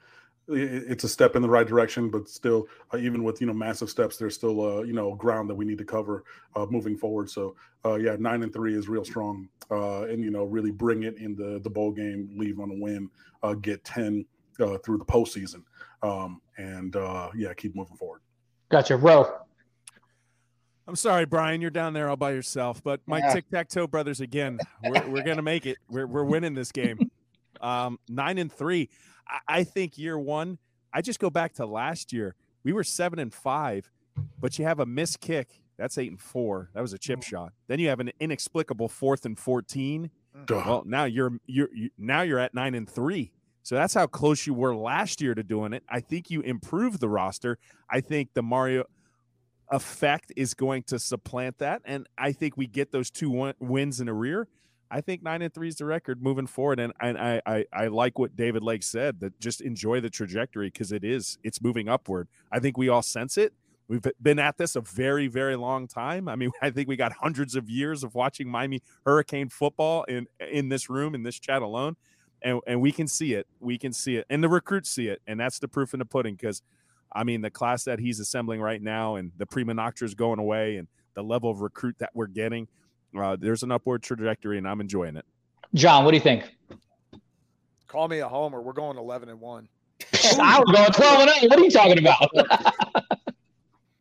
it, it's a step in the right direction, but still, uh, even with you know massive steps, there's still uh, you know ground that we need to cover uh, moving forward. So uh, yeah, nine and three is real strong, uh, and you know really bring it in the the bowl game, leave on a win, uh, get ten uh, through the postseason, um, and uh, yeah, keep moving forward. Gotcha. Row. I'm sorry, Bryan, you're down there all by yourself. But my Yeah. tic tac toe brothers again. We're, we're gonna make it. We're we're winning this game. (laughs) Um, nine and three. I, I think year one. I just go back to last year. We were seven and five, but you have a missed kick. That's eight and four. That was a chip shot. Then you have an inexplicable fourth and fourteen. Duh. Well, now you're you're you, now you're at nine and three. So that's how close you were last year to doing it. I think you improved the roster. I think the Mario effect is going to supplant that, and I think we get those two wins in a rear. I think nine and three is the record moving forward, and and I I, I like what David Lake said that just enjoy the trajectory because it is it's moving upward. I think we all sense it. We've been at this a very, very long time. I mean, (laughs) I think we got hundreds of years of watching Miami Hurricane football in in this room in this chat alone, and and we can see it. We can see it, and the recruits see it, and that's the proof in the pudding. Because, I mean, the class that he's assembling right now, and the prima noctas going away, and the level of recruit that we're getting, uh, there's an upward trajectory, and I'm enjoying it. John, what do you think? Call me a homer. We're going 11 and one. (laughs) I was going 12 and 0. What are you talking about? (laughs)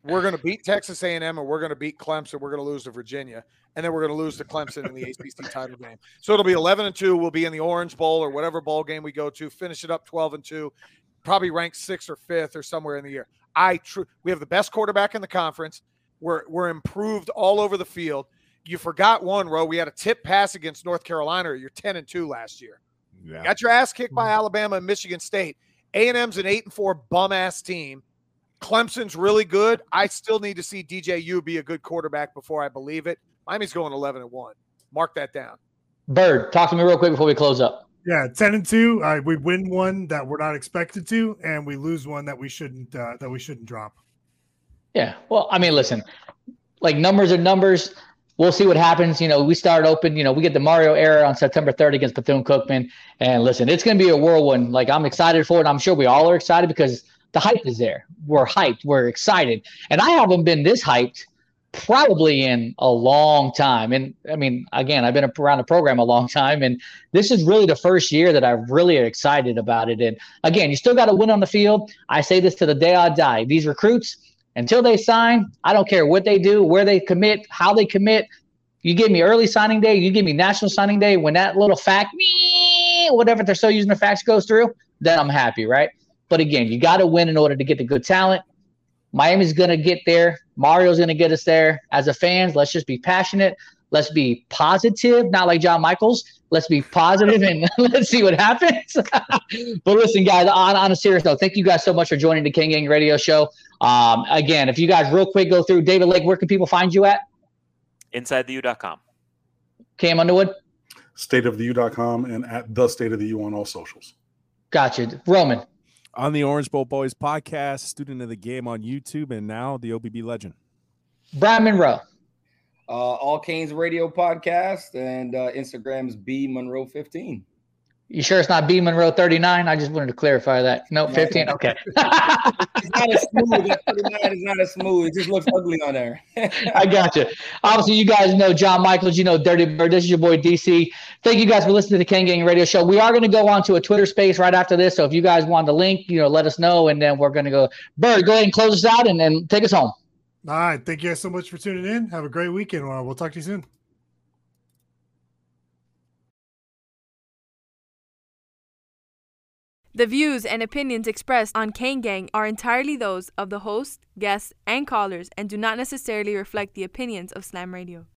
We're going to beat Texas A&M, and we're going to beat Clemson. We're going to lose to Virginia, and then we're going to lose to Clemson in the ACC title game. So it'll be 11 and two. We'll be in the Orange Bowl or whatever bowl game we go to. Finish it up 12 and two. Probably ranked sixth or fifth or somewhere in the year. I tr- we have the best quarterback in the conference. We're we're improved all over the field. You forgot one row. We had a tip pass against North Carolina. You're 10 and two last year. Yeah. Got your ass kicked by mm-hmm. Alabama and Michigan State. A&M's an eight and four bum ass team. Clemson's really good. I still need to see DJU be a good quarterback before I believe it. Miami's going 11 and one. Mark that down. Bird, talk to me real quick before we close up. Yeah, ten and two. Uh, we win one that we're not expected to, and we lose one that we shouldn't uh, that we shouldn't drop. Yeah. Well, I mean, listen, like numbers are numbers. We'll see what happens. You know, we start open. You know, we get the Mario era on September 3rd against Bethune Cookman, and listen, it's going to be a whirlwind. Like I'm excited for it. I'm sure we all are excited because the hype is there. We're hyped. We're excited, and I haven't been this hyped probably in a long time. And I mean, again, I've been around the program a long time, and this is really the first year that I'm really excited about it. And again, you still got to win on the field. I say this to the day I die. These recruits, until they sign, I don't care what they do, where they commit, how they commit. You give me early signing day, you give me national signing day. When that little fact, whatever they're still using the facts goes through, then I'm happy, right? But again, you got to win in order to get the good talent. Miami's going to get there. Mario's going to get us there. As a fans, let's just be passionate. Let's be positive, not like John Michaels. Let's be positive and (laughs) let's see what happens. (laughs) but listen, guys, on, on a serious note, thank you guys so much for joining the Kane Gang Radio Show. Um, again, if you guys real quick go through David Lake, where can people find you at? InsideTheU.com. Cam Underwood? Stateoftheu.com and at the State of the U on all socials. Gotcha. Roman? On the Orange Bowl Boys podcast, student of the game on YouTube, and now the OBB legend. Bryan Monroe. Uh, All Canes Radio podcast and uh, Instagram's B Monroe 15. You sure it's not B Monroe 39? I just wanted to clarify that. No, 15. Okay. it's not as smooth. That 39 is not as smooth. It just looks ugly on there. I got you. Obviously, you guys know John Michaels. You know Dirty Bird. This is your boy DC. Thank you guys for listening to the Kane Gang Radio Show. We are going to go on to a Twitter space right after this. So if you guys want the link, you know, let us know, and then we're going to go. Bird, go ahead and close us out and then take us home. All right. Thank you guys so much for tuning in. Have a great weekend. We'll talk to you soon. The views and opinions expressed on Kane Gang are entirely those of the host, guests, and callers and do not necessarily reflect the opinions of Slam Radio.